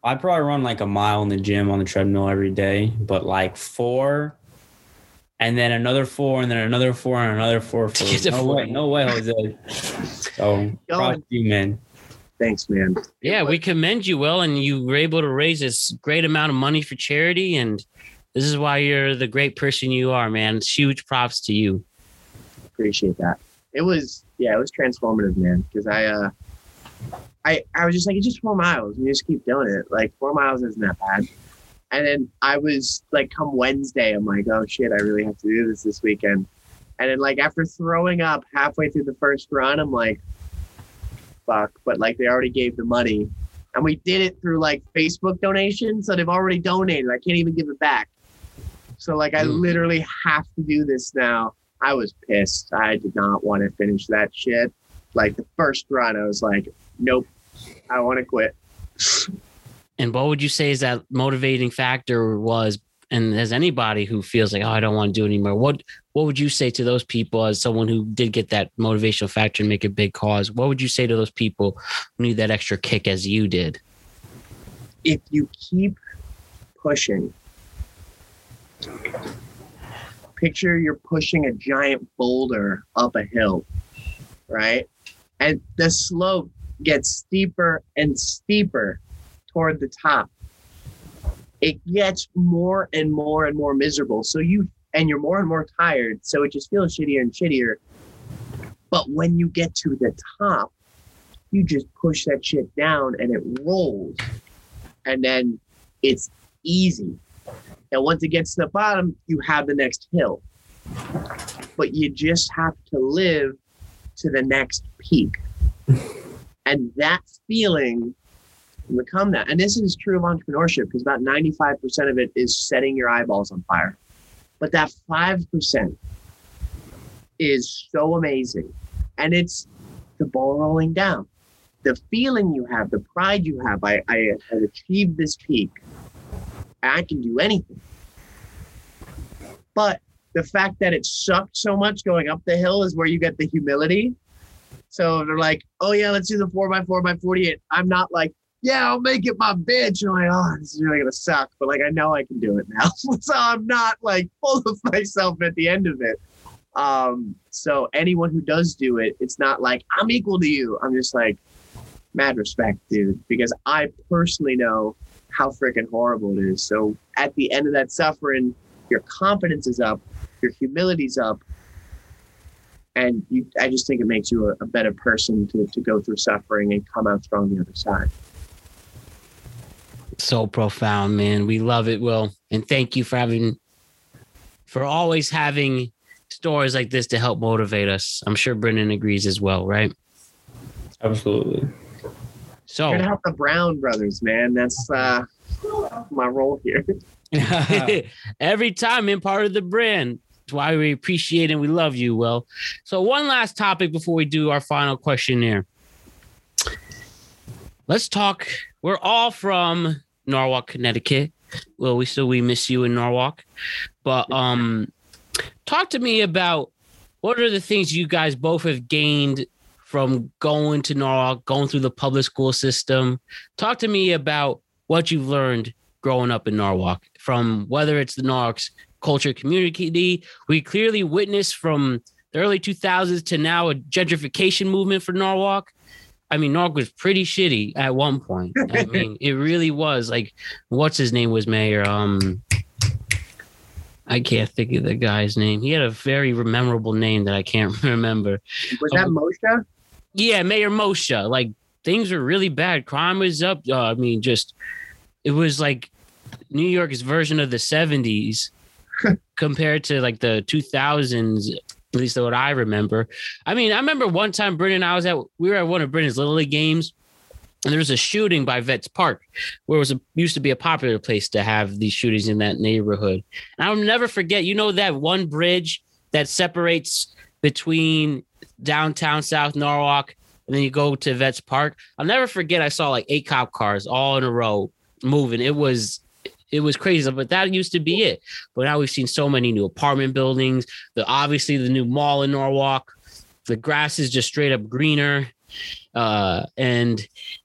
I probably run like a mile in the gym on the treadmill every day, but like four, and then another four, and then another four, and another four. [laughs] For, Get to no 40. way, no way, Jose. So, proud of you, man. Thanks, man. Yeah, we commend you, Will, and you were able to raise this great amount of money for charity, and this is why you're the great person you are, man. It's huge props to you. appreciate that. It was yeah, it was transformative, man. Because I uh, I I was just like, it's just four miles, and you just keep doing it. Like four miles isn't that bad. And then I was like, come Wednesday, I'm like, oh shit, I really have to do this this weekend. And then like after throwing up halfway through the first run, I'm like, fuck. But like they already gave the money, and we did it through like Facebook donations, so they've already donated. I can't even give it back. So like I Mm. literally have to do this now. I was pissed. I did not want to finish that shit. Like the first run, I was like, nope, I want to quit. And what would you say is that motivating factor was? And as anybody who feels like, oh, I don't want to do it anymore, what what would you say to those people as someone who did get that motivational factor and make a big cause? What would you say to those people who need that extra kick as you did? If you keep pushing, picture you're pushing a giant boulder up a hill, right? And the slope gets steeper and steeper toward the top. It gets more and more and more miserable. So you and you're more and more tired. So it just feels shittier and shittier. But when you get to the top, you just push that shit down and it rolls. And then it's easy. And once it gets to the bottom, you have the next hill. But you just have to live to the next peak. [laughs] And that feeling become that. And this is true of entrepreneurship because about 95% of it is setting your eyeballs on fire. But that 5% is so amazing. And it's the ball rolling down. The feeling you have, the pride you have, I, I have achieved this peak. I can do anything. But the fact that it sucked so much going up the hill is where you get the humility. So they're like, oh yeah, let's do the four by four by 48. I'm not like, yeah, I'll make it my bitch. And I'm like, oh, this is really gonna suck. But like I know I can do it now. [laughs] so I'm not like full of [laughs] myself at the end of it. Um, so anyone who does do it, it's not like I'm equal to you. I'm just like, mad respect, dude, because I personally know how freaking horrible it is. So at the end of that suffering, your confidence is up, your humility's up, and you, I just think it makes you a, a better person to, to go through suffering and come out strong the other side. So profound, man. We love it, Will. And thank you for having for always having stories like this to help motivate us. I'm sure Brendan agrees as well, right? Absolutely. So You're gonna help the Brown brothers, man. That's uh, my role here. [laughs] [laughs] every time in part of the brand. That's why we appreciate and we love you, Will. So one last topic before we do our final questionnaire. Let's talk. We're all from Norwalk, Connecticut. Well, we still we miss you in Norwalk. But um talk to me about what are the things you guys both have gained from going to Norwalk, going through the public school system. Talk to me about what you've learned growing up in Norwalk, from whether it's the Norwalk's culture community. We clearly witnessed from the early 2000s to now a gentrification movement for Norwalk. I mean, Norwalk was pretty shitty at one point. I [laughs] mean, it really was. Like, what's his name was mayor? Um, I can't think of the guy's name. He had a very memorable name that I can't [laughs] remember. Was that Oh. Moccia? Yeah, Mayor Moccia. Like things were really bad. Crime was up. Uh, I mean, just it was like New York's version of the '70s [laughs] compared to like the 2000s. At least what I remember. I mean, I remember one time Brendan. And I was at we were at one of Brendan's Little League games, and there was a shooting by Vets Park, where it was a, used to be a popular place to have these shootings in that neighborhood. And I'll never forget. You know that one bridge that separates between downtown South Norwalk, and then you go to Vets Park. I'll never forget. I saw like eight cop cars all in a row moving. It was it was crazy, but that used to be it. But now we've seen so many new apartment buildings. The obviously the new mall in Norwalk. The grass is just straight up greener, uh, and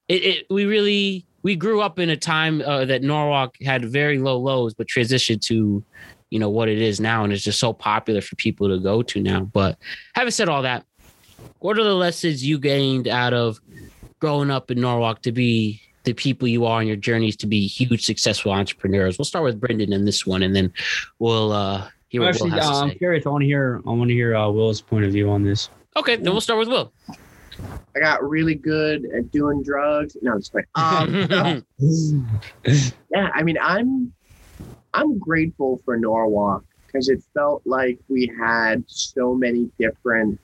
it, it we really we grew up in a time uh, that Norwalk had very low lows, but transitioned to, you know, what it is now, and it's just so popular for people to go to now. But having said all that, what are the lessons you gained out of growing up in Norwalk to be the people you are on your journeys to be huge, successful entrepreneurs? We'll start with Brendan in this one, and then we'll uh, hear what Actually, Will has uh, to I'm curious. I want to hear. I want to hear uh, Will's point of view on this. Okay, then we'll start with Will. I got really good at doing drugs. No, I'm just like, um, [laughs] yeah. I mean, I'm I'm grateful for Norwalk because it felt like we had so many different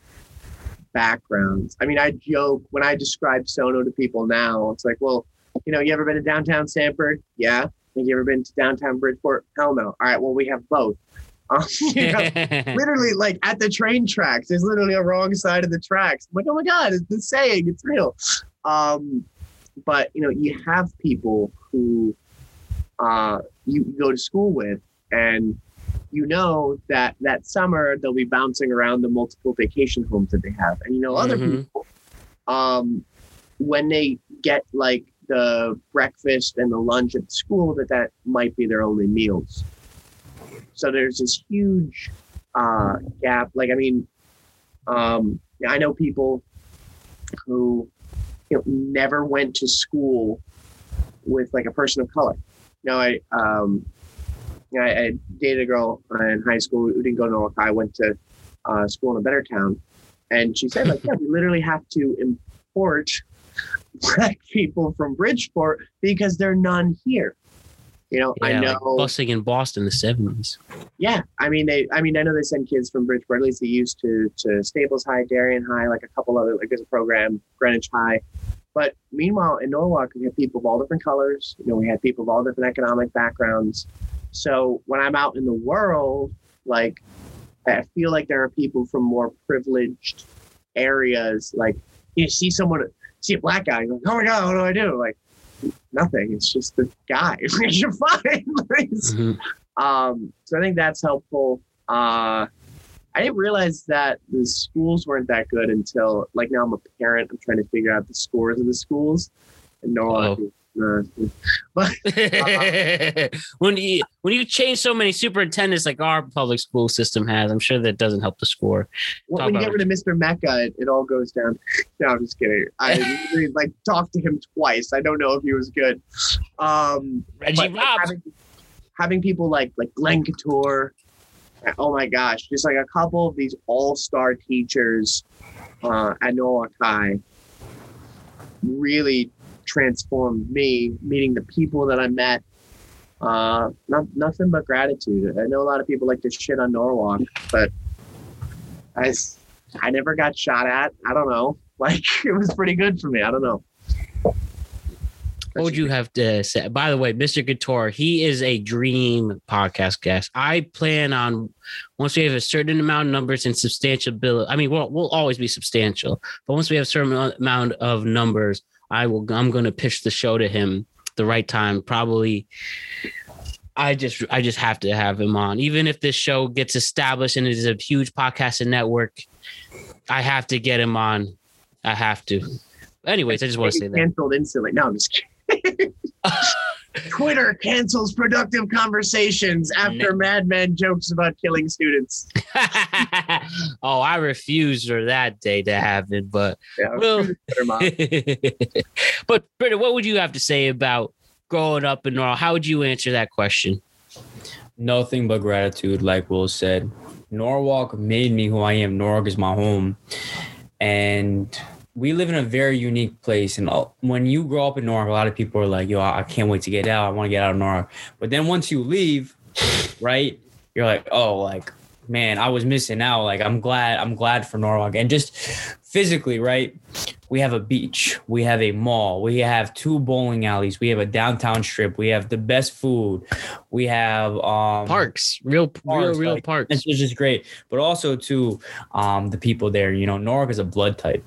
backgrounds. I mean, I joke when I describe Sono to people now. It's like, well, you know, you ever been to downtown Sanford? Yeah. Have you ever been to downtown Bridgeport? Hell no. All right. Well, we have both. Um, [laughs] you know, [laughs] literally like at the train tracks. There's literally a wrong side of the tracks. I'm like, oh my God, it's the saying, it's real. Um, but you know, you have people who uh, you go to school with and you know that that summer they'll be bouncing around the multiple vacation homes that they have. And you know, other Mhm. people, um, when they get like the breakfast and the lunch at school, that that might be their only meals. So there's this huge uh, gap. Like, I mean, um, I know people who you know, never went to school with like a person of color. You know, I, um, I, I dated a girl in high school who didn't go to Norwalk. I went to uh, school in a better town, and she said, like, yeah, we literally have to import black people from Bridgeport because there are none here. You know, I know. like busing in Boston in the seventies. Yeah, I mean they. I mean I know they send kids from Bridgeport. At least they used to to Staples High, Darien High, like a couple other like there's a program, Greenwich High. But meanwhile, in Norwalk, we have people of all different colors. You know, we had people of all different economic backgrounds. So when I'm out in the world, like I feel like there are people from more privileged areas. Like you see someone, see a black guy, you're like, oh my god, what do I do? Like nothing. It's just the guy. [laughs] You're fine. [laughs] Mhm. um, so I think that's helpful. Uh, I didn't realize that the schools weren't that good until like now I'm a parent. I'm trying to figure out the scores of the schools. And no, uh, but [laughs] when you when you change so many superintendents like our public school system has, I'm sure that doesn't help the score. when, Talk when you get rid of Mr. Mecca, it, it all goes down. No, I'm just kidding. I [laughs] literally, like talked to him twice. I don't know if he was good. Um, Reggie like, having, having people like like Glenn Couture. Oh my gosh, just like a couple of these all-star teachers uh, at Norwalk High really transformed me. Meeting the people that I met, uh, not, nothing but gratitude. I know a lot of people like to shit on Norwalk, but I, I never got shot at. I don't know. [laughs] Like it was pretty good for me. I don't know. What would you have to say? By the way, Mr. Couture, he is a dream podcast guest. I plan on once we have a certain amount of numbers and substantial bill. I mean, we'll we'll always be substantial, but once we have a certain amount of numbers, I will. I'm going to pitch the show to him the right time. Probably. I just I just have to have him on, even if this show gets established and it is a huge podcasting network. I have to get him on. I have to. Anyways, I just want to say that. canceled instantly. No, I'm just kidding. [laughs] Twitter cancels productive conversations after Madman jokes about killing students. [laughs] oh, I refuse for that day to happen. But Yeah, Well- Twitter [laughs] but Britta, what would you have to say about growing up in Norwalk? How would you answer that question? Nothing but gratitude, like Will said. Norwalk made me who I am. Norwalk is my home. And we live in a very unique place. And when you grow up in Norwalk, a lot of people are like, yo, I can't wait to get out. I want to get out of Norwalk. But then once you leave, right, you're like, oh, like, man, I was missing out. Like, I'm glad, I'm glad for Norwalk. And just physically, right, we have a beach, we have a mall, we have two bowling alleys, we have a downtown strip, we have the best food, we have um Parks, real, real, Parks, real like, parks. It's, it's just great, but also to um, the people there. You know, Norwalk is a blood type,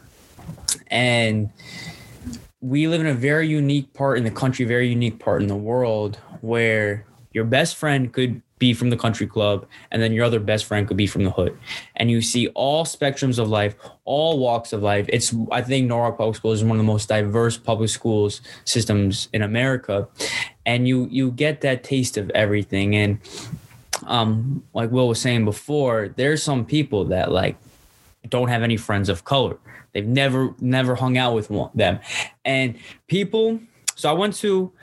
and we live in a very unique part in the country, very unique part in the world where your best friend could be from the country club, and then your other best friend could be from the hood. And you see all spectrums of life, all walks of life. It's I think Norwalk Public Schools is one of the most diverse public schools systems in America, and you you get that taste of everything. And um, like Will was saying before, there's some people that like don't have any friends of color. They've never never hung out with one, them, and people. So I went to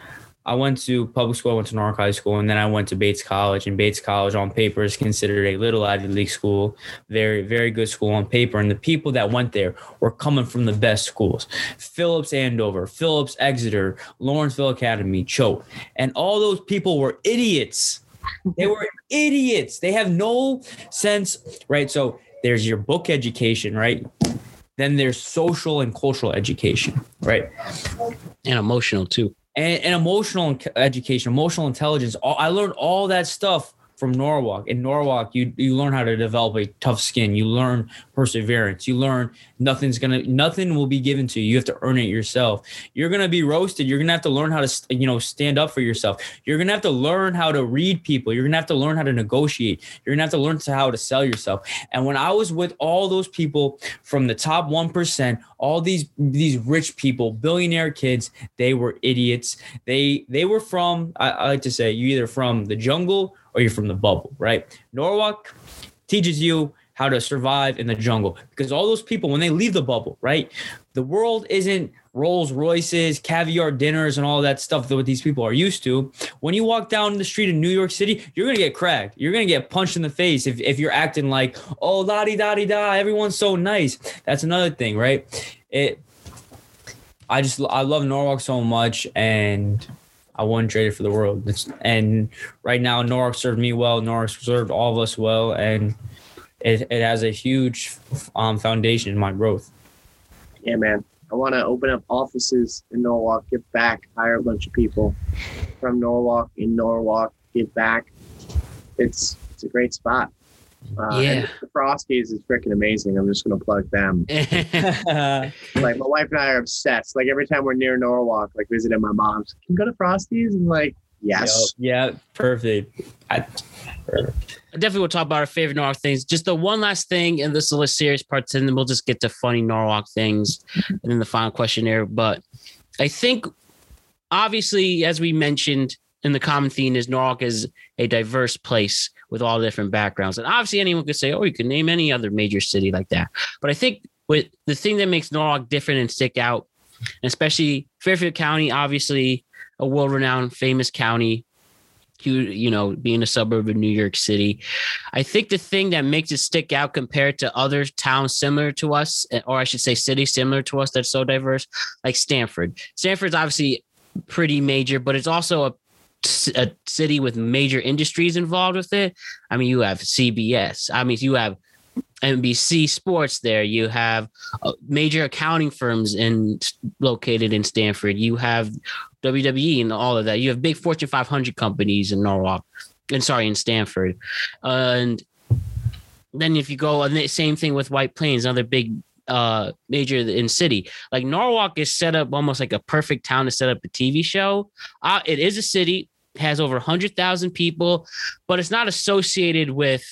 I went to public school. I went to Norwalk High School, and then I went to Bates College. And Bates College, on paper, is considered a little Ivy League school, very, very good school on paper. And the people that went there were coming from the best schools: Phillips Andover, Phillips Exeter, Lawrenceville Academy, Choate, and all those people were idiots. They were idiots. They have no sense, right? So there's your book education, right? Then there's social and cultural education, right? and emotional too. and, and emotional education, emotional intelligence. All, I learned all that stuff from Norwalk. In Norwalk, you you learn how to develop a tough skin. You learn perseverance. You learn nothing's gonna nothing will be given to you. You have to earn it yourself. You're gonna be roasted. You're gonna have to learn how to you know stand up for yourself. You're gonna have to learn how to read people. You're gonna have to learn how to negotiate. You're gonna have to learn to how to sell yourself. And when I was with all those people from the top one percent, all these these rich people, billionaire kids, they were idiots. They they were from I, I like to say you either from the jungle or you're from the bubble, right? Norwalk teaches you how to survive in the jungle because all those people when they leave the bubble, right? The world isn't Rolls Royces, caviar dinners, and all that stuff that what these people are used to. When you walk down the street in New York City, you're gonna get cracked. You're gonna get punched in the face if, if you're acting like, oh la di da di da, everyone's so nice. That's another thing, right? It I just I love Norwalk so much and I wouldn't trade it for the world. It's, and right now, Norwalk served me well. Norwalk served all of us well, and it, it has a huge um, foundation in my growth. Yeah, man. I want to open up offices in Norwalk, give back, hire a bunch of people from Norwalk in Norwalk, give back. It's it's a great spot. Uh, and Yeah. the Frosties is freaking amazing. I'm just gonna plug them. [laughs] [laughs] Like my wife and I are obsessed. Like every time we're near Norwalk, like visiting my mom's, can you go to Frosties? And like, yes. Yeah, perfect. I, I definitely will talk about our favorite Norwalk things. Just the one last thing, and this is the serious parts, and then we'll just get to funny Norwalk things, and then the final questionnaire. But I think, obviously, as we mentioned, in the common theme is Norwalk is a diverse place with all different backgrounds, and obviously anyone could say, "Oh, you could name any other major city like that." But I think with the thing that makes Norwalk different and stick out, especially Fairfield County, obviously a world-renowned, famous county you know being a suburb of New York City. I think the thing that makes it stick out compared to other towns similar to us, or I should say cities similar to us that's so diverse, like Stamford. Stamford's obviously pretty major, but it's also a a city with major industries involved with it. I mean, you have CBS. I mean, you have NBC Sports there. You have uh, major accounting firms in located in Stamford. You have WWE and all of that. You have big Fortune 500 companies in Norwalk, and sorry, in Stamford, and then if you go, and the same thing with White Plains, another big uh major in city. Like Norwalk is set up almost like a perfect town to set up a TV show. Uh, it is a city, has over 100,000 people, but it's not associated with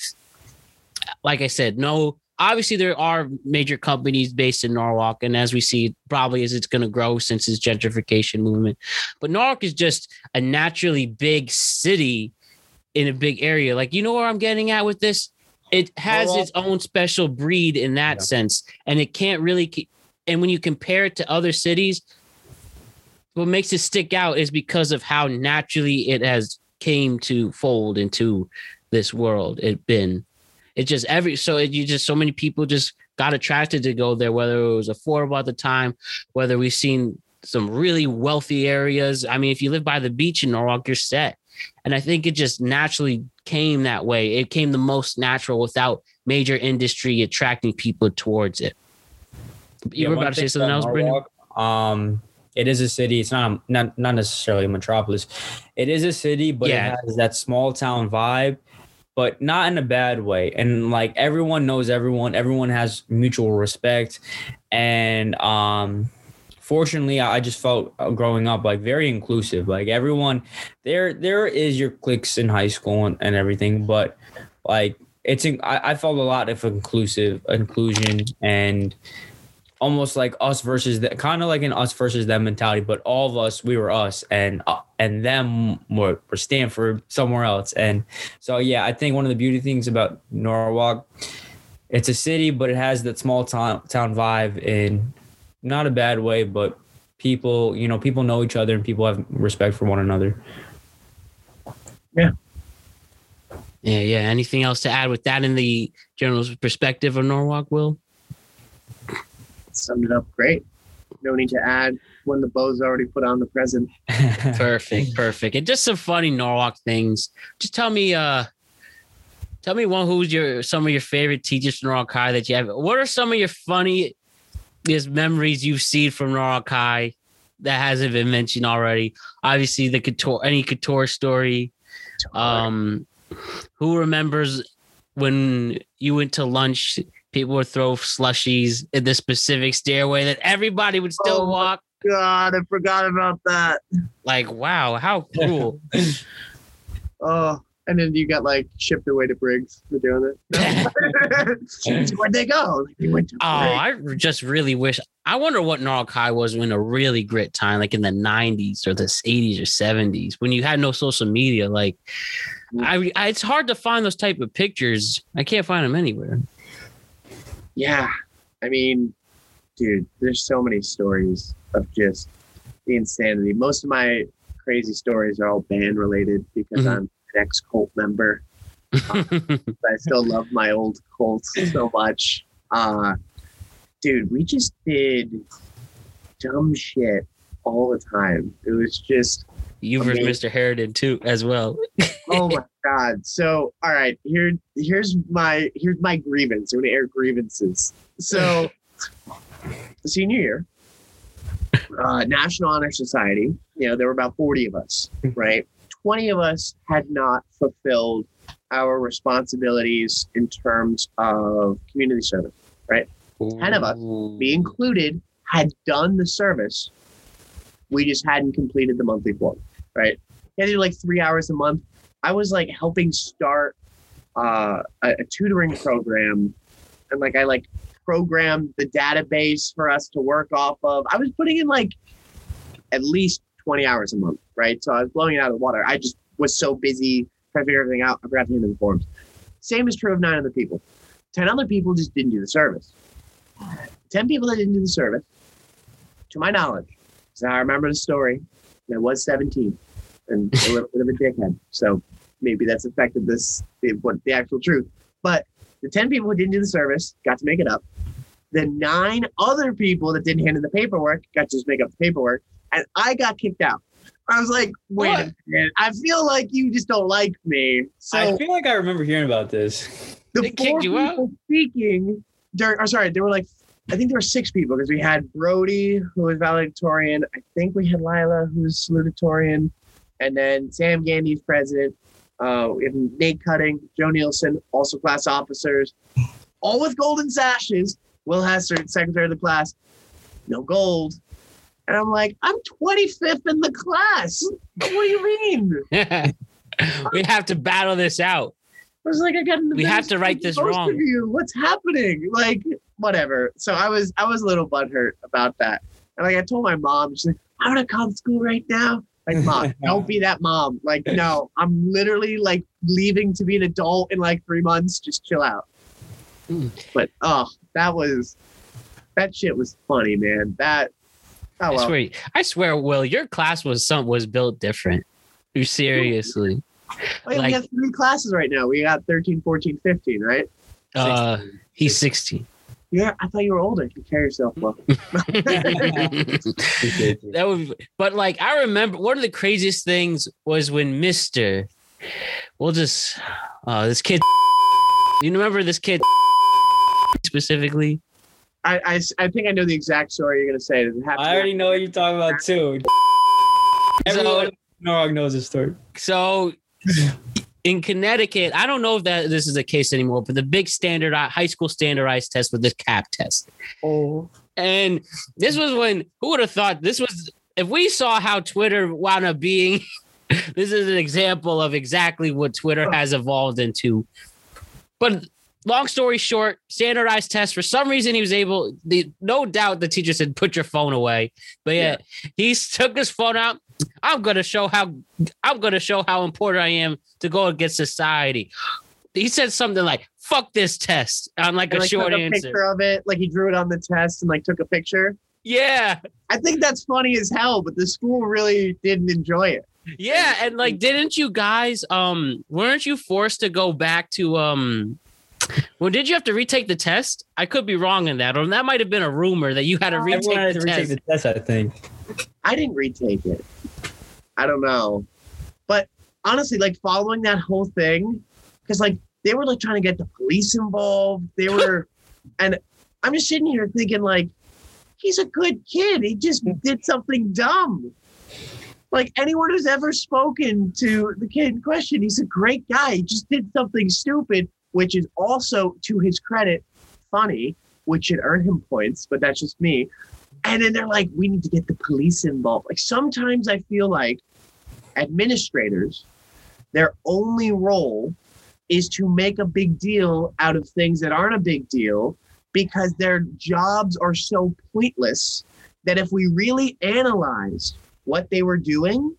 like I said, no. Obviously, there are major companies based in Norwalk, and as we see, probably as it's going to grow since this gentrification movement. But Norwalk is just a naturally big city in a big area. Like, you know where I'm getting at with this? It has Norwalk- its own special breed in that Yeah. sense, and it can't really. And when you compare it to other cities, what makes it stick out is because of how naturally it has came to fold into this world. It been it just every so it, you just so many people just got attracted to go there whether it was affordable at the time whether we've seen some really wealthy areas i mean if you live by the beach in norwalk you're set and i think it just naturally came that way it came the most natural without major industry attracting people towards it you Yeah, were about to say something else Brendan? Um, it is a city. It's not a, not not necessarily a metropolis. It is a city, but Yeah. it has that small town vibe, but not in a bad way. And like everyone knows everyone. Everyone has mutual respect, and um, fortunately, I just felt uh, growing up like very inclusive. Like everyone, there there is your cliques in high school and, and everything, but like it's I, I felt a lot of inclusive inclusion and almost like us versus the kind of like an us versus them mentality. But all of us, we were us, and uh, and them were, were Stamford somewhere else. And so yeah, I think one of the beauty things about Norwalk, it's a city, but it has that small town town vibe in not a bad way, but people, you know, people know each other and people have respect for one another. Yeah, yeah. Yeah. Anything else to add with that in the general perspective of Norwalk, Will? Summed it up great. No need to add when the bow's already put on the present. [laughs] Perfect, perfect. And just some funny Norwalk things. Just tell me, uh, tell me one who's your some of your favorite teachers from Norwalk High that you have. What are some of your funniest memories you've seen from Norwalk High that hasn't been mentioned already? Obviously, the couture, any couture story. Um, who remembers when you went to lunch? People would throw slushies in the specific stairway that everybody would still Oh, walk. God, I forgot about that. Like, wow, how cruel! [laughs] Oh, and then you got like shipped away to Briggs for doing it. [laughs] [laughs] So Where'd they go? Like, they went to Oh, Briggs. I just really wish. I wonder what Norwalk High was in a really grit time, like in the '90s or the '80s or '70s, when you had no social media. Like, I, I it's hard to find those type of pictures. I can't find them anywhere. Yeah. I mean, dude, there's so many stories of just the insanity. Most of my crazy stories are all band related because Mhm. I'm an ex cult member. [laughs] I still love my old Colts so much. Uh, dude, we just did dumb shit all the time. It was just, you versus Mr. Harridan too, as well. [laughs] oh my god. So, all right, here, here's my here's my grievance. I'm gonna air grievances. So, [laughs] senior year, uh, National Honor Society. You know, there were about forty of us, right? Twenty of us had not fulfilled our responsibilities in terms of community service. Right, 10 of us, me included, had done the service. We just hadn't completed the monthly form, right? To do like three hours a month. I was like helping start uh, a, a tutoring program, and like I like programmed the database for us to work off of. I was putting in like at least 20 hours a month, right? So I was blowing it out of the water. I just was so busy trying to figure everything out. I forgot to hand the forms. Same is true of nine other people. 10 other people just didn't do the service. 10 people that didn't do the service, to my knowledge, so I remember the story, I was 17 and a little bit of a dickhead. So maybe that's affected this, the, what, the actual truth. But the 10 people who didn't do the service got to make it up. The nine other people that didn't hand in the paperwork got to just make up the paperwork. And I got kicked out. I was like, wait What? a minute. I feel like you just don't like me. So I feel like I remember hearing about this. the They kicked four you out? speaking during, or sorry, there were like, I think there were six people because we had Brody, who was valedictorian. I think we had Lila, who was salutatorian. And then Sam Gandy's president. Uh, we have Nate Cutting, Joe Nielsen, also class officers, all with golden sashes. Will Hester, secretary of the class, no gold. And I'm like, I'm 25th in the class. What do you mean? [laughs] we have to battle this out. I was like, I got. We have to write this wrong. What's happening? Like, whatever. So I was, I was a little butthurt about that. And like, I told my mom, she's like, I'm gonna call school right now. Like, [laughs] mom, don't be that mom. Like, no, I'm literally like leaving to be an adult in like three months. Just chill out. Hmm. But oh, that was, that shit was funny, man. That. Oh I swear, I swear, Will, your class was some was built different. You seriously. Yeah, like- we have three classes right now. We got 13, 14, 15, right? Uh, he's 16. Yeah, I thought you were older. You carry yourself well. [laughs] that would, but like I remember one of the craziest things was when Mister, we'll just, uh, this kid. You remember this kid specifically? I, I, I think I know the exact story you're gonna say. Does it have to I already know what you're talking about too. Everyone in Norwalk knows this story. So in Connecticut, I don't know if that this is the case anymore, but the big standard uh, high school standardized test was the CAP test. Oh, And this was when who would have thought this was if we saw how Twitter wound up being, [laughs] this is an example of exactly what Twitter has evolved into. But long story short, standardized test. For some reason, he was able. The no doubt the teacher said, "Put your phone away." But yeah, he [laughs] took his phone out. I'm gonna show how I'm gonna show how important I am to go against society. He said something like "fuck this test" on like And, a like, short took a answer. picture of it, like he drew it on the test and like took a picture. Yeah, I think that's funny as hell, but the school really didn't enjoy it. yeah, and like, didn't you guys um weren't you forced to go back to um? Well, did you have to retake the test? I could be wrong in that, or that might have been a rumor that you had to retake Everyone had the to retake test. the test, I think. I didn't retake it. I don't know. But honestly, like following that whole thing, because like they were like trying to get the police involved. They [laughs] were, and I'm just sitting here thinking, like, he's a good kid. He just did something dumb. Like anyone who's ever spoken to the kid in question, he's a great guy. He just did something stupid, which is also, to his credit, funny, which should earn him points, but that's just me. And then they're like, we need to get the police involved. Like sometimes I feel like administrators, their only role is to make a big deal out of things that aren't a big deal because their jobs are so pointless that if we really analyze what they were doing,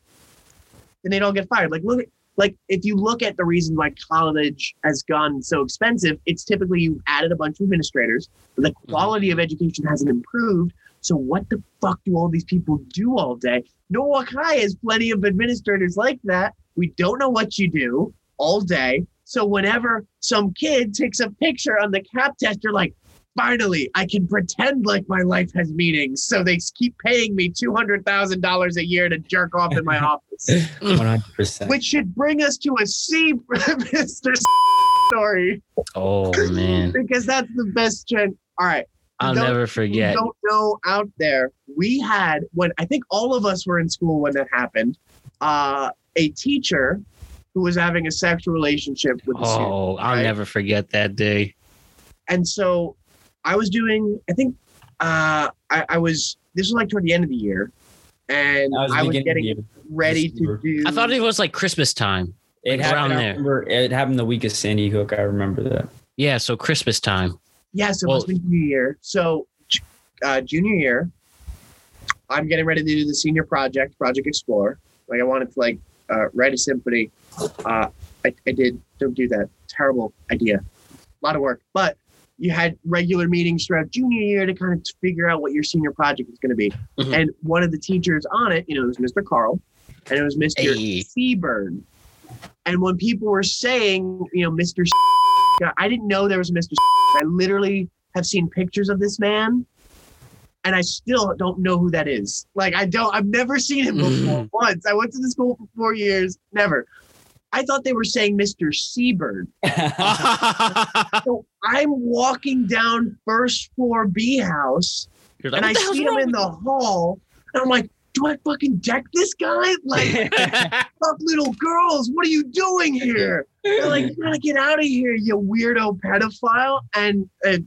then they don't get fired. Like look at like if you look at the reason why college has gone so expensive, it's typically you've added a bunch of administrators, but the mm-hmm. quality of education hasn't improved. So what the fuck do all these people do all day? Norwalk High has plenty of administrators like that. We don't know what you do all day. So whenever some kid takes a picture on the cap test, you're like, finally, I can pretend like my life has meaning. So they keep paying me two hundred thousand dollars a year to jerk off in my [laughs] office, 100%. which should bring us to a C, [laughs] Mister story, Oh man, because that's the best trend. All right. I'll Don't- never forget. don't know out there. We had when I think all of us were in school when that happened. Uh, a teacher who was having a sexual relationship with a student, Oh, I'll right? never forget that day. and so I was doing. I think uh, I, I was. This was like toward the end of the year, and That was I was getting of the ready to do. I thought it was like Christmas time. It Like, happened, there. remember, it happened the week of Sandy Hook. I remember that. Yeah, so Christmas time. Yes, it Well- must be junior year. So, uh, junior year, I'm getting ready to do the senior project, Project Explore. Like I wanted to like uh, write a symphony. Uh, I, I did. Don't do that. Terrible idea. A lot of work. But you had regular meetings throughout junior year to kind of figure out what your senior project was going to be. Mhm. And one of the teachers on it, you know, it was Mr. Carl, and it was Mr. Hey. Seaburn. And when people were saying, you know, Mr. [laughs] I didn't know there was a Mr. [laughs] I literally have seen pictures of this man, and I still don't know who that is. Like I don't, I've never seen him before once. I went to the school for four years, never. I thought they were saying Mr. Seabird. [laughs] [laughs] So I'm walking down first floor B house, like, and I what the hell's see him in the hall, and I'm like, do I fucking deck this guy? Like, [laughs] fuck little girls, what are you doing here? They're like, you gotta get out of here, you weirdo pedophile. And uh,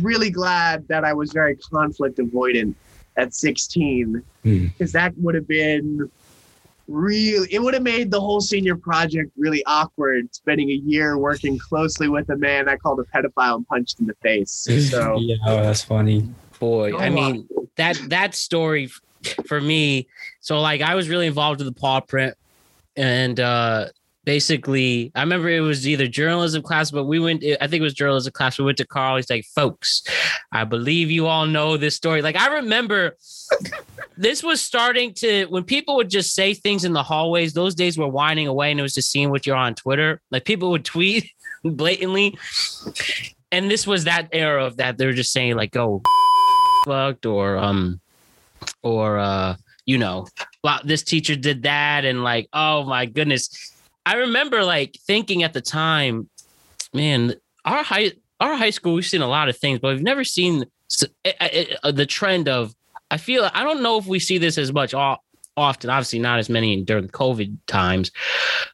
really glad that I was very conflict avoidant at 16 Hmm. because that would have been really, it would have made the whole senior project really awkward spending a year working closely with a man I called a pedophile and punched in the face. [laughs] So, yeah, oh, that's funny. Boy, I Go mean that that story for me. So like I was really involved with the paw print, and uh basically I remember it was either journalism class, but we went. I think it was journalism class. We went to Carl. He's like, folks, I believe you all know this story. Like I remember. This was starting to when people would just say things in the hallways. Those days were winding away, and it was just seeing what you're on Twitter. Like people would [laughs] tweet blatantly, and this was that era of that. They were just saying like, "Oh, [laughs] fucked," or um, or uh, you know, this teacher did that, and like, oh my goodness. I remember like thinking at the time, man, our high our high school we've seen a lot of things, but we've never seen eh, eh, eh, the trend of. I feel I don't know if we see this as much often. Obviously, not as many during COVID times,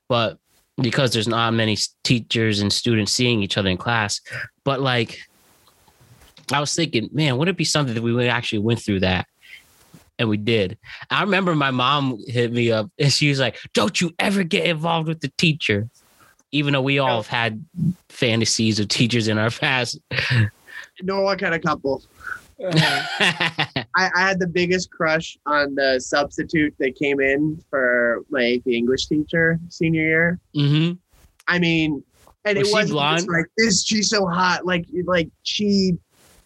but because there's not many teachers and students seeing each other in class. But like, I was thinking, man, would it be something that we actually went through that? And we did. I remember my mom hit me up [laughs] and she was like, Don't you ever get involved with the teacher. Even though we all have had fantasies of teachers in our [laughs] past. Nor what kind of couple. [laughs] I, I had the biggest crush on the substitute that came in for my AP English teacher senior year. hmm I mean, and Was it wasn't blonde? like this. She's so hot. Like, like she,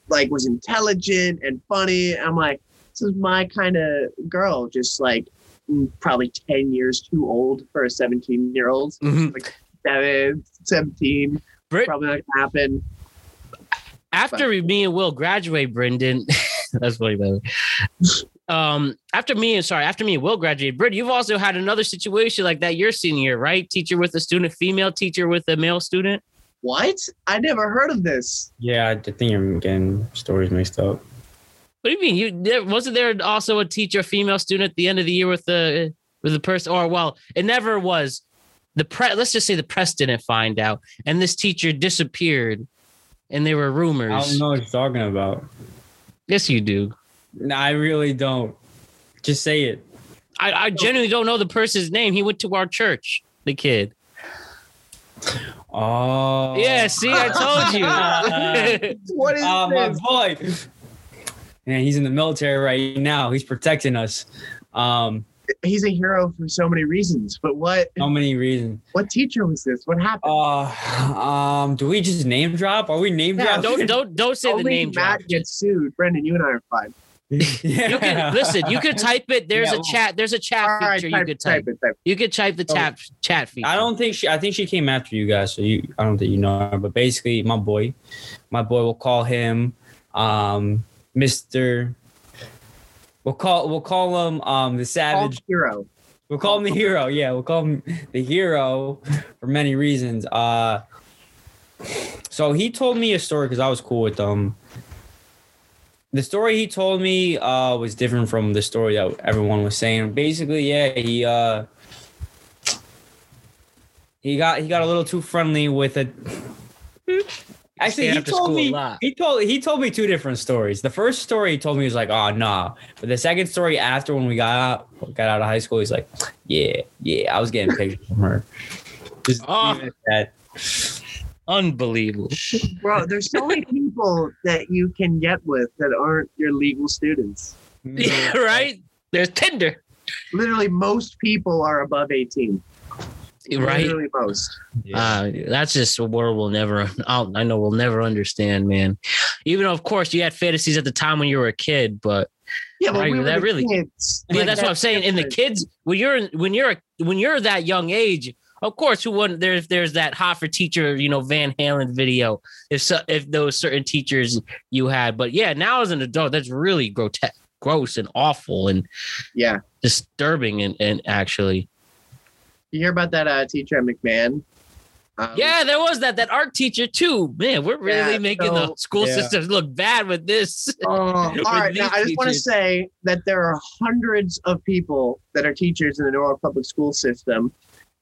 like was intelligent and funny. I'm like, this is my kind of girl. Just like mm, probably ten years too old for a 17 year old. hmm Seven, 17, Brit, probably not gonna happen. After me and Will graduate, Brendan, [laughs] that's funny, by the way. Um, after me and sorry, after me and Will graduate, Britt, you've also had another situation like that your senior year, right? Teacher with a student, female teacher with a male student. What? I never heard of this. Yeah, I think you're getting stories mixed up. What do you mean? You there wasn't there also a teacher, female student at the end of the year with the with the person, or well, it never was. The press. let's just say the press didn't find out, and this teacher disappeared, and there were rumors. I don't know what you're talking about. Yes, you do. No, I really don't. Just say it. I, I genuinely don't know the person's name. He went to our church. The kid. Oh. Yeah, see, I told you. [laughs] What is [laughs] Oh, my boy. Man, he's in the military right now. He's protecting us. Um, He's a hero for so many reasons. But what? so many reasons. What teacher was this? What happened? Uh, um, do we just name drop? Are we name Yeah, drop? don't don't don't say the name Matt drop. gets sued. Brendan, you and I are fine. yeah. [laughs] You can listen. You can type it. There's Yeah, a chat. There's a chat All right, feature type, you could type. type it. Type. You could type the Oh. chat feature. I don't think she. I think she came after you guys. So you. I don't think you know her. But basically, my boy, my boy, we'll call him, um, Mister. We'll call. We'll call him um the savage. hero. We'll call him the hero. Yeah, we'll call him the hero for many reasons. Uh, so he told me a story because I was cool with them. The story he told me uh, was different from the story that everyone was saying. Basically, yeah, he uh, he got he got a little too friendly with it. Actually, he told school me he told he told me two different stories. The first story he told me was like, "Oh nah," but the second story after when we got out got out of high school, he's like, "Yeah, yeah, I was getting pictures from her." Just Oh. leave it at that. Unbelievable. Bro, there's so many people that you can get with that aren't your legal students. [laughs] Yeah, right? There's Tinder. Literally, most people are above 18. Right? Literally most. Uh, that's just a world we'll never, I'll, I know we'll never understand, man. Even though, of course, you had fantasies at the time when you were a kid, but Yeah, but Right, we were that really- kids. yeah, Like, that's what I'm saying. In the kids, when you're when you're when you're that young age, of course, who wouldn't? There's there's that hot for teacher, you know, Van Halen video. If so, if those certain teachers you had, but yeah, now as an adult, that's really grotesque, gross, and awful, and Yeah. disturbing, and and actually, You hear about that uh, teacher at McMahon? Um, yeah, there was that that art teacher too. Man, we're really Yeah, making the school Yeah. systems look bad with this. Oh, [laughs] all right. Now, I just want to say that there are hundreds of people that are teachers in the Norwalk Public School System,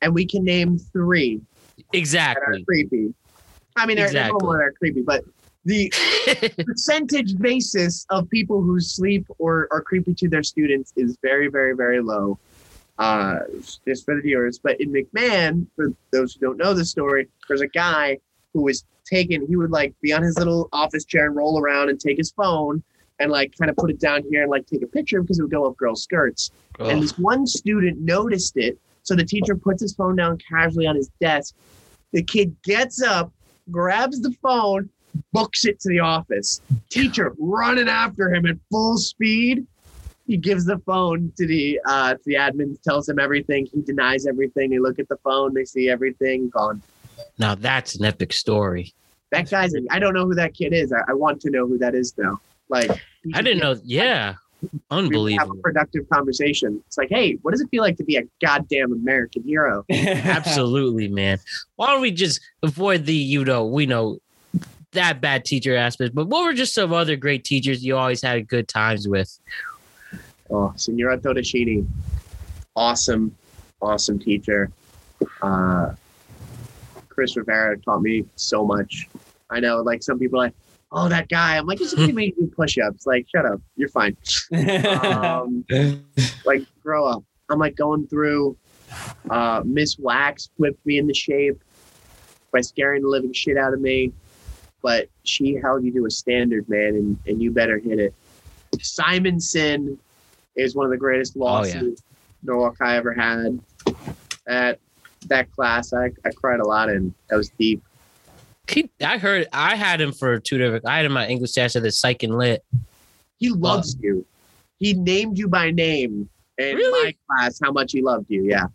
and we can name three that are exactly. creepy. I mean, Exactly. more that are creepy, but the [laughs] percentage basis of people who sleep or are creepy to their students is very, very, very low. Uh, just for the viewers. But in McMahon, for those who don't know the story, there's a guy who was taken. He would like be on his little office chair and roll around and take his phone and like kind of put it down here and like take a picture because it would go up girls' skirts. And this one student noticed it. So the teacher puts his phone down casually on his desk. The kid gets up, grabs the phone, books it to the office. Teacher running after him at full speed. He gives the phone to the uh, to the admin, tells him everything. He denies everything. They look at the phone, they see everything gone. now that's an epic story. That guy's. I don't know who that kid is. I, I want to know who that is though. Like I didn't know. Yeah, we have a productive conversation. It's like, hey, what does it feel like to be a goddamn American hero? [laughs] Absolutely, man. Why don't we just avoid the you know we know that bad teacher aspect, but what were just some other great teachers you always had good times with? Oh, Senora Todashini, awesome, awesome teacher. Uh, Chris Rivera taught me so much. I know, like some people are like, oh, that guy. I'm like, this kid made you push-ups. Like, shut up. You're fine. Um, [laughs] like, grow up. I'm like going through. Uh, Miss Wax whipped me into shape by scaring the living shit out of me, but she held you to a standard, man, and, and you better hit it. Simonson is one of the greatest Oh, yeah. losses Norwalk I ever had. That that class, I, I cried a lot in. That was deep. He, I heard I had him for two different. I had him my English teacher the psych and lit. He loves you. He named you by name in Really? my class. How much he loved you? Yeah.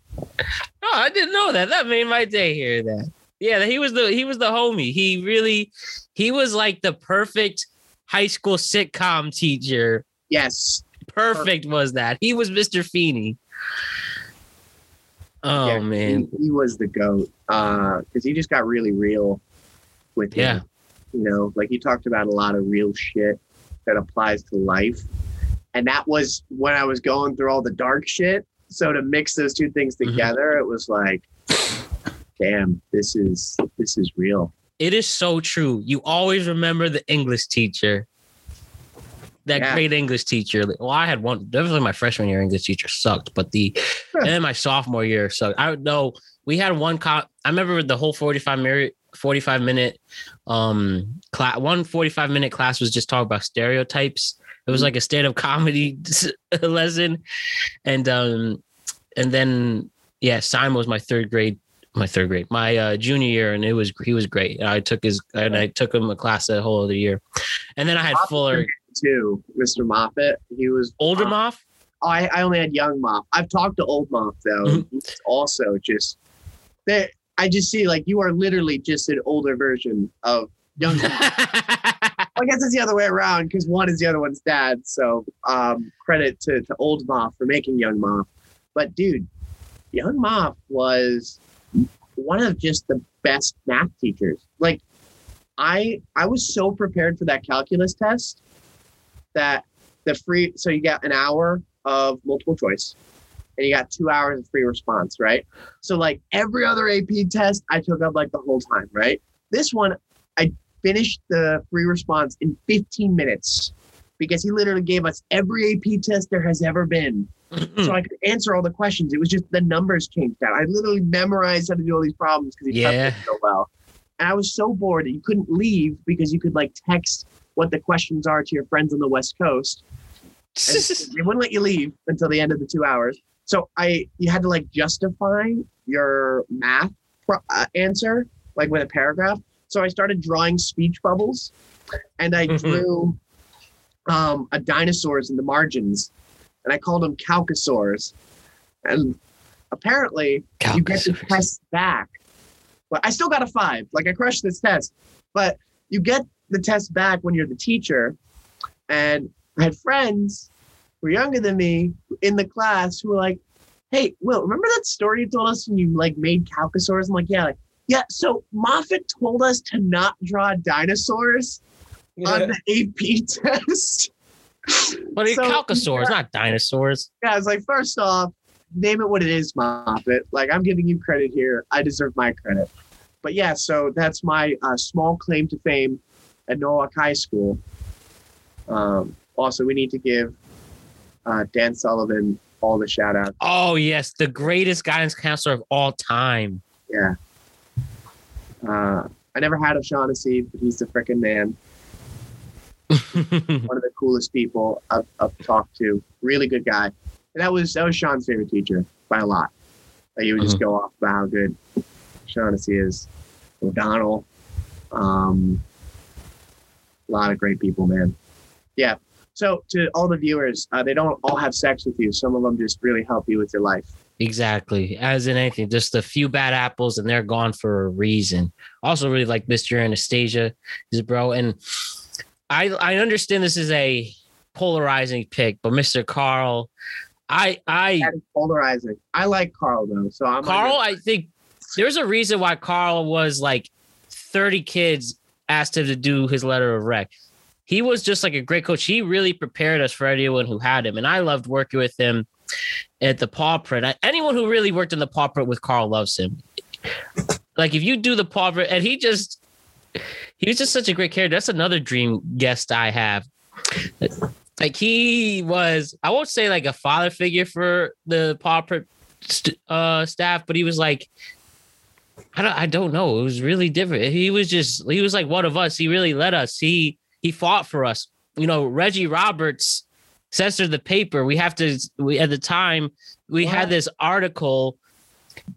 Oh, I didn't know that. That made my day hear that. Yeah, he was the he was the homie. He really he was like the perfect high school sitcom teacher. Yes. Perfect was that. He was Mr. Feeney. Oh Yeah, man. he, he was the goat. Uh, because he just got really real with him. Yeah. You know, like he talked about a lot of real shit that applies to life. And that was when I was going through all the dark shit. So to mix those two things Mhm. together, it was like, damn, this is this is real. It is so true. You always remember the English teacher. That Yeah. great English teacher. Well, I had one. Definitely, my freshman year English teacher sucked, but the and then my sophomore year sucked. I don't know we had one cop. I remember the whole forty five minute, forty five minute, um, class. One 45 minute class was just talking about stereotypes. It was like a stand up comedy [laughs] lesson, and um, and then yeah, Simon was my third grade my third grade, my uh, junior year, and it was he was great. I took his and I took him a class that whole other year, and then I had Fuller, Too, Mr. Moffat. He was older uh, Moff. I, I only had young Moff. I've talked to old Moff though. Mhm. Also just that I just see like you are literally just an older version of young [laughs] Moff. I guess it's the other way around because one is the other one's dad. So um, credit to, to old Moff for making young Moff. But dude, young Moff was one of just the best math teachers. Like I I was so prepared for that calculus test that the free so you get an hour of multiple choice and you got two hours of free response, right? So like every other AP test I took up like the whole time, right? This one I finished the free response in 15 minutes because he literally gave us every AP test there has ever been. So I could answer all the questions. It was just the numbers changed out. I literally memorized how to do all these problems because he Yeah. prepped it so well. And I was so bored that you couldn't leave because you could like text what the questions are to your friends on the West Coast. And [laughs] they wouldn't let you leave until the end of the two hours. So I, you had to like justify your math pro- uh, answer like with a paragraph. So I started drawing speech bubbles, and I Mhm. drew um, a dinosaurs in the margins, and I called them calcosaurs. And apparently, you get the test back. But I still got a five. Like I crushed this test. But you get the test back when you're the teacher. And I had friends who were younger than me in the class who were like, Hey, Will, remember that story you told us when you like made calcosaurs? I'm like, yeah, like, yeah. So Moffat told us to not draw dinosaurs on the AP [laughs] test. But it's So- calcosaurs, not dinosaurs. Yeah, I was like, first off, name it what it is, Moffat. Like, I'm giving you credit here. I deserve my credit. But yeah, so that's my uh, small claim to fame at Norwalk High School. Um, also, we need to give uh, Dan Sullivan all the shout outs. Oh yes, the greatest guidance counselor of all time. Yeah. Uh, I never had a Shaughnessy, but he's the freaking man. [laughs] One of the coolest people I've, I've talked to. Really good guy. And that was that was Sean's favorite teacher by a lot. Like, he would just go off about how good Shaughnessy is. O'Donnell. Um, a lot of great people, man. Yeah. So to all the viewers, uh, they don't all have sex with you. Some of them just really help you with your life. Exactly. As in anything, just a few bad apples and they're gone for a reason. Also, really like Mr. Anastasia, his bro. And I I understand this is a polarizing pick, but Mr. Carl, I I polarizing. I like Carl though, so I'm Carl, I think there's a reason why Carl was like 30 kids asked him to do his letter of rec. He was just like a great coach. He really prepared us for anyone who had him. And I loved working with him at the paw print. Anyone who really worked in the paw print with Carl loves him. Like if you do the paw print, and he just he was just such a great character. That's another dream guest I have. Like he was, I won't say like a father figure for the Paw print uh, staff, but he was like, I don't, I don't know. It was really different. He was just, he was like one of us. He really led us. He, he fought for us. You know, Reggie Roberts censored the paper. We have to, we at the time we had this article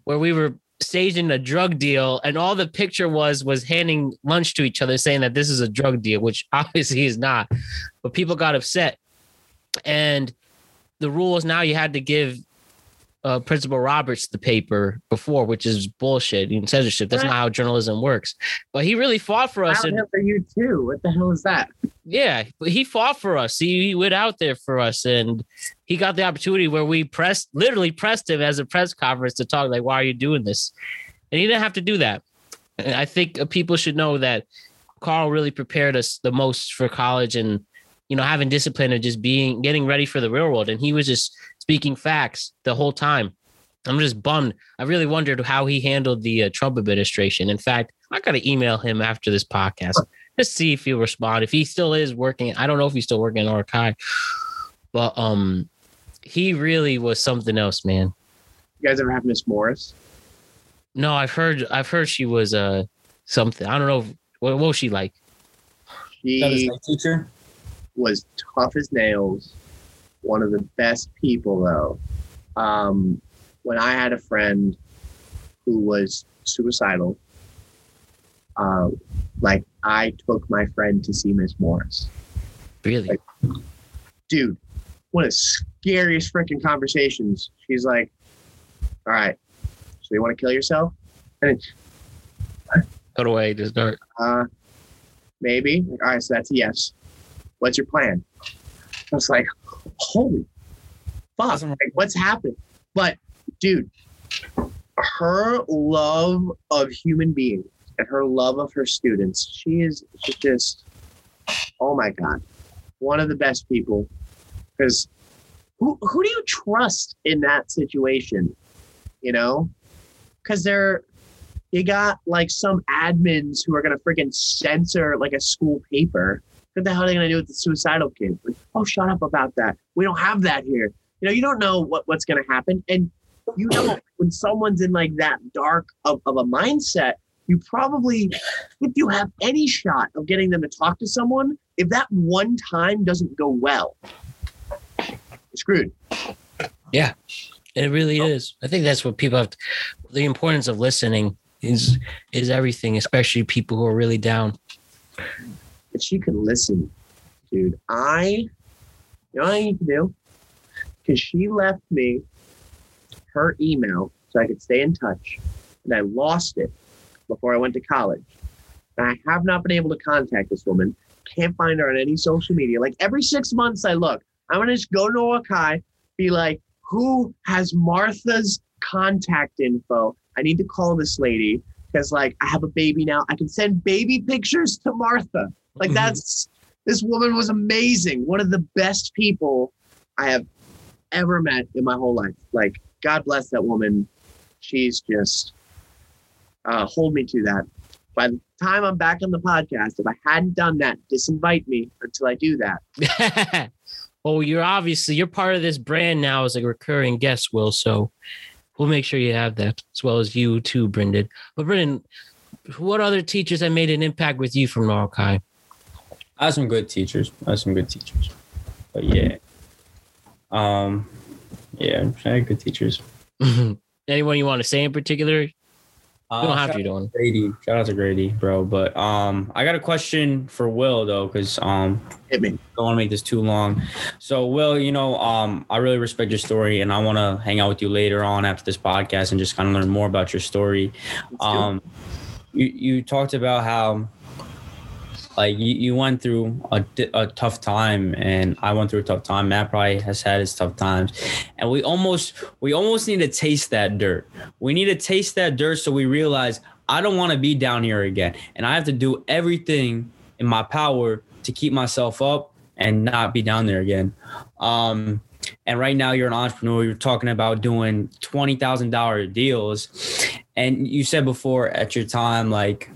where we were staging a drug deal and all the picture was was handing lunch to each other saying that this is a drug deal which [laughs] obviously is not but people got upset and the rule is now you had to give uh, principal roberts the paper before which is bullshit and censorship that's not how journalism works but he really fought for us and for you too. What the hell is that? yeah, but he fought for us. He, he went out there for us, and he got the opportunity where we pressed, literally pressed him as a press conference to talk like, "Why are you doing this?" And he didn't have to do that. And I think uh, people should know that Carl really prepared us the most for college, and you know, having discipline and just being getting ready for the real world. And he was just speaking facts the whole time. I'm just bummed. I really wondered how he handled the uh, Trump administration. In fact, I got to email him after this podcast just see if he'll respond. If he still is working, I don't know if he's still working in Archive, but um, he really was something else, man. You guys ever have Miss Morris? No, I've heard, I've heard she was uh something. I don't know. if- What, what was she like? She That is my teacher. was tough as nails. One of the best people, though. Um, when I had a friend who was suicidal, uh, like I took my friend to see Miss Morris. Really? Like- Dude, one of the scariest freaking conversations. She's like, "All right, so you want to kill yourself?" And it's, Cut away to start. uh, maybe. All right, so that's a yes. What's your plan? I was like, holy fuck, like, what's happened? But dude, her love of human beings and her love of her students, she is just, oh my god, one of the best people. Because who who do you trust in that situation? You know, because they're you got like some admins who are gonna freaking censor like a school paper. What the hell are they gonna do with the suicidal kid? Like, oh, shut up about that. We don't have that here. You know, you don't know what, what's gonna happen. And you know when someone's in like that dark of, of a mindset, you probably if you have any shot of getting them to talk to someone, if that one time doesn't go well, screwed. It really is. I think that's what people have. To, the importance of listening is is everything, especially people who are really down. But she can listen, dude. I, you know what I need to do? Because she left me her email so I could stay in touch, and I lost it before I went to college. And I have not been able to contact this woman. Can't find her on any social media. Like every six months, I look. I'm gonna just go to Akai, be like, who has Martha's contact info? I need to call this lady because, like, I have a baby now. I can send baby pictures to Martha. Like Mhm. that's this woman was amazing. One of the best people I have ever met in my whole life. Like God bless that woman. She's just uh, hold me to that. By the time I'm back on the podcast, if I hadn't done that, disinvite me until I do that. [laughs] well, you're obviously you're part of this brand now as a recurring guest, Will. So we'll make sure you have that as well as you too, Brendan. But Brendan, what other teachers have made an impact with you from Norwalk High? I had some good teachers. I had some good teachers. But yeah. Um yeah, I had good teachers. [laughs] Anyone you want to say in particular? You Uh, don't have shout to, out don't. Grady. Shout out to Grady, bro. But um I got a question for Will though, because um Hit me. don't want to make this too long. So, Will, you know, um, I really respect your story, and I want to hang out with you later on after this podcast and just kind of learn more about your story. Let's do. Um, you you talked about how like you, you went through a, a tough time and I went through a tough time. Matt probably has had his tough times. And we almost we almost need to taste that dirt. We need to taste that dirt so we realize I don't want to be down here again. And I have to do everything in my power to keep myself up and not be down there again. Um and right now you're an entrepreneur, you're talking about doing twenty thousand dollar deals. And you said before at your time, like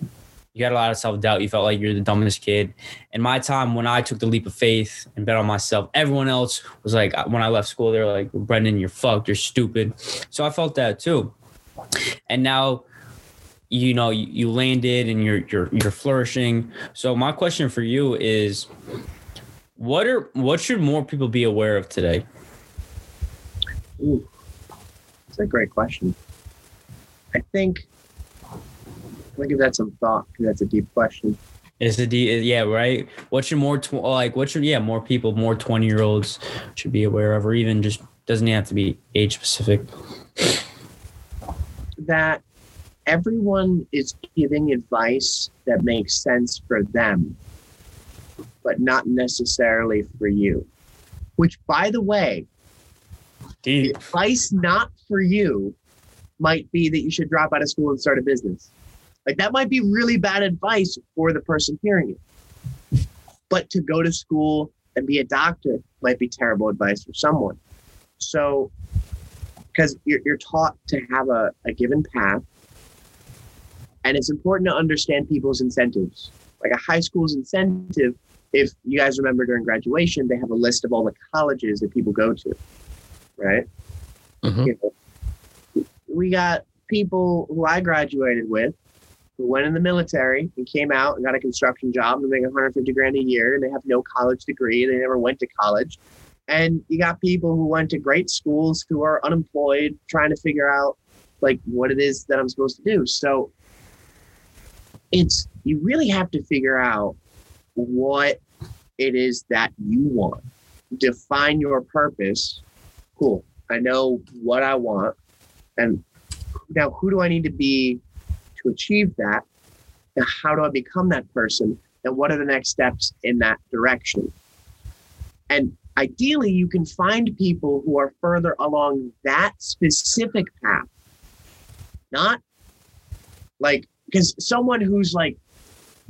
you had a lot of self doubt. You felt like you're the dumbest kid. In my time, when I took the leap of faith and bet on myself, everyone else was like, uh, when I left school, they were like, Brendan, you're fucked. You're stupid. So I felt that too. And now, you know, you, you landed and you're you're you're flourishing. So my question for you is, what are what should more people be aware of today? Ooh, that's a great question. I think. Me give that some thought because that's a deep question. Is the deep, Yeah, right. What should more tw- like? What should yeah more people, more twenty year olds should be aware of, or even just doesn't have to be age specific. That everyone is giving advice that makes sense for them, but not necessarily for you. Which, by the way, the advice not for you might be that you should drop out of school and start a business. Like that might be really bad advice for the person hearing it. But to go to school and be a doctor might be terrible advice for someone. So, because you're, you're taught to have a, a given path, and it's important to understand people's incentives. Like a high school's incentive, if you guys remember during graduation, they have a list of all the colleges that people go to, right? Mhm. You know, we got people who I graduated with who went in the military and came out and got a construction job and make 150 grand a year and they have no college degree. They never went to college. And you got people who went to great schools who are unemployed, trying to figure out like what it is that I'm supposed to do. So it's you really have to figure out what it is that you want. Define your purpose. Cool. I know what I want. And now who do I need to be to achieve that? And how do I become that person? And what are the next steps in that direction? And ideally, you can find people who are further along that specific path, not like because someone who's like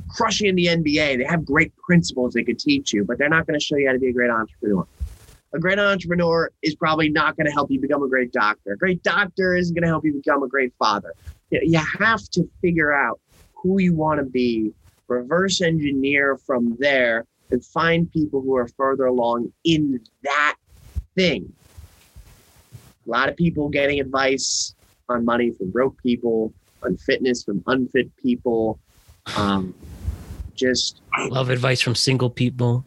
crushing in the NBA, they have great principles they could teach you, but they're not going to show you how to be a great entrepreneur. A great entrepreneur is probably not going to help you become a great doctor. A great doctor isn't going to help you become a great father. You have to figure out who you want to be, reverse engineer from there, and find people who are further along in that thing. A lot of people getting advice on money from broke people, on fitness from unfit people. Um, just Love advice from single people.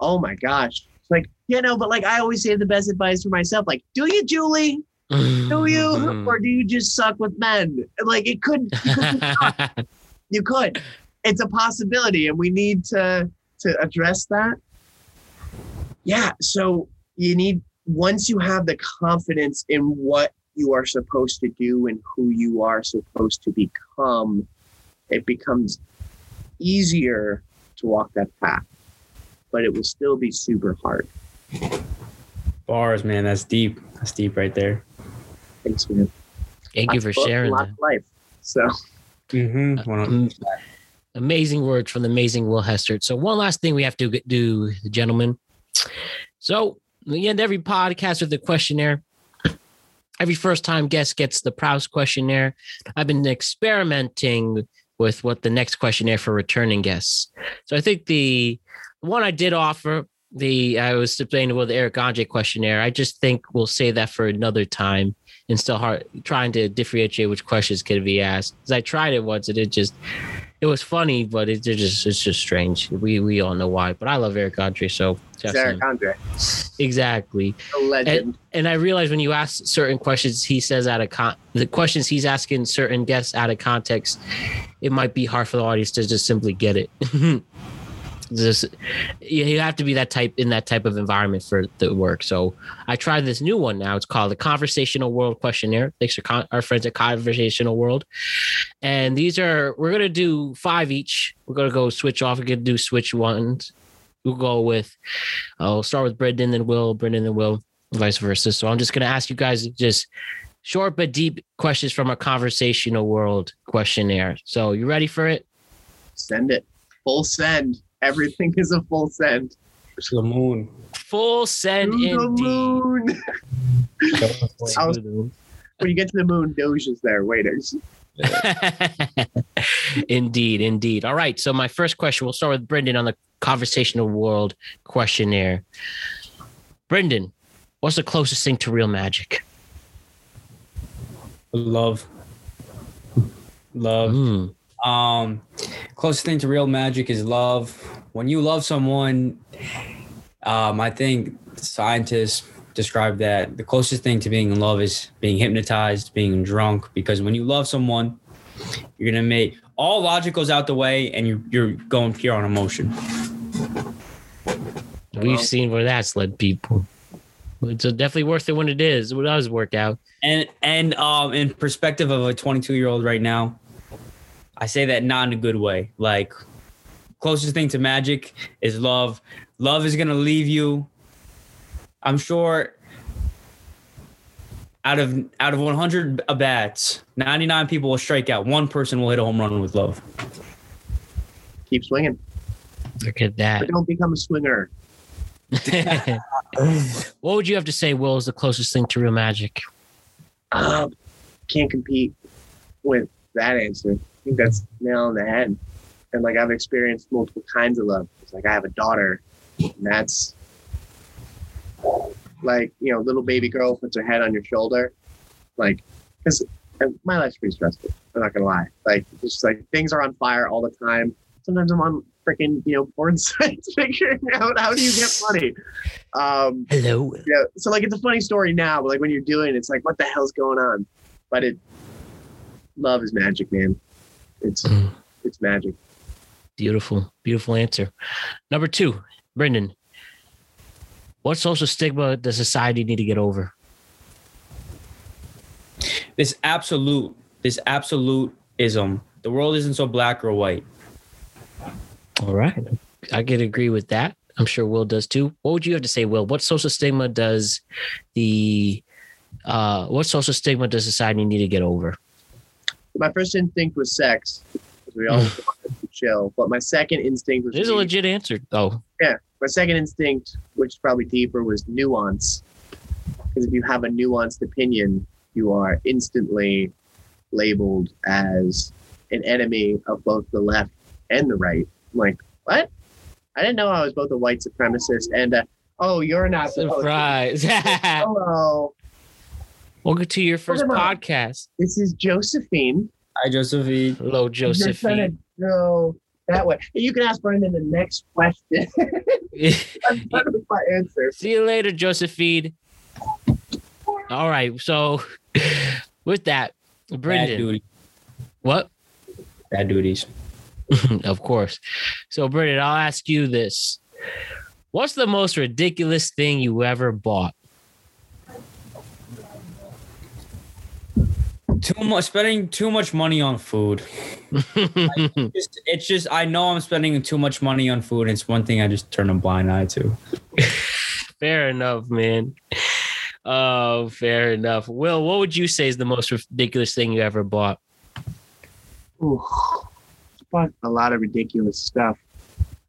oh my gosh, like you know, but like I always say the best advice for myself, like, do you, Julie? Do you, Mm-hmm. or do you just suck with men? Like it could, you could, [laughs] you could. It's a possibility, and we need to to address that. Yeah, so you need once you have the confidence in what you are supposed to do and who you are supposed to become, it becomes easier to walk that path. But it will still be super hard. Bars, man. That's deep. That's deep right there. Thanks, man. Thank you for of sharing lots of life. So Mm-hmm. Um, amazing words from the amazing Will Hester. So one last thing we have to do, gentlemen. So we end every podcast with a questionnaire. Every first time guest gets the Proust questionnaire. I've been experimenting with what the next questionnaire for returning guests. So I think the one I did offer, the I was explaining with the Eric Andre questionnaire. I just think we'll say that for another time and still hard trying to differentiate which questions can be asked. Because I tried it once and it just it was funny, but it just it's just strange. We we all know why. But I love Eric Andre, so Eric Andre, exactly. a legend. And I realize when you ask certain questions, he says out of con the questions he's asking certain guests out of context, it might be hard for the audience to just simply get it. [laughs] just you have to be that type in that type of environment for the work. So I tried this new one now. It's called the Conversational World Questionnaire. Thanks to con- our friends at Conversational World. And these are we're gonna do five each. We're gonna go switch off. We're gonna do switch ones. We'll go with. I'll start with Brendan, then Will. Brendan, then Will, vice versa. So I'm just gonna ask you guys just short but deep questions from a Conversational World questionnaire. So you ready for it? Send it. Full send. Everything is a full send. To the moon. Full send To the indeed. moon. [laughs] I was- when you get to the moon, Doge is there. Waiters. [laughs] indeed, indeed. All right. So my first question, we'll start with Brendan on the conversational world questionnaire. Brendan, what's the closest thing to real magic? Love. Love. Mm. Um, closest thing to real magic is love. When you love someone, um, I think scientists describe that the closest thing to being in love is being hypnotized, being drunk. Because when you love someone, you're gonna make all logic goes out the way, and you're you're going pure on emotion. We've seen where that's led people. It's definitely worth it when it is. It does work out. And and um, in perspective of a 22 year old right now, I say that not in a good way. Like closest thing to magic is love. Love is gonna leave you. I'm sure out of out of 100 bats, 99 people will strike out. One person will hit a home run with love. Keep swinging, Look at that. but don't become a swinger. [laughs] what would you have to say, Will, is the closest thing to real magic? Um, can't compete with that answer. I think that's nail on the head. And like I've experienced multiple kinds of love. It's like I have a daughter, and that's like you know, little baby girl puts her head on your shoulder, like because my life's pretty stressful. I'm not gonna lie. Like it's just like things are on fire all the time. Sometimes I'm on freaking you know porn [laughs] sites figuring out how do you get money. Um, Hello. yeah so like it's a funny story now but like when you're doing it it's like what the hell's going on but it love is magic man it's Mm. it's magic Beautiful, beautiful answer. Number two, Brendan. What social stigma does society need to get over? This absolute, this absolutism. The world isn't so black or white. All right. I could agree with that. I'm sure Will does too. What would you have to say, Will? What social stigma does the uh what social stigma does society need to get over? My first instinct was sex we all mm. wanted to chill but my second instinct was There's a legit answer. though. Yeah, my second instinct which is probably deeper was nuance because if you have a nuanced opinion you are instantly labeled as an enemy of both the left and the right I'm like what i didn't know i was both a white supremacist and a, oh you're not surprise. [laughs] hello Welcome to your first podcast. this is josephine Hi, Josephine. Hello, Josephine. to go that way you can ask brendan the next question i'm trying to my answer See you later, Josephine. All right. So [laughs] with that, Brendan. duty. What? Bad duties. [laughs] of course. So, Brendan, I'll ask you this. What's the most ridiculous thing you ever bought? Too much spending too much money on food. [laughs] Just, it's just I know I'm spending too much money on food. It's one thing I just turn a blind eye to. [laughs] fair enough, man. Oh, fair enough. Will, what would you say is the most ridiculous thing you ever bought? Ooh, bought a lot of ridiculous stuff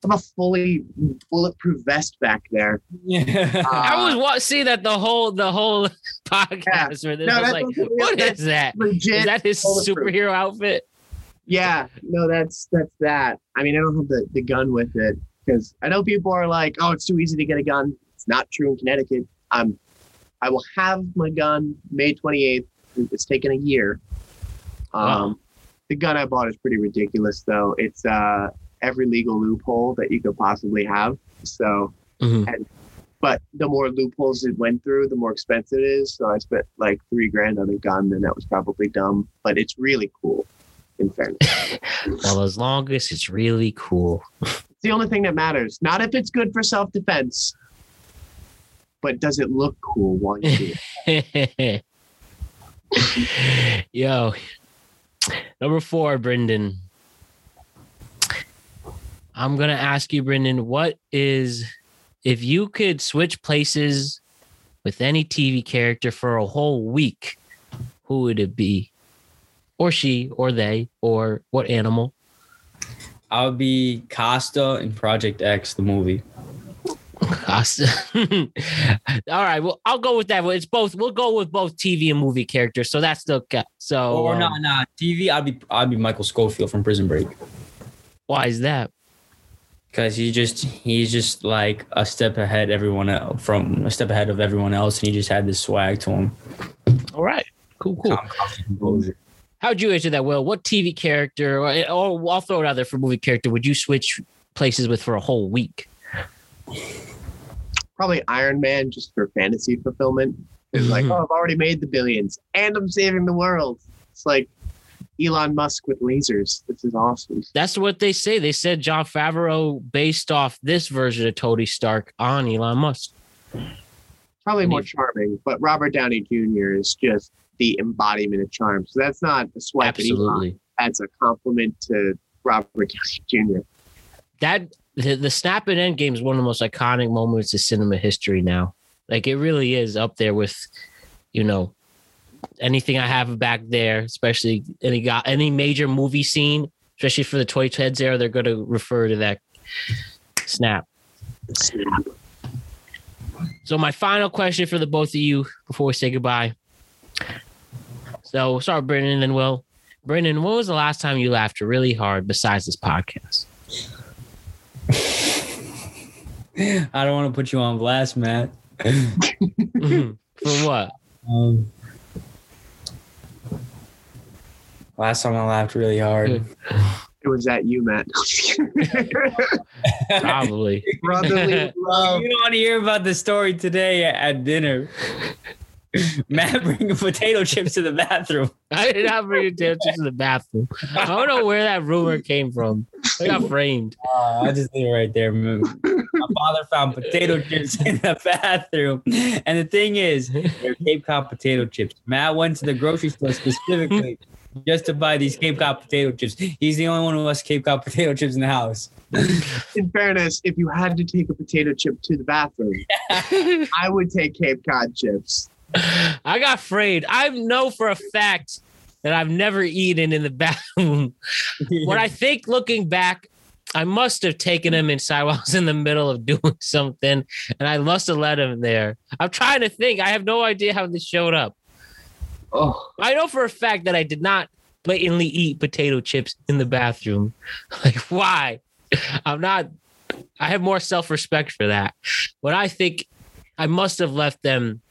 i'm a fully bulletproof vest back there Yeah. [laughs] I was Uh, wa- see that the whole the whole [laughs] podcast where this No, was like, what is that is that? legit Is that his superhero outfit? Yeah, no, that's that's that. I mean, I don't have the, the gun with it because I know people are like, "Oh, it's too easy to get a gun." It's not true in Connecticut. Um, I will have my gun May twenty eighth. It's taken a year. Um, Wow. the gun I bought is pretty ridiculous, though. It's uh every legal loophole that you could possibly have. So, Mhm. but the more loopholes it went through, the more expensive it is. So I spent like three grand on a gun, and that was probably dumb. But it's really cool. In fairness. [laughs] Well, as long as it's really cool. It's the only thing that matters. Not if it's good for self defense, but does it look cool while you do it? [laughs] Yo, number four, Brendan. I'm gonna ask you, Brendan, what is if you could switch places with any TV character for a whole week, who would it be? Or she, or they, or what animal? I would be Costa in Project X, the movie. Costa. [laughs] All right. Well, I'll go with that. It's both. We'll go with both TV and movie characters. So that's the so. or um, not, not TV. I'd be I'd be Michael Scofield from Prison Break Why is that? Because he just he's just like a step ahead everyone else from a step ahead of everyone else, and he just had this swag to him. All right. Cool. Cool. Calm, confident composure. How'd you answer that? Will what TV character, or, or I'll throw it out there for movie character, would you switch places with for a whole week? Probably Iron Man just for fantasy fulfillment. It's like, Mhm. oh, I've already made the billions and I'm saving the world. It's like Elon Musk with lasers. This is awesome. That's what they say. They said Jon Favreau based off this version of Tony Stark on Elon Musk. Probably more charming, but Robert Downey Jr. is just the embodiment of charm. So that's not a swipe at Elon. Absolutely. That's a compliment to Robert Downey Jr. That the, the snap in Endgame is one of the most iconic moments of cinema history now. Like it really is up there with, you know, anything I have back there, especially any got any major movie scene, especially for the toy heads there, they're gonna refer to that snap. Snap. So my final question for the both of you before we say goodbye. So we'll start Brendan and Will. Brendan, when was the last time you laughed really hard besides this podcast? [laughs] I don't want to put you on blast, Matt. [laughs] Mhm. For what? Um, last time I laughed really hard. [laughs] It was at you, Matt. [laughs] Probably. [laughs] Brotherly love. You don't want to hear about the story today at, at dinner. Matt bringing potato chips to the bathroom. I did not bring potato chips to the bathroom. I don't know where that rumor came from. I got framed. Uh, I just did it right there. man. My father found potato chips in the bathroom. And the thing is, they're Cape Cod potato chips. Matt went to the grocery store specifically just to buy these Cape Cod potato chips. He's the only one who has Cape Cod potato chips in the house. In fairness, if you had to take a potato chip to the bathroom, [laughs] I would take Cape Cod chips. I got frayed. I know for a fact that I've never eaten in the bathroom. what I think looking back, I must have taken him inside while I was in the middle of doing something, and I must have let him there. I'm trying to think. I have no idea how this showed up. Oh, I know for a fact that I did not blatantly eat potato chips in the bathroom. [laughs] Like, why? I'm not, I have more self respect for that. But I think I must have left them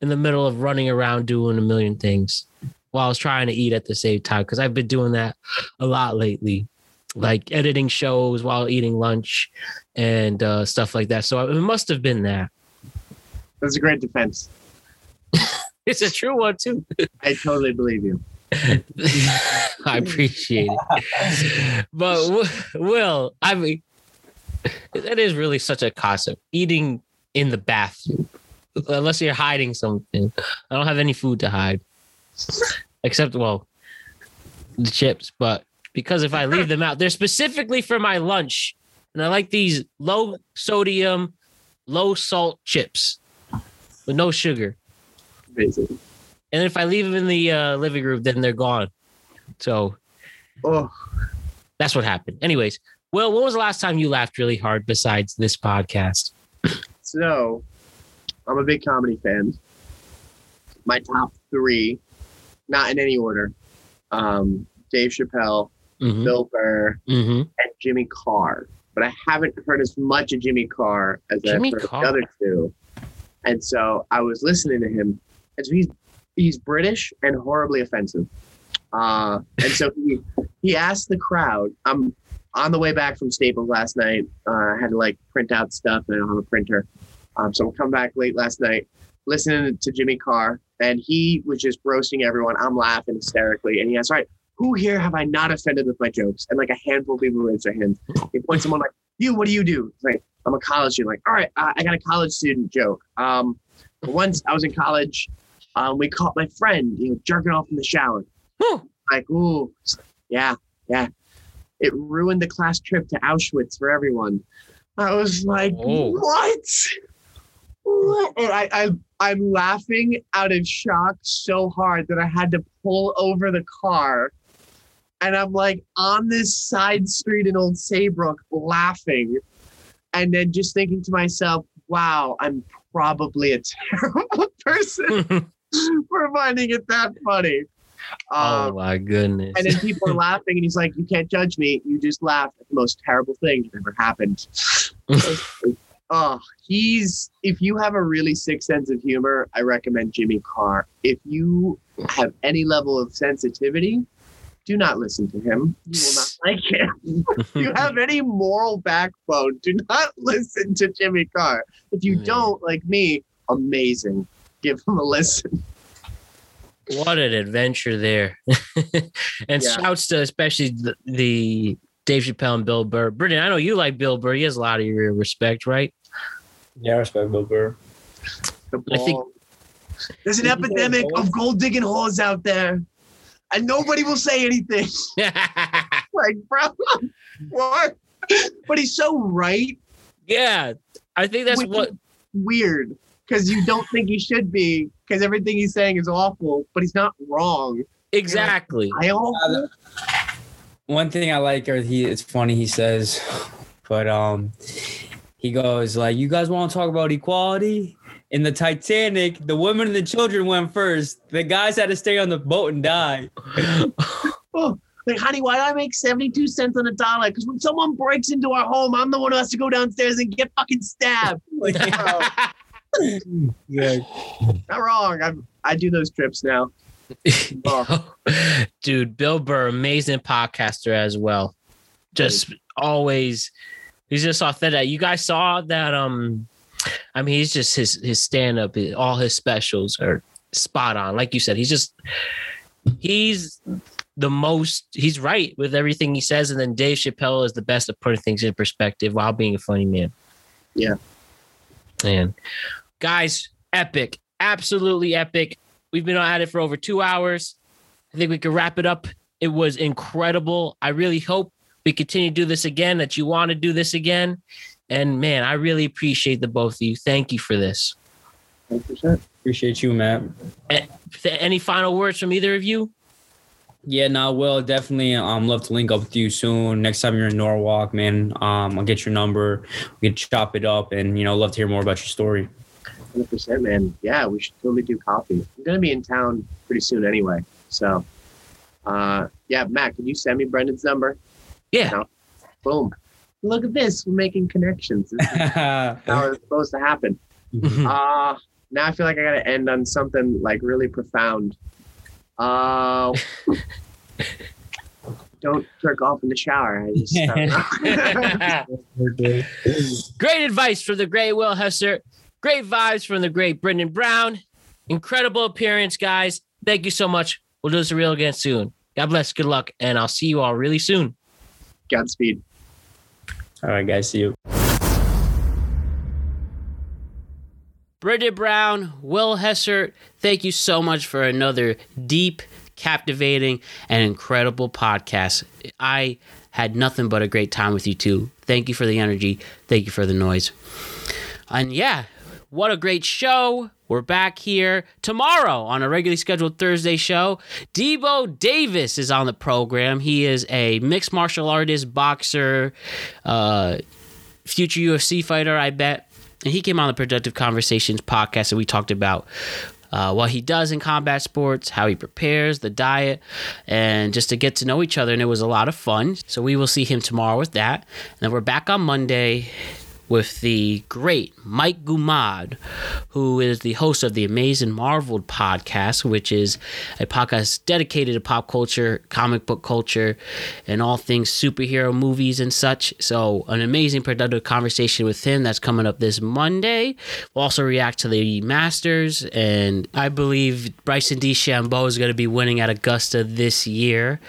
in the middle of running around doing a million things while I was trying to eat at the same time because I've been doing that a lot lately, like editing shows while eating lunch and uh, stuff like that. So it must have been that. that's a great defense. [laughs] It's a true one, too. I totally believe you. [laughs] I appreciate it. But Will, I mean, that is really such a concept. Eating in the bathroom, unless you're hiding something. I don't have any food to hide, except well, the chips. But because if I leave them out, they're specifically for my lunch, and I like these low sodium, low salt chips with no sugar. Amazing. And if I leave them in the uh, living room, then they're gone. So Oh, that's what happened. Anyways, well, when was the last time you laughed really hard besides this podcast? [clears throat] so I'm a big comedy fan. My top three, not in any order, um, Dave Chappelle, Mm-hmm. Bill Burr, Mm-hmm. and Jimmy Carr. But I haven't heard as much of Jimmy Carr as Jimmy I've heard Carr. the other two. And so I was listening to him. He's he's British and horribly offensive. Uh, and so he [laughs] he asked the crowd. I'm on the way back from Staples last night. Uh, I had to like print out stuff and I don't have a printer. Um, so I'm come back late last night, listening to Jimmy Carr, and he was just roasting everyone. I'm laughing hysterically, and he asked, "All right, who here have I not offended with my jokes?" And like a handful of people raised their hands. He points someone like, "You, what do you do?" It's like, "I'm a college student." Like, all right, I got a college student joke. Um, once I was in college, um, we caught my friend, you know, jerking off in the shower. Whew. Like, ooh, yeah, yeah. It ruined the class trip to Auschwitz for everyone. I was like, Oh. what? What? And I, I, I'm laughing out of shock so hard that I had to pull over the car. And I'm like on this side street in Old Saybrook laughing. And then just thinking to myself, wow, I'm probably a [laughs] terrible person [laughs] [laughs] for finding it that funny. oh Um, my goodness. and then [laughs] people are laughing, and he's like, "You can't judge me. You just laughed at the most terrible thing that ever happened." [laughs] oh, he's. If you have a really sick sense of humor, I recommend Jimmy Carr. If you have any level of sensitivity, do not listen to him. You will not like him. if you have any moral backbone, do not listen to Jimmy Carr. If you don't, like me, amazing. Give him a listen. what an adventure there. [laughs] and Yeah. shouts to especially the, the Dave Chappelle and Bill Burr. Brendan, I know you like Bill Burr. He has a lot of your respect, right? Yeah, I respect Bill Burr. The I think- There's an epidemic of gold digging holes out there, and nobody will say anything. [laughs] [laughs] like, bro, what? But he's so right. yeah. I think that's Which what is weird because you don't think he should be because everything he's saying is awful, but he's not wrong. exactly. I awful. One thing I like, or he, it's funny he says, but um, he goes like, "You guys want to talk about equality?" In the Titanic, the women and the children went first. The guys had to stay on the boat and die. [laughs] Oh, like, honey, why do I make 72 cents on a dollar? Because when someone breaks into our home, I'm the one who has to go downstairs and get fucking stabbed. [laughs] Like, bro, [laughs] [laughs] Yeah. not wrong. I I do those trips now. Oh. [laughs] Dude, Bill Burr, amazing podcaster as well. Just always, he's just authentic. You guys saw that? Um, I mean, he's just his his stand up, all his specials are spot on. Like you said, he's just he's the most. He's right with everything he says, and then Dave Chappelle is the best at putting things in perspective while being a funny man. Yeah. And guys, epic, absolutely epic. We've been at it for over two hours. I think we could wrap it up. It was incredible. I really hope we continue to do this again, that you want to do this again. And man, I really appreciate the both of you. Thank you for this. 100%. Appreciate you, Matt. Any final words from either of you? Yeah, no, Will definitely um love to link up with you soon. Next time you're in Norwalk, man, um, I'll get your number. We can chop it up, and you know, love to hear more about your story. 100%, man. Yeah, we should totally do coffee. I'm going to be in town pretty soon anyway. So, uh, yeah, Matt, can you send me Brendan's number? Yeah. Boom. Look at this. We're making connections. [laughs] How it's supposed to happen. Uh, now I feel like I got to end on something like really profound. Uh, [laughs] don't jerk off in the shower. I just, I [laughs] great advice from the great Will Hesser. Great vibes from the great Brendan Brown. Incredible appearance, guys. Thank you so much. We'll do this real again soon. God bless. Good luck. And I'll see you all really soon. Godspeed. All right, guys, see you. Bridget Brown, Will Hesser, thank you so much for another deep, captivating, and incredible podcast. I had nothing but a great time with you two. Thank you for the energy. Thank you for the noise. And yeah, what a great show. We're back here tomorrow on a regularly scheduled Thursday show. Debo Davis is on the program. He is a mixed martial artist, boxer, uh, future UFC fighter, I bet. And he came on the Productive Conversations podcast and we talked about uh, what he does in combat sports, how he prepares, the diet, and just to get to know each other. And it was a lot of fun. So we will see him tomorrow with that. And then we're back on Monday with the great Mike Gumad, who is the host of the Amazing Marveled podcast, which is a podcast dedicated to pop culture, comic book culture, and all things superhero movies and such. So, an amazing productive conversation with him that's coming up this Monday. We'll also react to the Masters, and I believe Bryson DeChambeau is going to be winning at Augusta this year.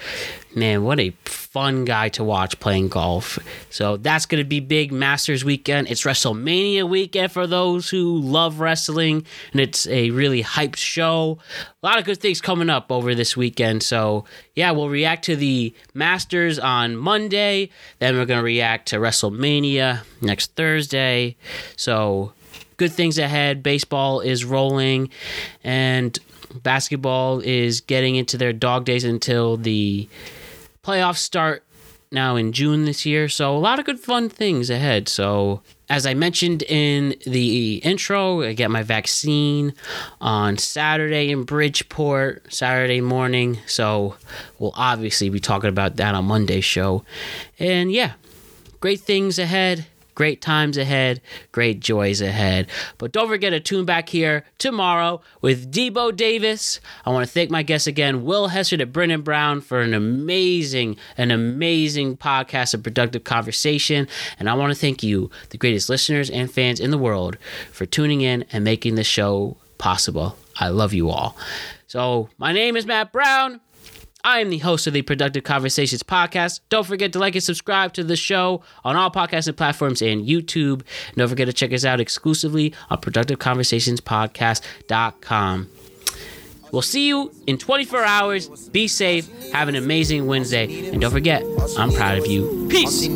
Man, what a fun guy to watch playing golf. So that's going to be big Masters weekend. It's WrestleMania weekend for those who love wrestling, and it's a really hyped show. A lot of good things coming up over this weekend. So, yeah, we'll react to the Masters on Monday. Then we're going to react to WrestleMania next Thursday. So, good things ahead. Baseball is rolling, and basketball is getting into their dog days until the playoffs start now in June this year. So a lot of good fun things ahead. So as I mentioned in the intro, I get my vaccine on Saturday in Bridgeport, Saturday morning. So we'll obviously be talking about that on Monday's show. And yeah, great things ahead. Great times ahead, great joys ahead. But don't forget to tune back here tomorrow with Debo Davis. I want to thank my guests again, Will Hessard at Brendan Brown, for an amazing, an amazing podcast of productive conversation. And I want to thank you, the greatest listeners and fans in the world, for tuning in and making the show possible. I love you all. So, my name is Matt Brown. I am the host of the Productive Conversations podcast. Don't forget to like and subscribe to the show on all podcasting platforms and YouTube. And don't forget to check us out exclusively on productiveconversationspodcast.com. We'll see you in 24 hours. Be safe. Have an amazing Wednesday. And don't forget, I'm proud of you. Peace.